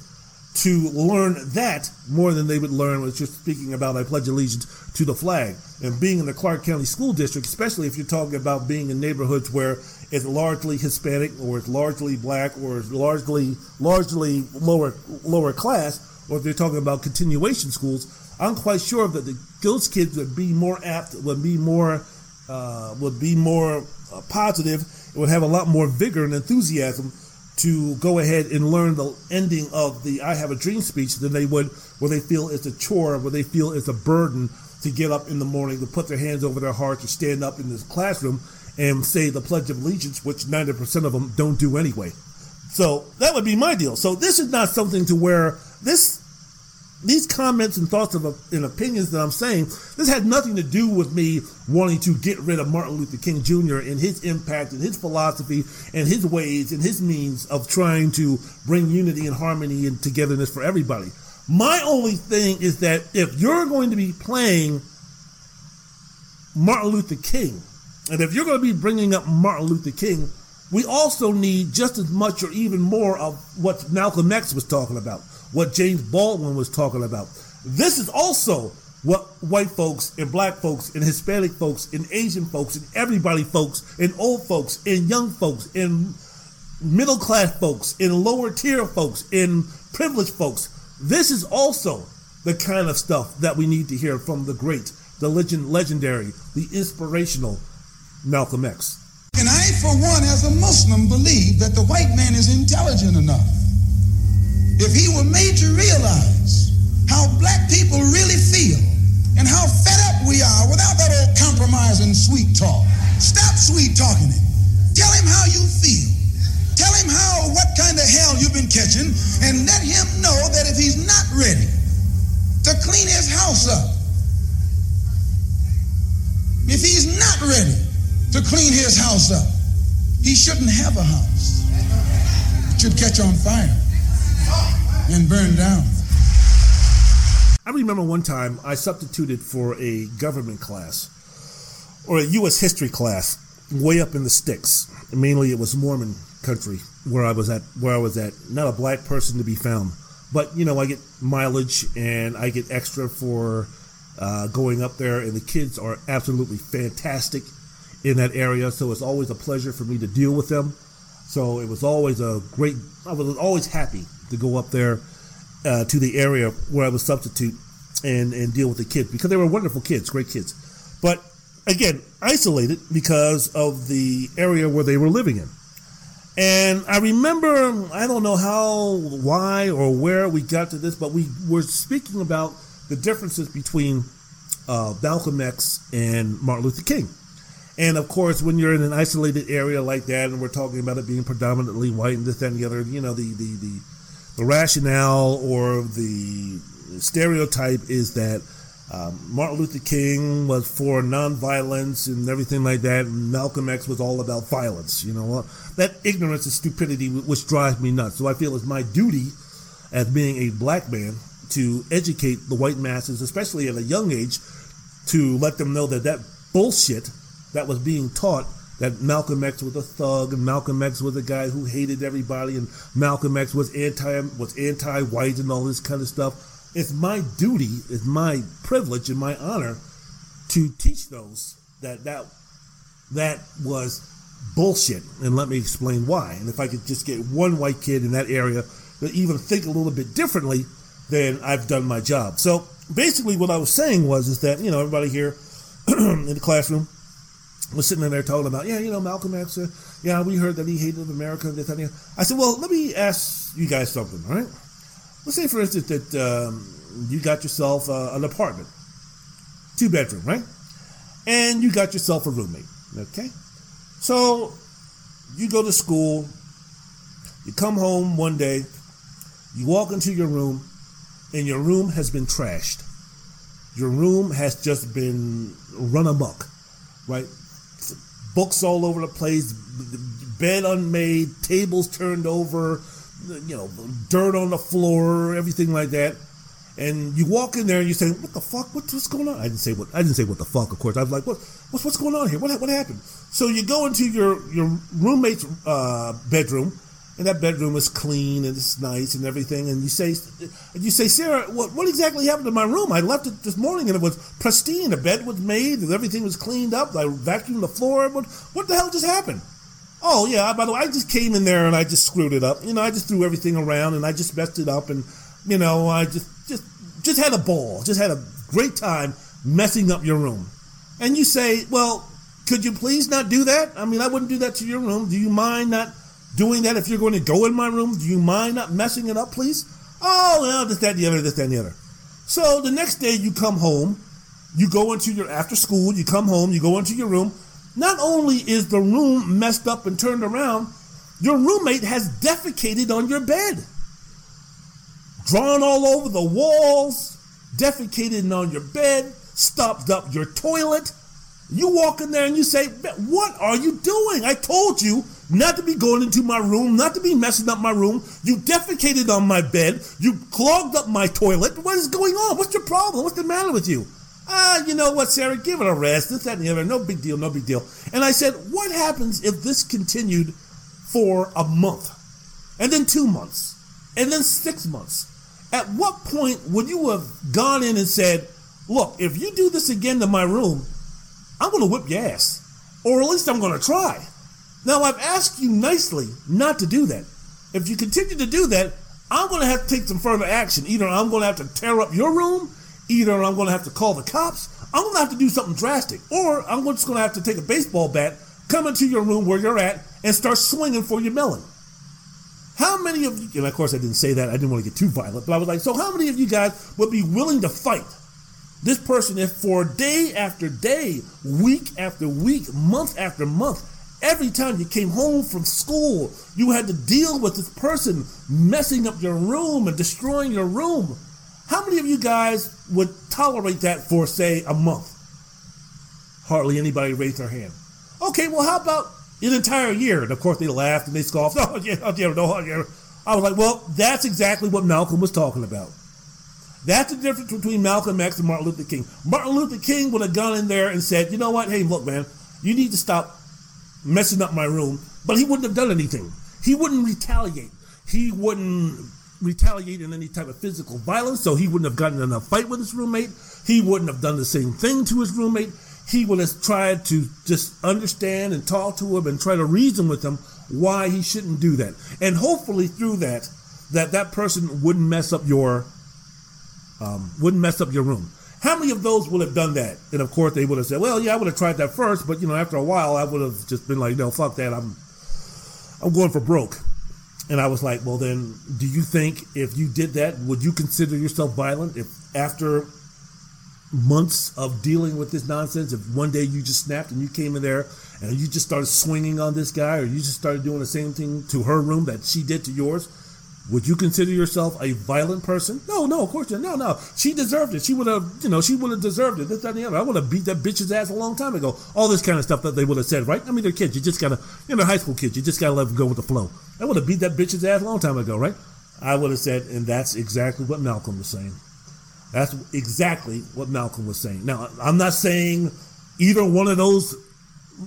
to learn that more than they would learn what you're speaking about I pledge allegiance to the flag. And being in the Clark County School District, especially if you're talking about being in neighborhoods where it's largely Hispanic or it's largely black or it's largely largely lower lower class, or if you're talking about continuation schools, I'm quite sure that the, those kids would be more apt, would be more, uh, would be more uh, positive, would have a lot more vigor and enthusiasm to go ahead and learn the ending of the "I Have a Dream" speech than they would where they feel it's a chore, where they feel it's a burden to get up in the morning, to put their hands over their hearts, to stand up in this classroom and say the Pledge of Allegiance, which 90% of them don't do anyway. So that would be my deal. So this is not something to where this these comments and thoughts of and opinions that I'm saying, this had nothing to do with me wanting to get rid of Martin Luther King Jr. and his impact and his philosophy and his ways and his means of trying to bring unity and harmony and togetherness for everybody. My only thing is that if you're going to be playing Martin Luther King, and if you're going to be bringing up Martin Luther King, we also need just as much or even more of what Malcolm X was talking about what James Baldwin was talking about. This is also what white folks and black folks and Hispanic folks and Asian folks and everybody folks and old folks and young folks and middle class folks and lower tier folks and privileged folks. This is also the kind of stuff that we need to hear from the great, the legend, legendary, the inspirational Malcolm X. And I, for one, as a Muslim, believe that the white man is intelligent enough if he were made to realize how black people really feel and how fed up we are without that old compromise and sweet talk. Stop sweet talking him. Tell him how you feel. Tell him how, what kind of hell you've been catching, and let him know that if he's not ready to clean his house up, if he's not ready to clean his house up, he shouldn't have a house. It should catch on fire and burned down. I remember one time I substituted for a government class or a U.S. history class way up in the sticks. Mainly, it was Mormon country where I was at. Where I was at, not a black person to be found. But you know, I get mileage and I get extra for uh, going up there, and the kids are absolutely fantastic in that area. So it's always a pleasure for me to deal with them. So it was always a great. I was always happy to go up there uh, to the area where I was substitute and and deal with the kids because they were wonderful kids, great kids, but again isolated because of the area where they were living in. And I remember, I don't know how, why, or where we got to this, but we were speaking about the differences between uh, Malcolm X and Martin Luther King. And of course, when you're in an isolated area like that, and we're talking about it being predominantly white and this, that, and the other, you know, the, the, the the rationale or the stereotype is that um, Martin Luther King was for nonviolence and everything like that, and Malcolm X was all about violence. You know, that ignorance and stupidity which drives me nuts. So I feel it's my duty as being a black man to educate the white masses, especially at a young age, to let them know that that bullshit that was being taught that Malcolm X was a thug and Malcolm X was a guy who hated everybody and Malcolm X was anti was anti-white and all this kind of stuff. It's my duty, it's my privilege and my honor to teach those that that that was bullshit. And let me explain why. And if I could just get one white kid in that area to even think a little bit differently, then I've done my job. So basically, what I was saying was is that you know everybody here in the classroom was sitting in there talking about, yeah, you know, Malcolm X, uh, yeah, we heard that he hated America. This, that, I said, well, let me ask you guys something, all right? Let's say, for instance, that um, you got yourself uh, an apartment, two bedroom, right? And you got yourself a roommate, okay? So you go to school, you come home one day, you walk into your room, and your room has been trashed. Your room has just been run amok, right? Books all over the place, bed unmade, tables turned over, you know, dirt on the floor, everything like that. And you walk in there and you say, "What the fuck? What, what's going on?" I didn't say what. I didn't say what the fuck. Of course, I was like, "What? What's what's going on here? What what happened?" So you go into your your roommate's uh, bedroom, and that bedroom is clean and it's nice and everything. And you say, and you say, Sarah, what what exactly happened to my room? I left it this morning and it was pristine. The bed was made and everything was cleaned up. I vacuumed the floor. What what the hell just happened? Oh yeah, by the way, I just came in there and I just screwed it up. You know, I just threw everything around and I just messed it up and you know, I just just just had a ball, just had a great time messing up your room. And you say, well, could you please not do that? I mean, I wouldn't do that to your room. Do you mind not doing that if you're going to go in my room? Do you mind not messing it up, please? Oh, well, this, that, the other, this, that, the other. So the next day you come home, you go into your after school, you come home, you go into your room. Not only is the room messed up and turned around, your roommate has defecated on your bed drawn all over the walls, defecated on your bed, stopped up your toilet. You walk in there and you say, What are you doing? I told you not to be going into my room, not to be messing up my room. You defecated on my bed. You clogged up my toilet. What is going on? What's your problem? What's the matter with you? Ah, you know what, Sarah? Give it a rest. This, that, and the other. No big deal, no big deal. And I said, What happens if this continued for a month? And then two months? And then six months? At what point would you have gone in and said, Look, if you do this again to my room, I'm going to whip your ass. Or at least I'm going to try. Now, I've asked you nicely not to do that. If you continue to do that, I'm going to have to take some further action. Either I'm going to have to tear up your room, either I'm going to have to call the cops. I'm going to have to do something drastic. Or I'm just going to have to take a baseball bat, come into your room where you're at, and start swinging for your melon. How many of you, and of course I didn't say that, I didn't want to get too violent, but I was like, so how many of you guys would be willing to fight this person if for day after day, week after week, month after month, every time you came home from school, you had to deal with this person messing up your room and destroying your room? How many of you guys would tolerate that for, say, a month? Hardly anybody raised their hand. Okay, well, how about an entire year. And of course, they laughed and they scoffed. Oh, yeah, oh, yeah, no, oh, yeah. I was like, well, that's exactly what Malcolm was talking about. That's the difference between Malcolm X and Martin Luther King. Martin Luther King would have gone in there and said, you know what? Hey, look, man, you need to stop messing up my room. But he wouldn't have done anything. He wouldn't retaliate. He wouldn't retaliate in any type of physical violence. So he wouldn't have gotten in a fight with his roommate. He wouldn't have done the same thing to his roommate he would have tried to just understand and talk to him and try to reason with him why he shouldn't do that. And hopefully through that, that that person wouldn't mess up your um, wouldn't mess up your room. How many of those would have done that? And of course, they would have said, "Well, yeah, I would have tried that first, but you know, after a while, I would have just been like, no, fuck that. I'm I'm going for broke." And I was like, "Well, then, do you think if you did that, would you consider yourself violent if after months of dealing with this nonsense, if one day you just snapped and you came in there and you just started swinging on this guy, or you just started doing the same thing to her room that she did to yours, would you consider yourself a violent person? No, no, of course not. No, no. She deserved it. She would have, you know, she would have deserved it. This, that, and the other. I would have beat that bitch's ass a long time ago. All this kind of stuff that they would have said, right? I mean, they're kids. You just gotta, you know, high school kids. You just gotta let them go with the flow. I would have beat that bitch's ass a long time ago, right? I would have said, and that's exactly what Malcolm was saying. That's exactly what Malcolm was saying. Now, I'm not saying either one of those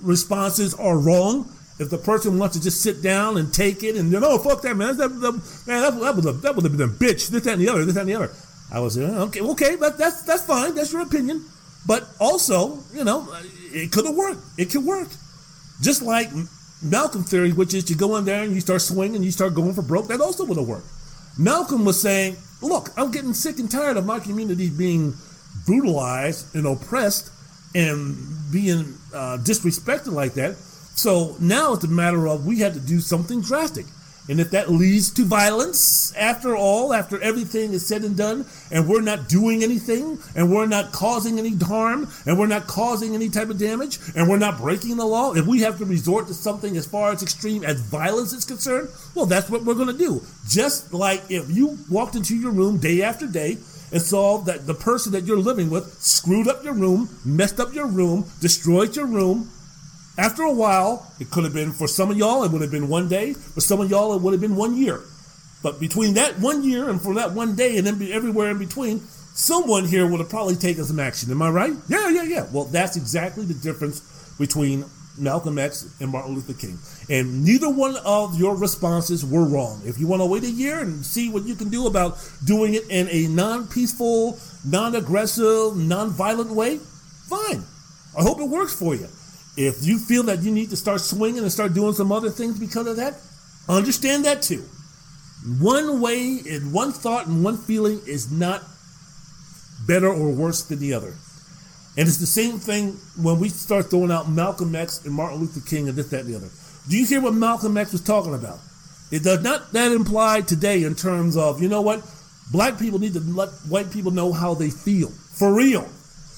responses are wrong. If the person wants to just sit down and take it and you know, fuck that man, that, that, man, that, that, was a, that would have been a bitch. This, that, and the other. This, that, and the other. I was like, okay, okay, but that's that's fine. That's your opinion. But also, you know, it could have worked. It could work. Just like Malcolm theory, which is you go in there and you start swinging, you start going for broke, that also would have worked. Malcolm was saying, look, I'm getting sick and tired of my community being brutalized and oppressed and being uh, disrespected like that. So now it's a matter of we have to do something drastic. And if that leads to violence, after all, after everything is said and done, and we're not doing anything, and we're not causing any harm, and we're not causing any type of damage, and we're not breaking the law, if we have to resort to something as far as extreme as violence is concerned, well, that's what we're going to do. Just like if you walked into your room day after day and saw that the person that you're living with screwed up your room, messed up your room, destroyed your room, after a while, it could have been for some of y'all, it would have been one day. For some of y'all, it would have been one year. But between that one year and for that one day and then everywhere in between, someone here would have probably taken some action. Am I right? Yeah, yeah, yeah. Well, that's exactly the difference between Malcolm X and Martin Luther King. And neither one of your responses were wrong. If you want to wait a year and see what you can do about doing it in a non peaceful, non aggressive, non violent way, fine. I hope it works for you. If you feel that you need to start swinging and start doing some other things because of that, understand that too. One way and one thought and one feeling is not better or worse than the other. And it's the same thing when we start throwing out Malcolm X and Martin Luther King and this, that, and the other. Do you hear what Malcolm X was talking about? It does not that imply today in terms of, you know what? Black people need to let white people know how they feel. For real.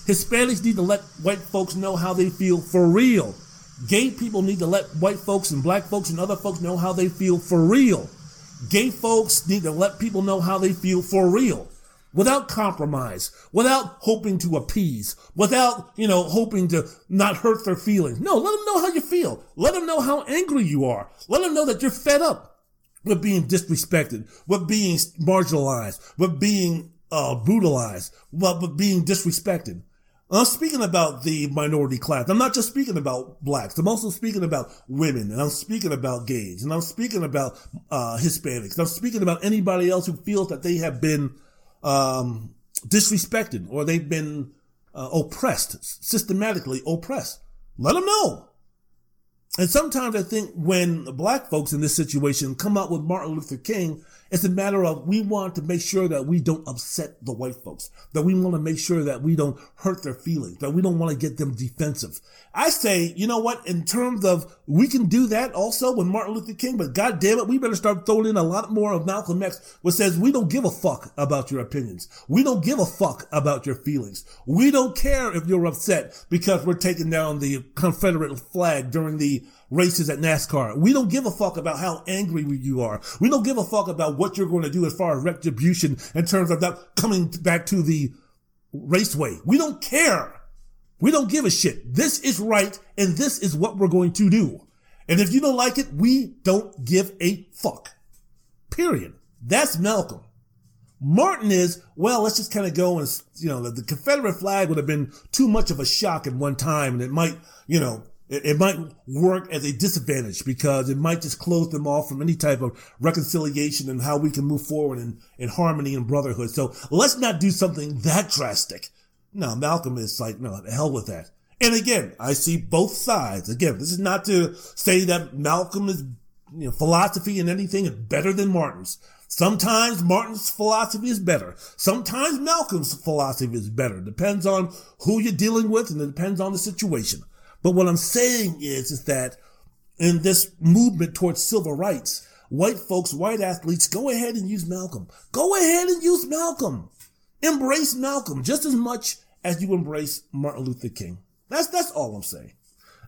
Hispanics need to let white folks know how they feel for real. Gay people need to let white folks and black folks and other folks know how they feel for real. Gay folks need to let people know how they feel for real. Without compromise, without hoping to appease, without, you know, hoping to not hurt their feelings. No, let them know how you feel. Let them know how angry you are. Let them know that you're fed up with being disrespected, with being marginalized, with being uh, brutalized, with being disrespected. I'm speaking about the minority class. I'm not just speaking about blacks. I'm also speaking about women, and I'm speaking about gays, and I'm speaking about uh, Hispanics. I'm speaking about anybody else who feels that they have been um, disrespected or they've been uh, oppressed, systematically oppressed. Let them know. And sometimes I think when black folks in this situation come out with Martin Luther King it's a matter of we want to make sure that we don't upset the white folks, that we want to make sure that we don't hurt their feelings, that we don't want to get them defensive. I say, you know what, in terms of we can do that also with Martin Luther King, but God damn it, we better start throwing in a lot more of Malcolm X, which says we don't give a fuck about your opinions. We don't give a fuck about your feelings. We don't care if you're upset because we're taking down the Confederate flag during the races at NASCAR. We don't give a fuck about how angry you are. We don't give a fuck about what you're going to do as far as retribution in terms of that coming back to the raceway. We don't care. We don't give a shit. This is right and this is what we're going to do. And if you don't like it, we don't give a fuck. Period. That's Malcolm. Martin is, well, let's just kind of go and, you know, the, Confederate flag would have been too much of a shock at one time and it might, you know, it, might work as a disadvantage because it might just close them off from any type of reconciliation and how we can move forward in, in harmony and brotherhood. So let's not do something that drastic. No, Malcolm is like, no, hell with that. And again, I see both sides. Again, this is not to say that Malcolm is, you know, philosophy and anything is better than Martin's. Sometimes Martin's philosophy is better. Sometimes Malcolm's philosophy is better. Depends on who you're dealing with and it depends on the situation. But what I'm saying is, is that in this movement towards civil rights, white folks, white athletes, go ahead and use Malcolm. Go ahead and use Malcolm. Embrace Malcolm just as much as you embrace Martin Luther King. That's, that's all I'm saying.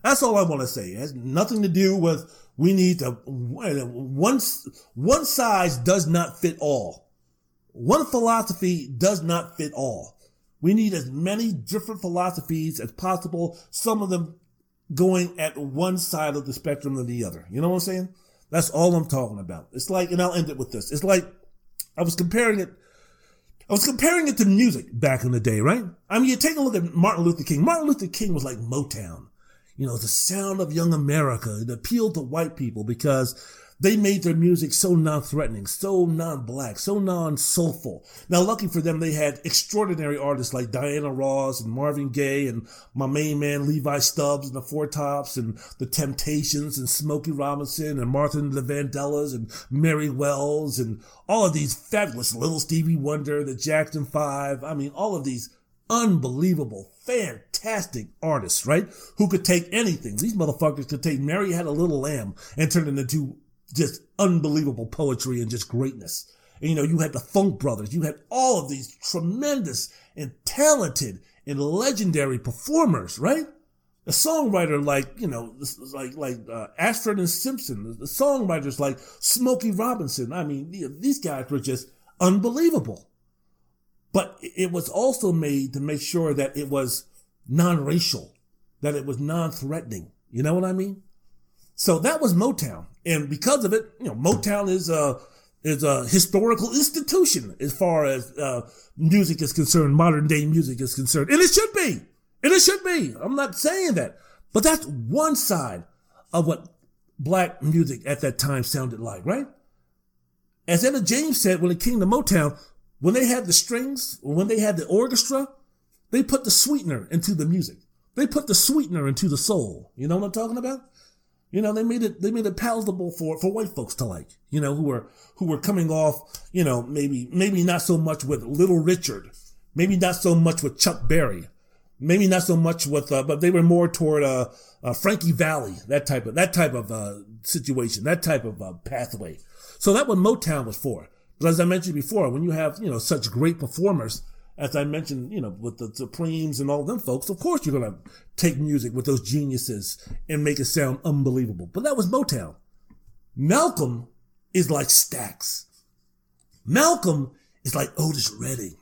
That's all I want to say. It has nothing to do with we need to, one, one size does not fit all. One philosophy does not fit all. We need as many different philosophies as possible. Some of them going at one side of the spectrum than the other. You know what I'm saying? That's all I'm talking about. It's like, and I'll end it with this. It's like I was comparing it. I was comparing it to music back in the day, right? I mean, you take a look at Martin Luther King. Martin Luther King was like Motown. You know, the sound of young America. It appealed to white people because they made their music so non-threatening, so non-black, so non-soulful. Now, lucky for them, they had extraordinary artists like Diana Ross and Marvin Gaye and my main man Levi Stubbs and the Four Tops and the Temptations and Smokey Robinson and Martha and the Vandellas and Mary Wells and all of these fabulous Little Stevie Wonder, the Jackson Five. I mean, all of these unbelievable, fantastic artists, right? Who could take anything. These motherfuckers could take Mary Had a Little Lamb and turn it into just unbelievable poetry and just greatness. And, you know, you had the Funk Brothers, you had all of these tremendous and talented and legendary performers, right? A songwriter like, you know, like, like, uh, Ashford and Simpson, the songwriters like Smokey Robinson. I mean, these guys were just unbelievable. But it was also made to make sure that it was non-racial, that it was non-threatening. You know what I mean? So that was Motown. And because of it, you know, Motown is a, is a historical institution as far as, uh, music is concerned, modern day music is concerned. And it should be. And it should be. I'm not saying that. But that's one side of what black music at that time sounded like, right? As Etta James said when it came to Motown, when they had the strings, when they had the orchestra, they put the sweetener into the music. They put the sweetener into the soul. You know what I'm talking about? You know, they made it, they made it palatable for, for white folks to like, you know, who were, who were coming off, you know, maybe, maybe not so much with Little Richard, maybe not so much with Chuck Berry, maybe not so much with, uh, but they were more toward, uh, uh, Frankie Valli, that type of, that type of, uh, situation, that type of, uh, pathway. So that what Motown was for. But as I mentioned before, when you have, you know, such great performers, as I mentioned, you know, with the Supremes and all them folks, of course you're going to take music with those geniuses and make it sound unbelievable. But that was Motown. Malcolm is like Stax. Malcolm is like Otis Redding.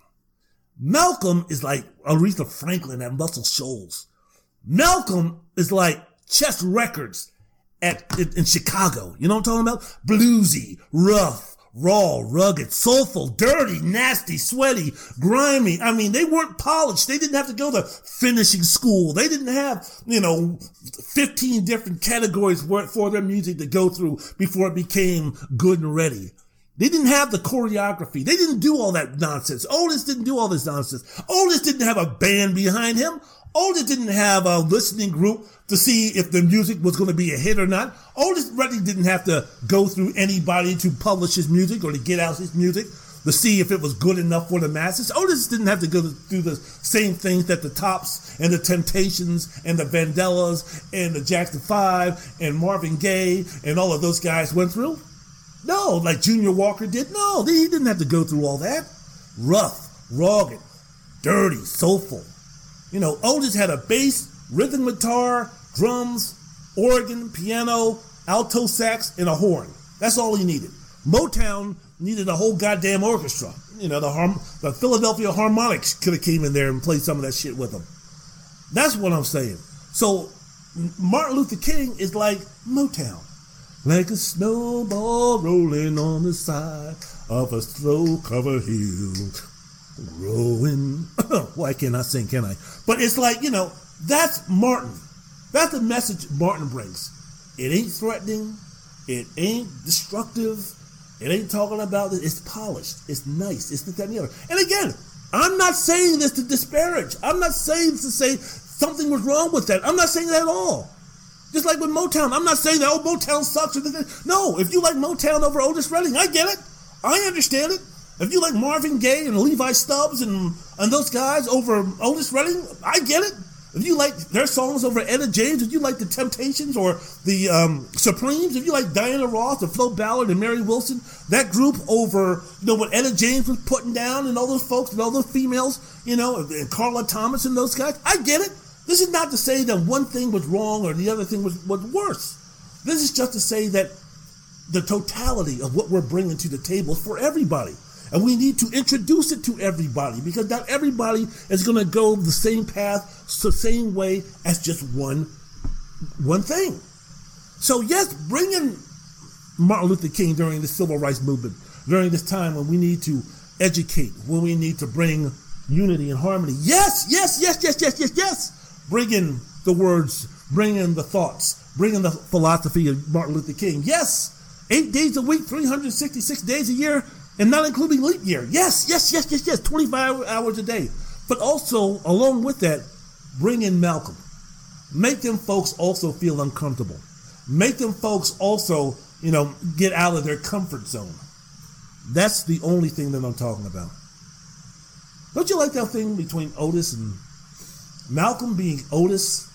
Malcolm is like Aretha Franklin at Muscle Shoals. Malcolm is like Chess Records at in, in Chicago. You know what I'm talking about? Bluesy, rough, raw, rugged, soulful, dirty, nasty, sweaty, grimy. I mean, they weren't polished. They didn't have to go to finishing school. They didn't have, you know, 15 different categories for their music to go through before it became good and ready. They didn't have the choreography. They didn't do all that nonsense. Otis didn't do all this nonsense. Otis didn't have a band behind him. Otis didn't have a listening group to see if the music was going to be a hit or not. Otis Redding didn't have to go through anybody to publish his music or to get out his music to see if it was good enough for the masses. Otis didn't have to go through the same things that the Tops and the Temptations and the Vandellas and the Jackson Five and Marvin Gaye and all of those guys went through. No, like Junior Walker did. No, he didn't have to go through all that. Rough, rugged, dirty, soulful. You know, Otis had a bass, rhythm guitar, drums, organ, piano, alto sax, and a horn. That's all he needed. Motown needed a whole goddamn orchestra. You know, the harm, the Philadelphia Harmonics could have came in there and played some of that shit with them. That's what I'm saying. So Martin Luther King is like Motown, like a snowball rolling on the side of a snow-covered hill, growing. Why can't I sing? Can I? But it's like you know, that's Martin. That's the message Martin brings. It ain't threatening. It ain't destructive. It ain't talking about it. It's polished. It's nice. It's the that, and the other. And again, I'm not saying this to disparage. I'm not saying to say something was wrong with that. I'm not saying that at all. Just like with Motown, I'm not saying that oh Motown sucks. Or no, if you like Motown over Otis Redding, I get it. I understand it. If you like Marvin Gaye and Levi Stubbs and and those guys over Otis Redding, I get it. If you like their songs over Etta James, if you like the Temptations or the um, Supremes, if you like Diana Ross, and Flo Ballard, and Mary Wilson, that group over, you know, what Etta James was putting down and all those folks and all those females, you know, and Carla Thomas and those guys, I get it. This is not to say that one thing was wrong or the other thing was, was worse. This is just to say that the totality of what we're bringing to the table for everybody. And we need to introduce it to everybody because not everybody is going to go the same path, the same way as just one, one thing. So yes, bring in Martin Luther King during the civil rights movement, during this time when we need to educate, when we need to bring unity and harmony. Yes, yes, yes, yes, yes, yes, yes. Bring in the words, bring in the thoughts, bring in the philosophy of Martin Luther King. Yes, Eight days a week, 366 days a year, and not including leap year. Yes, yes, yes, yes, yes, 25 hours a day. But also, along with that, bring in Malcolm. Make them folks also feel uncomfortable. Make them folks also, you know, get out of their comfort zone. That's the only thing that I'm talking about. Don't you like that thing between Otis and Malcolm being Otis,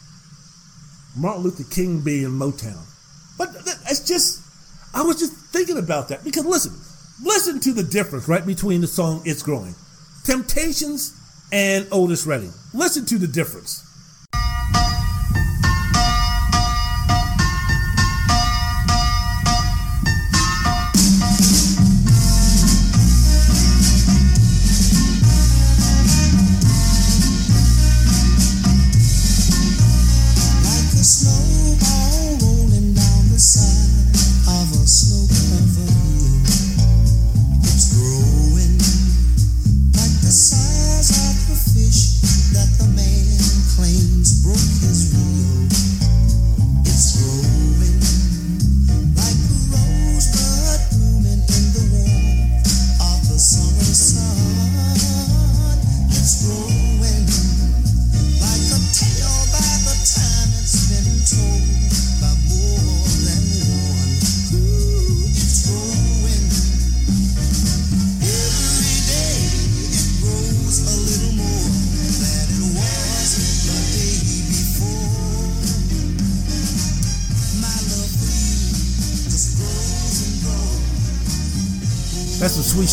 Martin Luther King being Motown? But it's just, I was just thinking about that because listen, listen to the difference, right, between the song It's Growing, Temptations, and Otis Redding. Listen to the difference.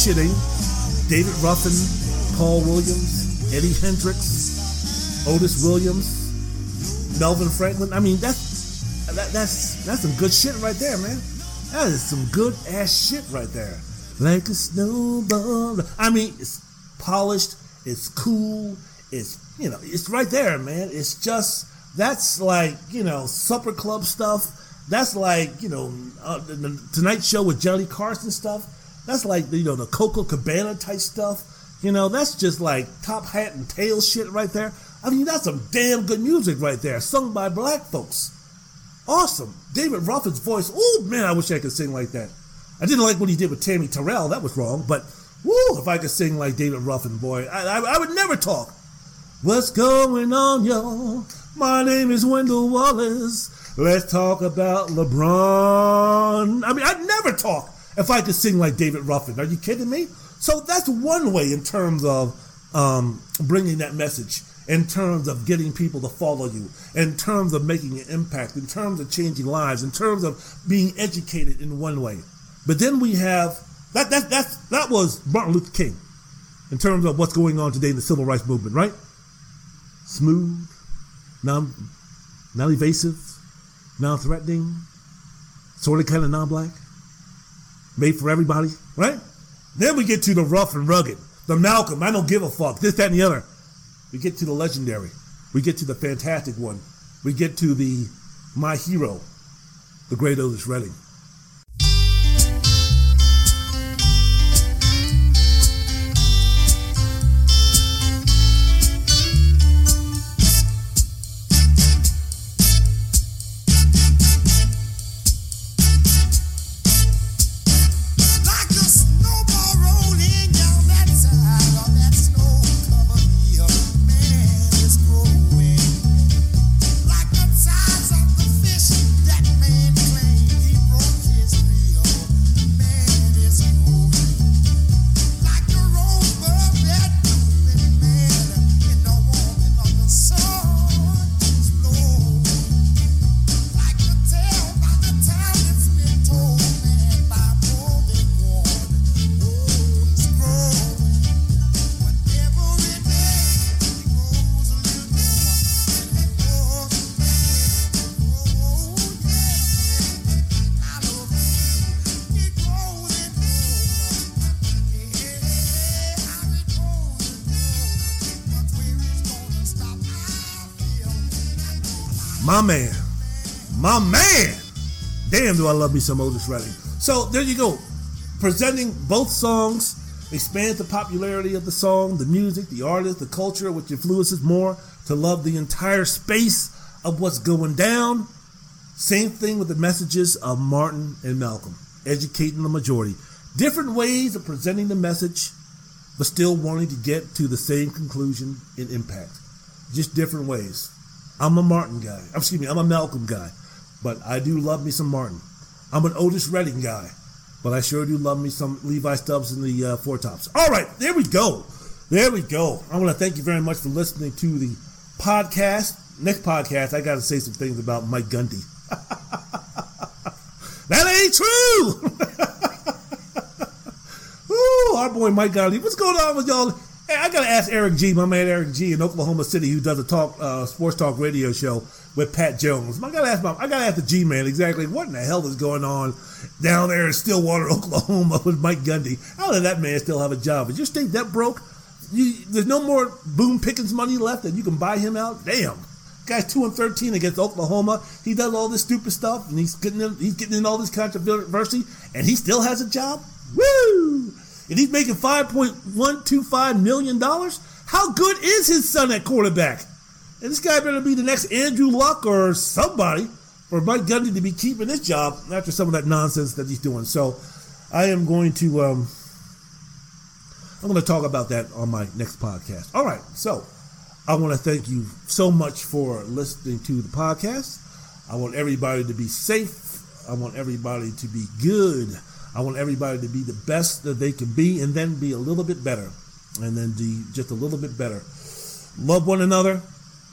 That's some sweet shit, ain't it? David Ruffin, Paul Williams, Eddie Kendricks, Otis Williams, Melvin Franklin. I mean, that's that, that's that's some good shit right there, man. That is some good ass shit right there. Like a snowball. I mean, it's polished. It's cool. It's you know, it's right there, man. It's just that's like you know, supper club stuff. That's like you know, uh, the, the Tonight Show with Johnny Carson stuff. That's like you know the Coco Cabana type stuff. You know, that's just like top hat and tail shit right there. I mean, that's some damn good music right there, sung by black folks. Awesome. David Ruffin's voice. Oh man, I wish I could sing like that. I didn't like what he did with Tammy Terrell. That was wrong. But woo, if I could sing like David Ruffin, boy, I, I, I would never talk. What's going on, y'all? My name is Wendell Wallace. Let's talk about LeBron. I mean, I'd never talk if I could sing like David Ruffin. Are you kidding me? So that's one way in terms of um, bringing that message, in terms of getting people to follow you, in terms of making an impact, in terms of changing lives, in terms of being educated in one way. But then we have that that that that was Martin Luther King, in terms of what's going on today in the civil rights movement, right? Smooth, non non evasive, non threatening, sort of kind of non black made for everybody, right? Then we get to the rough and rugged, the Malcolm, I don't give a fuck, this, that, and the other. We get to the legendary. We get to the fantastic one. We get to the my hero, the great Otis Redding. My man. My man. Damn, do I love me some Otis Redding. So there you go. Presenting both songs, expand the popularity of the song, the music, the artist, the culture, which influences more to love the entire space of what's going down. Same thing with the messages of Martin and Malcolm. educating the majority. Different ways of presenting the message, but still wanting to get to the same conclusion and impact. Just different ways. I'm a Martin guy. Excuse me, I'm a Malcolm guy, but I do love me some Martin. I'm an Otis Redding guy, but I sure do love me some Levi Stubbs and the uh, Four Tops. All right, there we go. There we go. I want to thank you very much for listening to the podcast. Next podcast, I got to say some things about Mike Gundy. that ain't true. Ooh, our boy Mike Gundy. What's going on with y'all? Hey, I gotta ask Eric G, my man Eric G in Oklahoma City, who does a talk uh, sports talk radio show with Pat Jones. I gotta ask my, I gotta ask the G man exactly what in the hell is going on down there in Stillwater, Oklahoma, with Mike Gundy. How did that man still have a job? Is your state that broke? You, there's no more Boone Pickens money left that you can buy him out. Damn, guy's two and thirteen against Oklahoma. He does all this stupid stuff, and he's getting in, he's getting in all this controversy, and he still has a job. Woo! And he's making five point one two five million dollars. How good is his son at quarterback? And this guy better be the next Andrew Luck or somebody for Mike Gundy to be keeping this job after some of that nonsense that he's doing. So I am going to um, I'm going to talk about that on my next podcast. All right. So I want to thank you so much for listening to the podcast. I want everybody to be safe. I want everybody to be good. I want everybody to be the best that they can be and then be a little bit better. And then be just a little bit better. Love one another.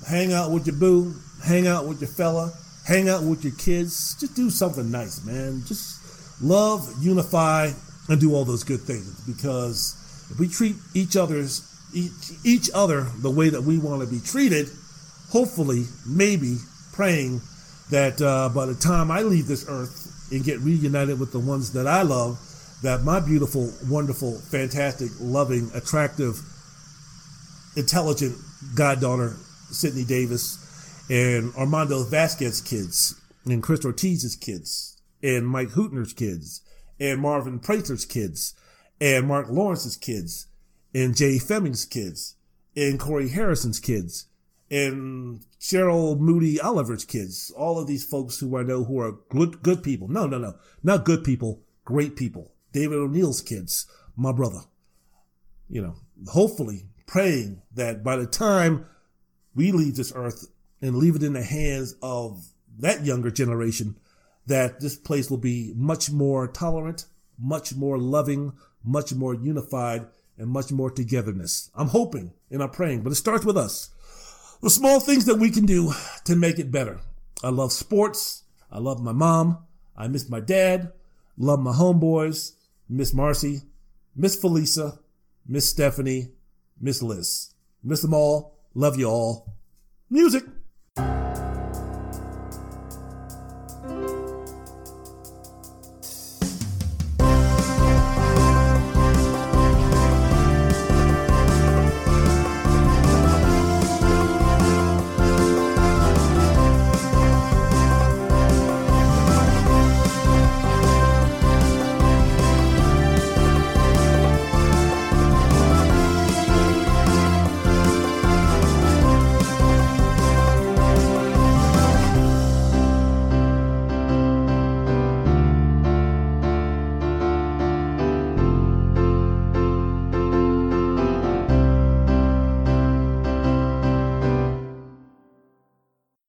Hang out with your boo. Hang out with your fella. Hang out with your kids. Just do something nice, man. Just love, unify, and do all those good things. Because if we treat each other's each, each other the way that we want to be treated, hopefully, maybe praying that uh, by the time I leave this earth and get reunited with the ones that I love, that my beautiful, wonderful, fantastic, loving, attractive, intelligent goddaughter, Sydney Davis, and Armando Vasquez kids, and Chris Ortiz's kids, and Mike Hootner's kids, and Marvin Prater's kids, and Mark Lawrence's kids, and Jay Fleming's kids, and Corey Harrison's kids, and Cheryl Moody Oliver's kids. All of these folks who I know who are good, good people. No, no, no, not good people, great people. David O'Neill's kids, my brother. You know, hopefully praying that by the time we leave this earth and leave it in the hands of that younger generation, that this place will be much more tolerant, much more loving, much more unified, and much more togetherness. I'm hoping and I'm praying, but it starts with us. The small things that we can do to make it better. I love sports. I love my mom. I miss my dad. Love my homeboys. Miss Marcy. Miss Felisa. Miss Stephanie. Miss Liz. Miss them all. Love you all. Music.